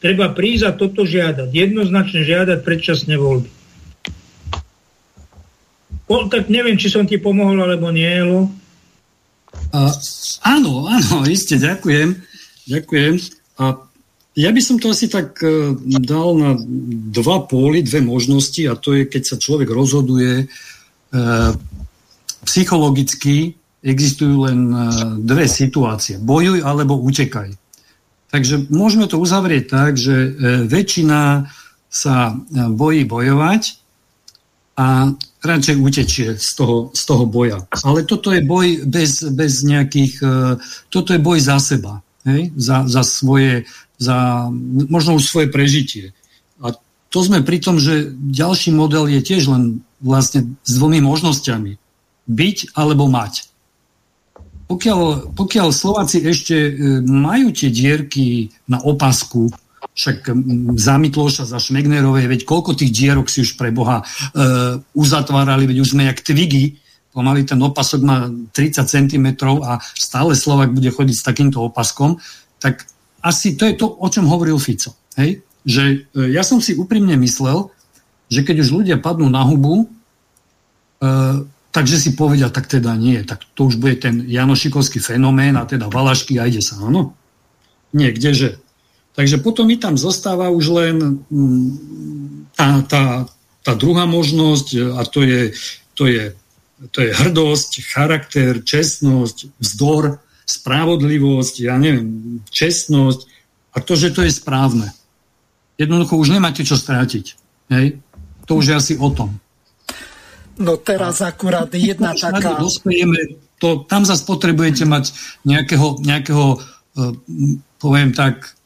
Treba prísť a toto žiadať. Jednoznačne žiadať predčasné voľby. O, tak neviem, či som ti pomohol, alebo nie, Elo. Uh, áno, áno, iste, ďakujem. Ďakujem. A ja by som to asi tak uh, dal na dva póly, dve možnosti a to je, keď sa človek rozhoduje uh, psychologicky existujú len e, dve situácie. Bojuj alebo utekaj. Takže môžeme to uzavrieť tak, že e, väčšina sa e, bojí bojovať a radšej utečie z toho, z toho boja. Ale toto je boj bez, bez nejakých... Toto je boj za seba. Hej? Za, za svoje... Za, možno už svoje prežitie. A to sme pri tom, že ďalší model je tiež len vlastne s dvomi možnosťami. Byť alebo mať pokiaľ, pokiaľ Slováci ešte e, majú tie dierky na opasku, však za Mikloša, za Šmegnerovej, veď koľko tých dierok si už pre Boha e, uzatvárali, veď už sme jak tvigy, pomaly ten opasok má 30 cm a stále Slovak bude chodiť s takýmto opaskom, tak asi to je to, o čom hovoril Fico. Hej? Že e, ja som si úprimne myslel, že keď už ľudia padnú na hubu, e, takže si povedia, tak teda nie, tak to už bude ten Janošikovský fenomén a teda Valašky a ide sa, áno? Nie, kdeže? Takže potom mi tam zostáva už len mm, tá, tá, tá druhá možnosť a to je, to, je, to je hrdosť, charakter, čestnosť, vzdor, spravodlivosť, ja neviem, čestnosť a to, že to je správne. Jednoducho už nemáte čo strátiť. Hej? To už je asi o tom. No teraz akurát jedna taká... Dospejeme, to, tam zase potrebujete mať nejakého, nejakého uh, poviem tak,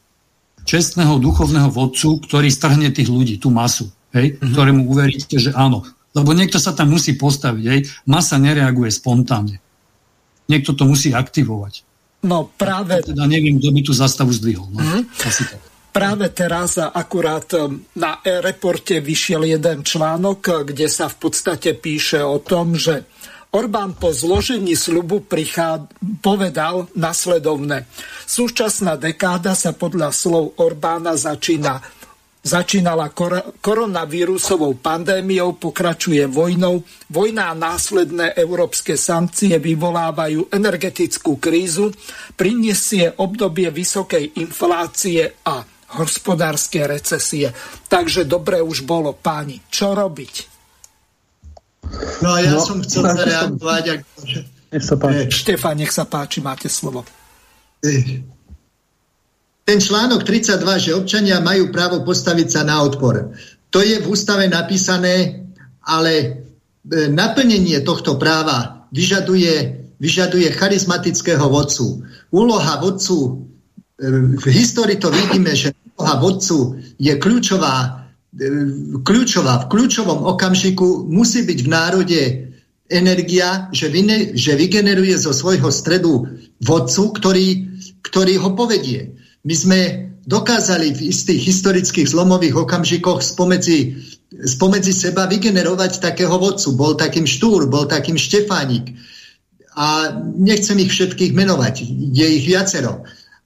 čestného duchovného vodcu, ktorý strhne tých ľudí, tú masu, hej, mm-hmm. ktorému uveríte, že áno. Lebo niekto sa tam musí postaviť, hej. Masa nereaguje spontánne. Niekto to musí aktivovať. No práve... Ja teda neviem, kto by tú zastavu zdvihol. No, mm-hmm. Asi tak. Práve teraz akurát um, na e-reporte vyšiel jeden článok, kde sa v podstate píše o tom, že Orbán po zložení slubu prichá, povedal nasledovne. Súčasná dekáda sa podľa slov Orbána začína začínala kor- koronavírusovou pandémiou, pokračuje vojnou. Vojna a následné európske sankcie vyvolávajú energetickú krízu, prinesie obdobie vysokej inflácie a hospodárske recesie. Takže dobre už bolo, páni, čo robiť? No a ja no, som chcel zareagovať. Ak... Nech sa páči. Štefán, nech sa páči, máte slovo. Ten článok 32, že občania majú právo postaviť sa na odpor. To je v ústave napísané, ale e, naplnenie tohto práva vyžaduje, vyžaduje charizmatického vodcu. Úloha vodcu, v histórii to vidíme, že úloha vodcu je kľúčová kľúčová. V kľúčovom okamžiku musí byť v národe energia, že, vyne, že vygeneruje zo svojho stredu vodcu, ktorý, ktorý ho povedie. My sme dokázali v istých historických zlomových okamžikoch spomedzi, spomedzi seba vygenerovať takého vodcu. Bol takým Štúr, bol takým Štefánik. A nechcem ich všetkých menovať, je ich viacero.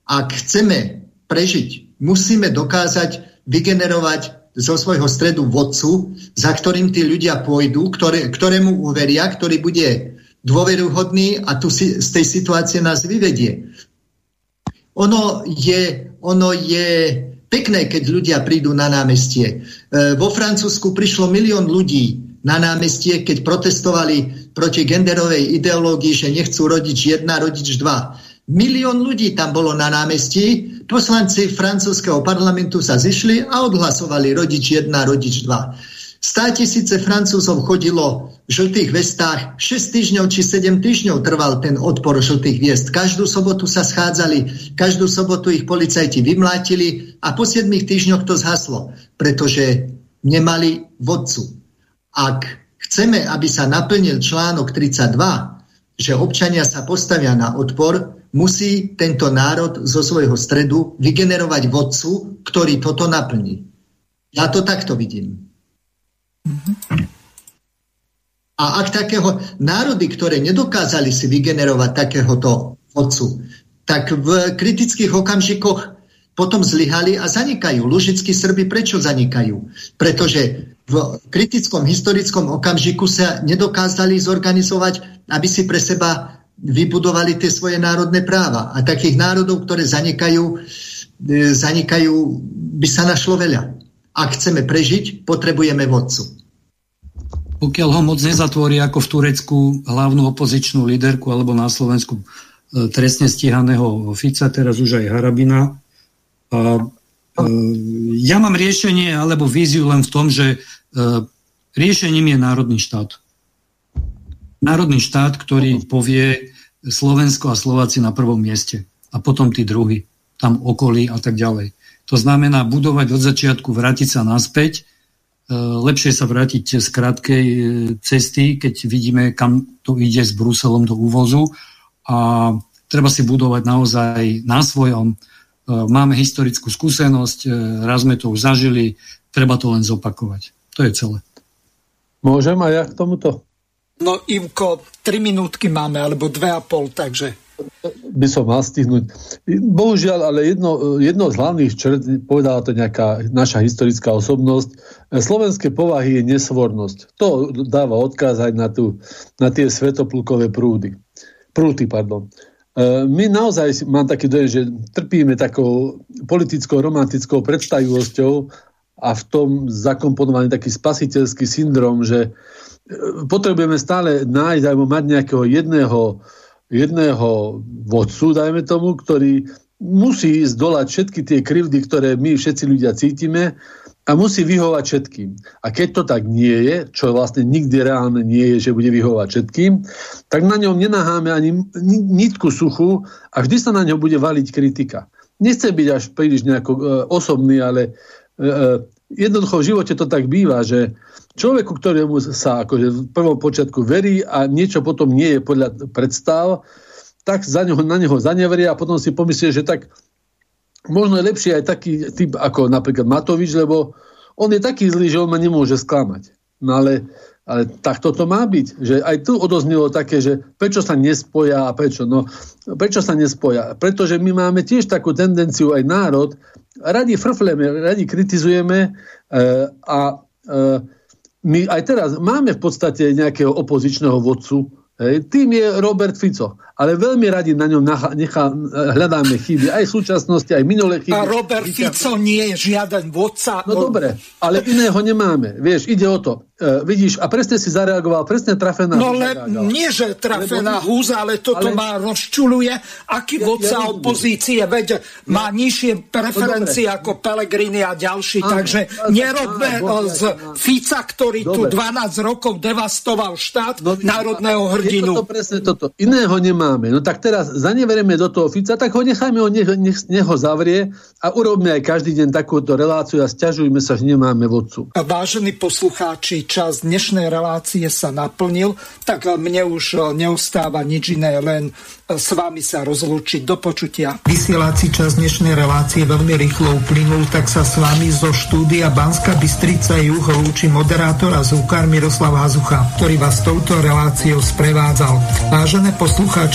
Ak chceme prežiť, musíme dokázať vygenerovať zo svojho stredu vodcu, za ktorým tí ľudia pôjdu, ktoré, ktorému uveria, ktorý bude dôveruhodný a tu si, z tej situácie nás vyvedie. Ono je, ono je pekné, keď ľudia prídu na námestie. E, vo Francúzsku prišlo milión ľudí na námestie, keď protestovali proti genderovej ideológii, že nechcú rodič jedna, rodič dva. Milión ľudí tam bolo na námestí, poslanci francúzského parlamentu sa zišli a odhlasovali rodič 1, rodič 2. Stá tisíce francúzov chodilo v žltých vestách, 6 týždňov či 7 týždňov trval ten odpor žltých viest. Každú sobotu sa schádzali, každú sobotu ich policajti vymlátili a po 7 týždňoch to zhaslo, pretože nemali vodcu. Ak chceme, aby sa naplnil článok 32, že občania sa postavia na odpor, musí tento národ zo svojho stredu vygenerovať vodcu, ktorý toto naplní. Ja to takto vidím. A ak takého národy, ktoré nedokázali si vygenerovať takéhoto vodcu, tak v kritických okamžikoch potom zlyhali a zanikajú. Lužickí Srby prečo zanikajú? Pretože v kritickom historickom okamžiku sa nedokázali zorganizovať, aby si pre seba vybudovali tie svoje národné práva. A takých národov, ktoré zanikajú, e, zanikajú, by sa našlo veľa. Ak chceme prežiť, potrebujeme vodcu. Pokiaľ ho moc nezatvorí ako v Turecku hlavnú opozičnú líderku alebo na Slovensku e, trestne stíhaného Fica, teraz už aj Harabina. A, e, ja mám riešenie alebo víziu len v tom, že riešením je národný štát národný štát, ktorý povie Slovensko a Slováci na prvom mieste a potom tí druhí, tam okolí a tak ďalej. To znamená budovať od začiatku, vrátiť sa naspäť, e, lepšie sa vrátiť z krátkej e, cesty, keď vidíme, kam to ide s Bruselom do úvozu a treba si budovať naozaj na svojom. E, máme historickú skúsenosť, raz sme to už zažili, treba to len zopakovať. To je celé. Môžem aj ja k tomuto? No Ivko, tri minútky máme, alebo dve a pol, takže by som mal stihnúť. Bohužiaľ, ale jedno, jedno z hlavných čert, povedala to nejaká naša historická osobnosť, slovenské povahy je nesvornosť. To dáva odkaz aj na, tú, na tie svetoplukové prúdy. Prúty, pardon. E, my naozaj, mám taký dojem, že trpíme takou politickou, romantickou predstavivosťou a v tom zakomponovaný taký spasiteľský syndrom, že e, potrebujeme stále nájsť alebo mať nejakého jedného jedného vodcu, dajme tomu, ktorý musí zdolať všetky tie krivdy, ktoré my všetci ľudia cítime a musí vyhovať všetkým. A keď to tak nie je, čo vlastne nikdy reálne nie je, že bude vyhovať všetkým, tak na ňom nenaháme ani nitku suchu a vždy sa na ňo bude valiť kritika. Nechcem byť až príliš nejako e, osobný, ale e, e, jednoducho v živote to tak býva, že človeku, ktorému sa akože v prvom počiatku verí a niečo potom nie je podľa predstav, tak za neho, na neho zaneveria a potom si pomyslí, že tak možno je lepšie aj taký typ ako napríklad Matovič, lebo on je taký zlý, že on ma nemôže sklamať. No ale, ale tak toto má byť. Že aj tu odoznilo také, že prečo sa nespoja a prečo? No, prečo sa nespoja? Pretože my máme tiež takú tendenciu aj národ, radi frfleme, radi kritizujeme e, a e, my aj teraz máme v podstate nejakého opozičného vodcu, Hej. Tým je Robert Fico. Ale veľmi radi na ňom nacha, nechá, hľadáme chyby. Aj v súčasnosti, aj minulé chyby. A Robert Fico nie je žiaden vodca. No, no dobre, ale iného nemáme. Vieš, ide o to. Uh, vidíš, a presne si zareagoval, presne trafená No le, nie, že trafená Lebo, húza, ale toto ale... ma rozčuluje. Aký ja, vodca ja opozície, veď má nižšie preferencie no, ako Pelegrini a ďalší, áno, takže áno, nerobme áno, z Fica, ktorý dobre. tu 12 rokov devastoval štát, no, národného hrdinu. Je to presne toto. Iného nemáme. No tak teraz zaneverieme do toho Fica, tak ho nechajme, ho, nech, nech, nech ho zavrie a urobme aj každý deň takúto reláciu a stiažujme sa, že nemáme vodcu. Vážení poslucháči, čas dnešnej relácie sa naplnil, tak mne už neostáva nič iné, len s vami sa rozlúčiť. Do počutia. Vysielací čas dnešnej relácie veľmi rýchlo uplynul, tak sa s vami zo štúdia Banska Bystrica Juh lúči moderátor a zúkar Miroslav Hazucha, ktorý vás touto reláciou sprevádzal. Vážené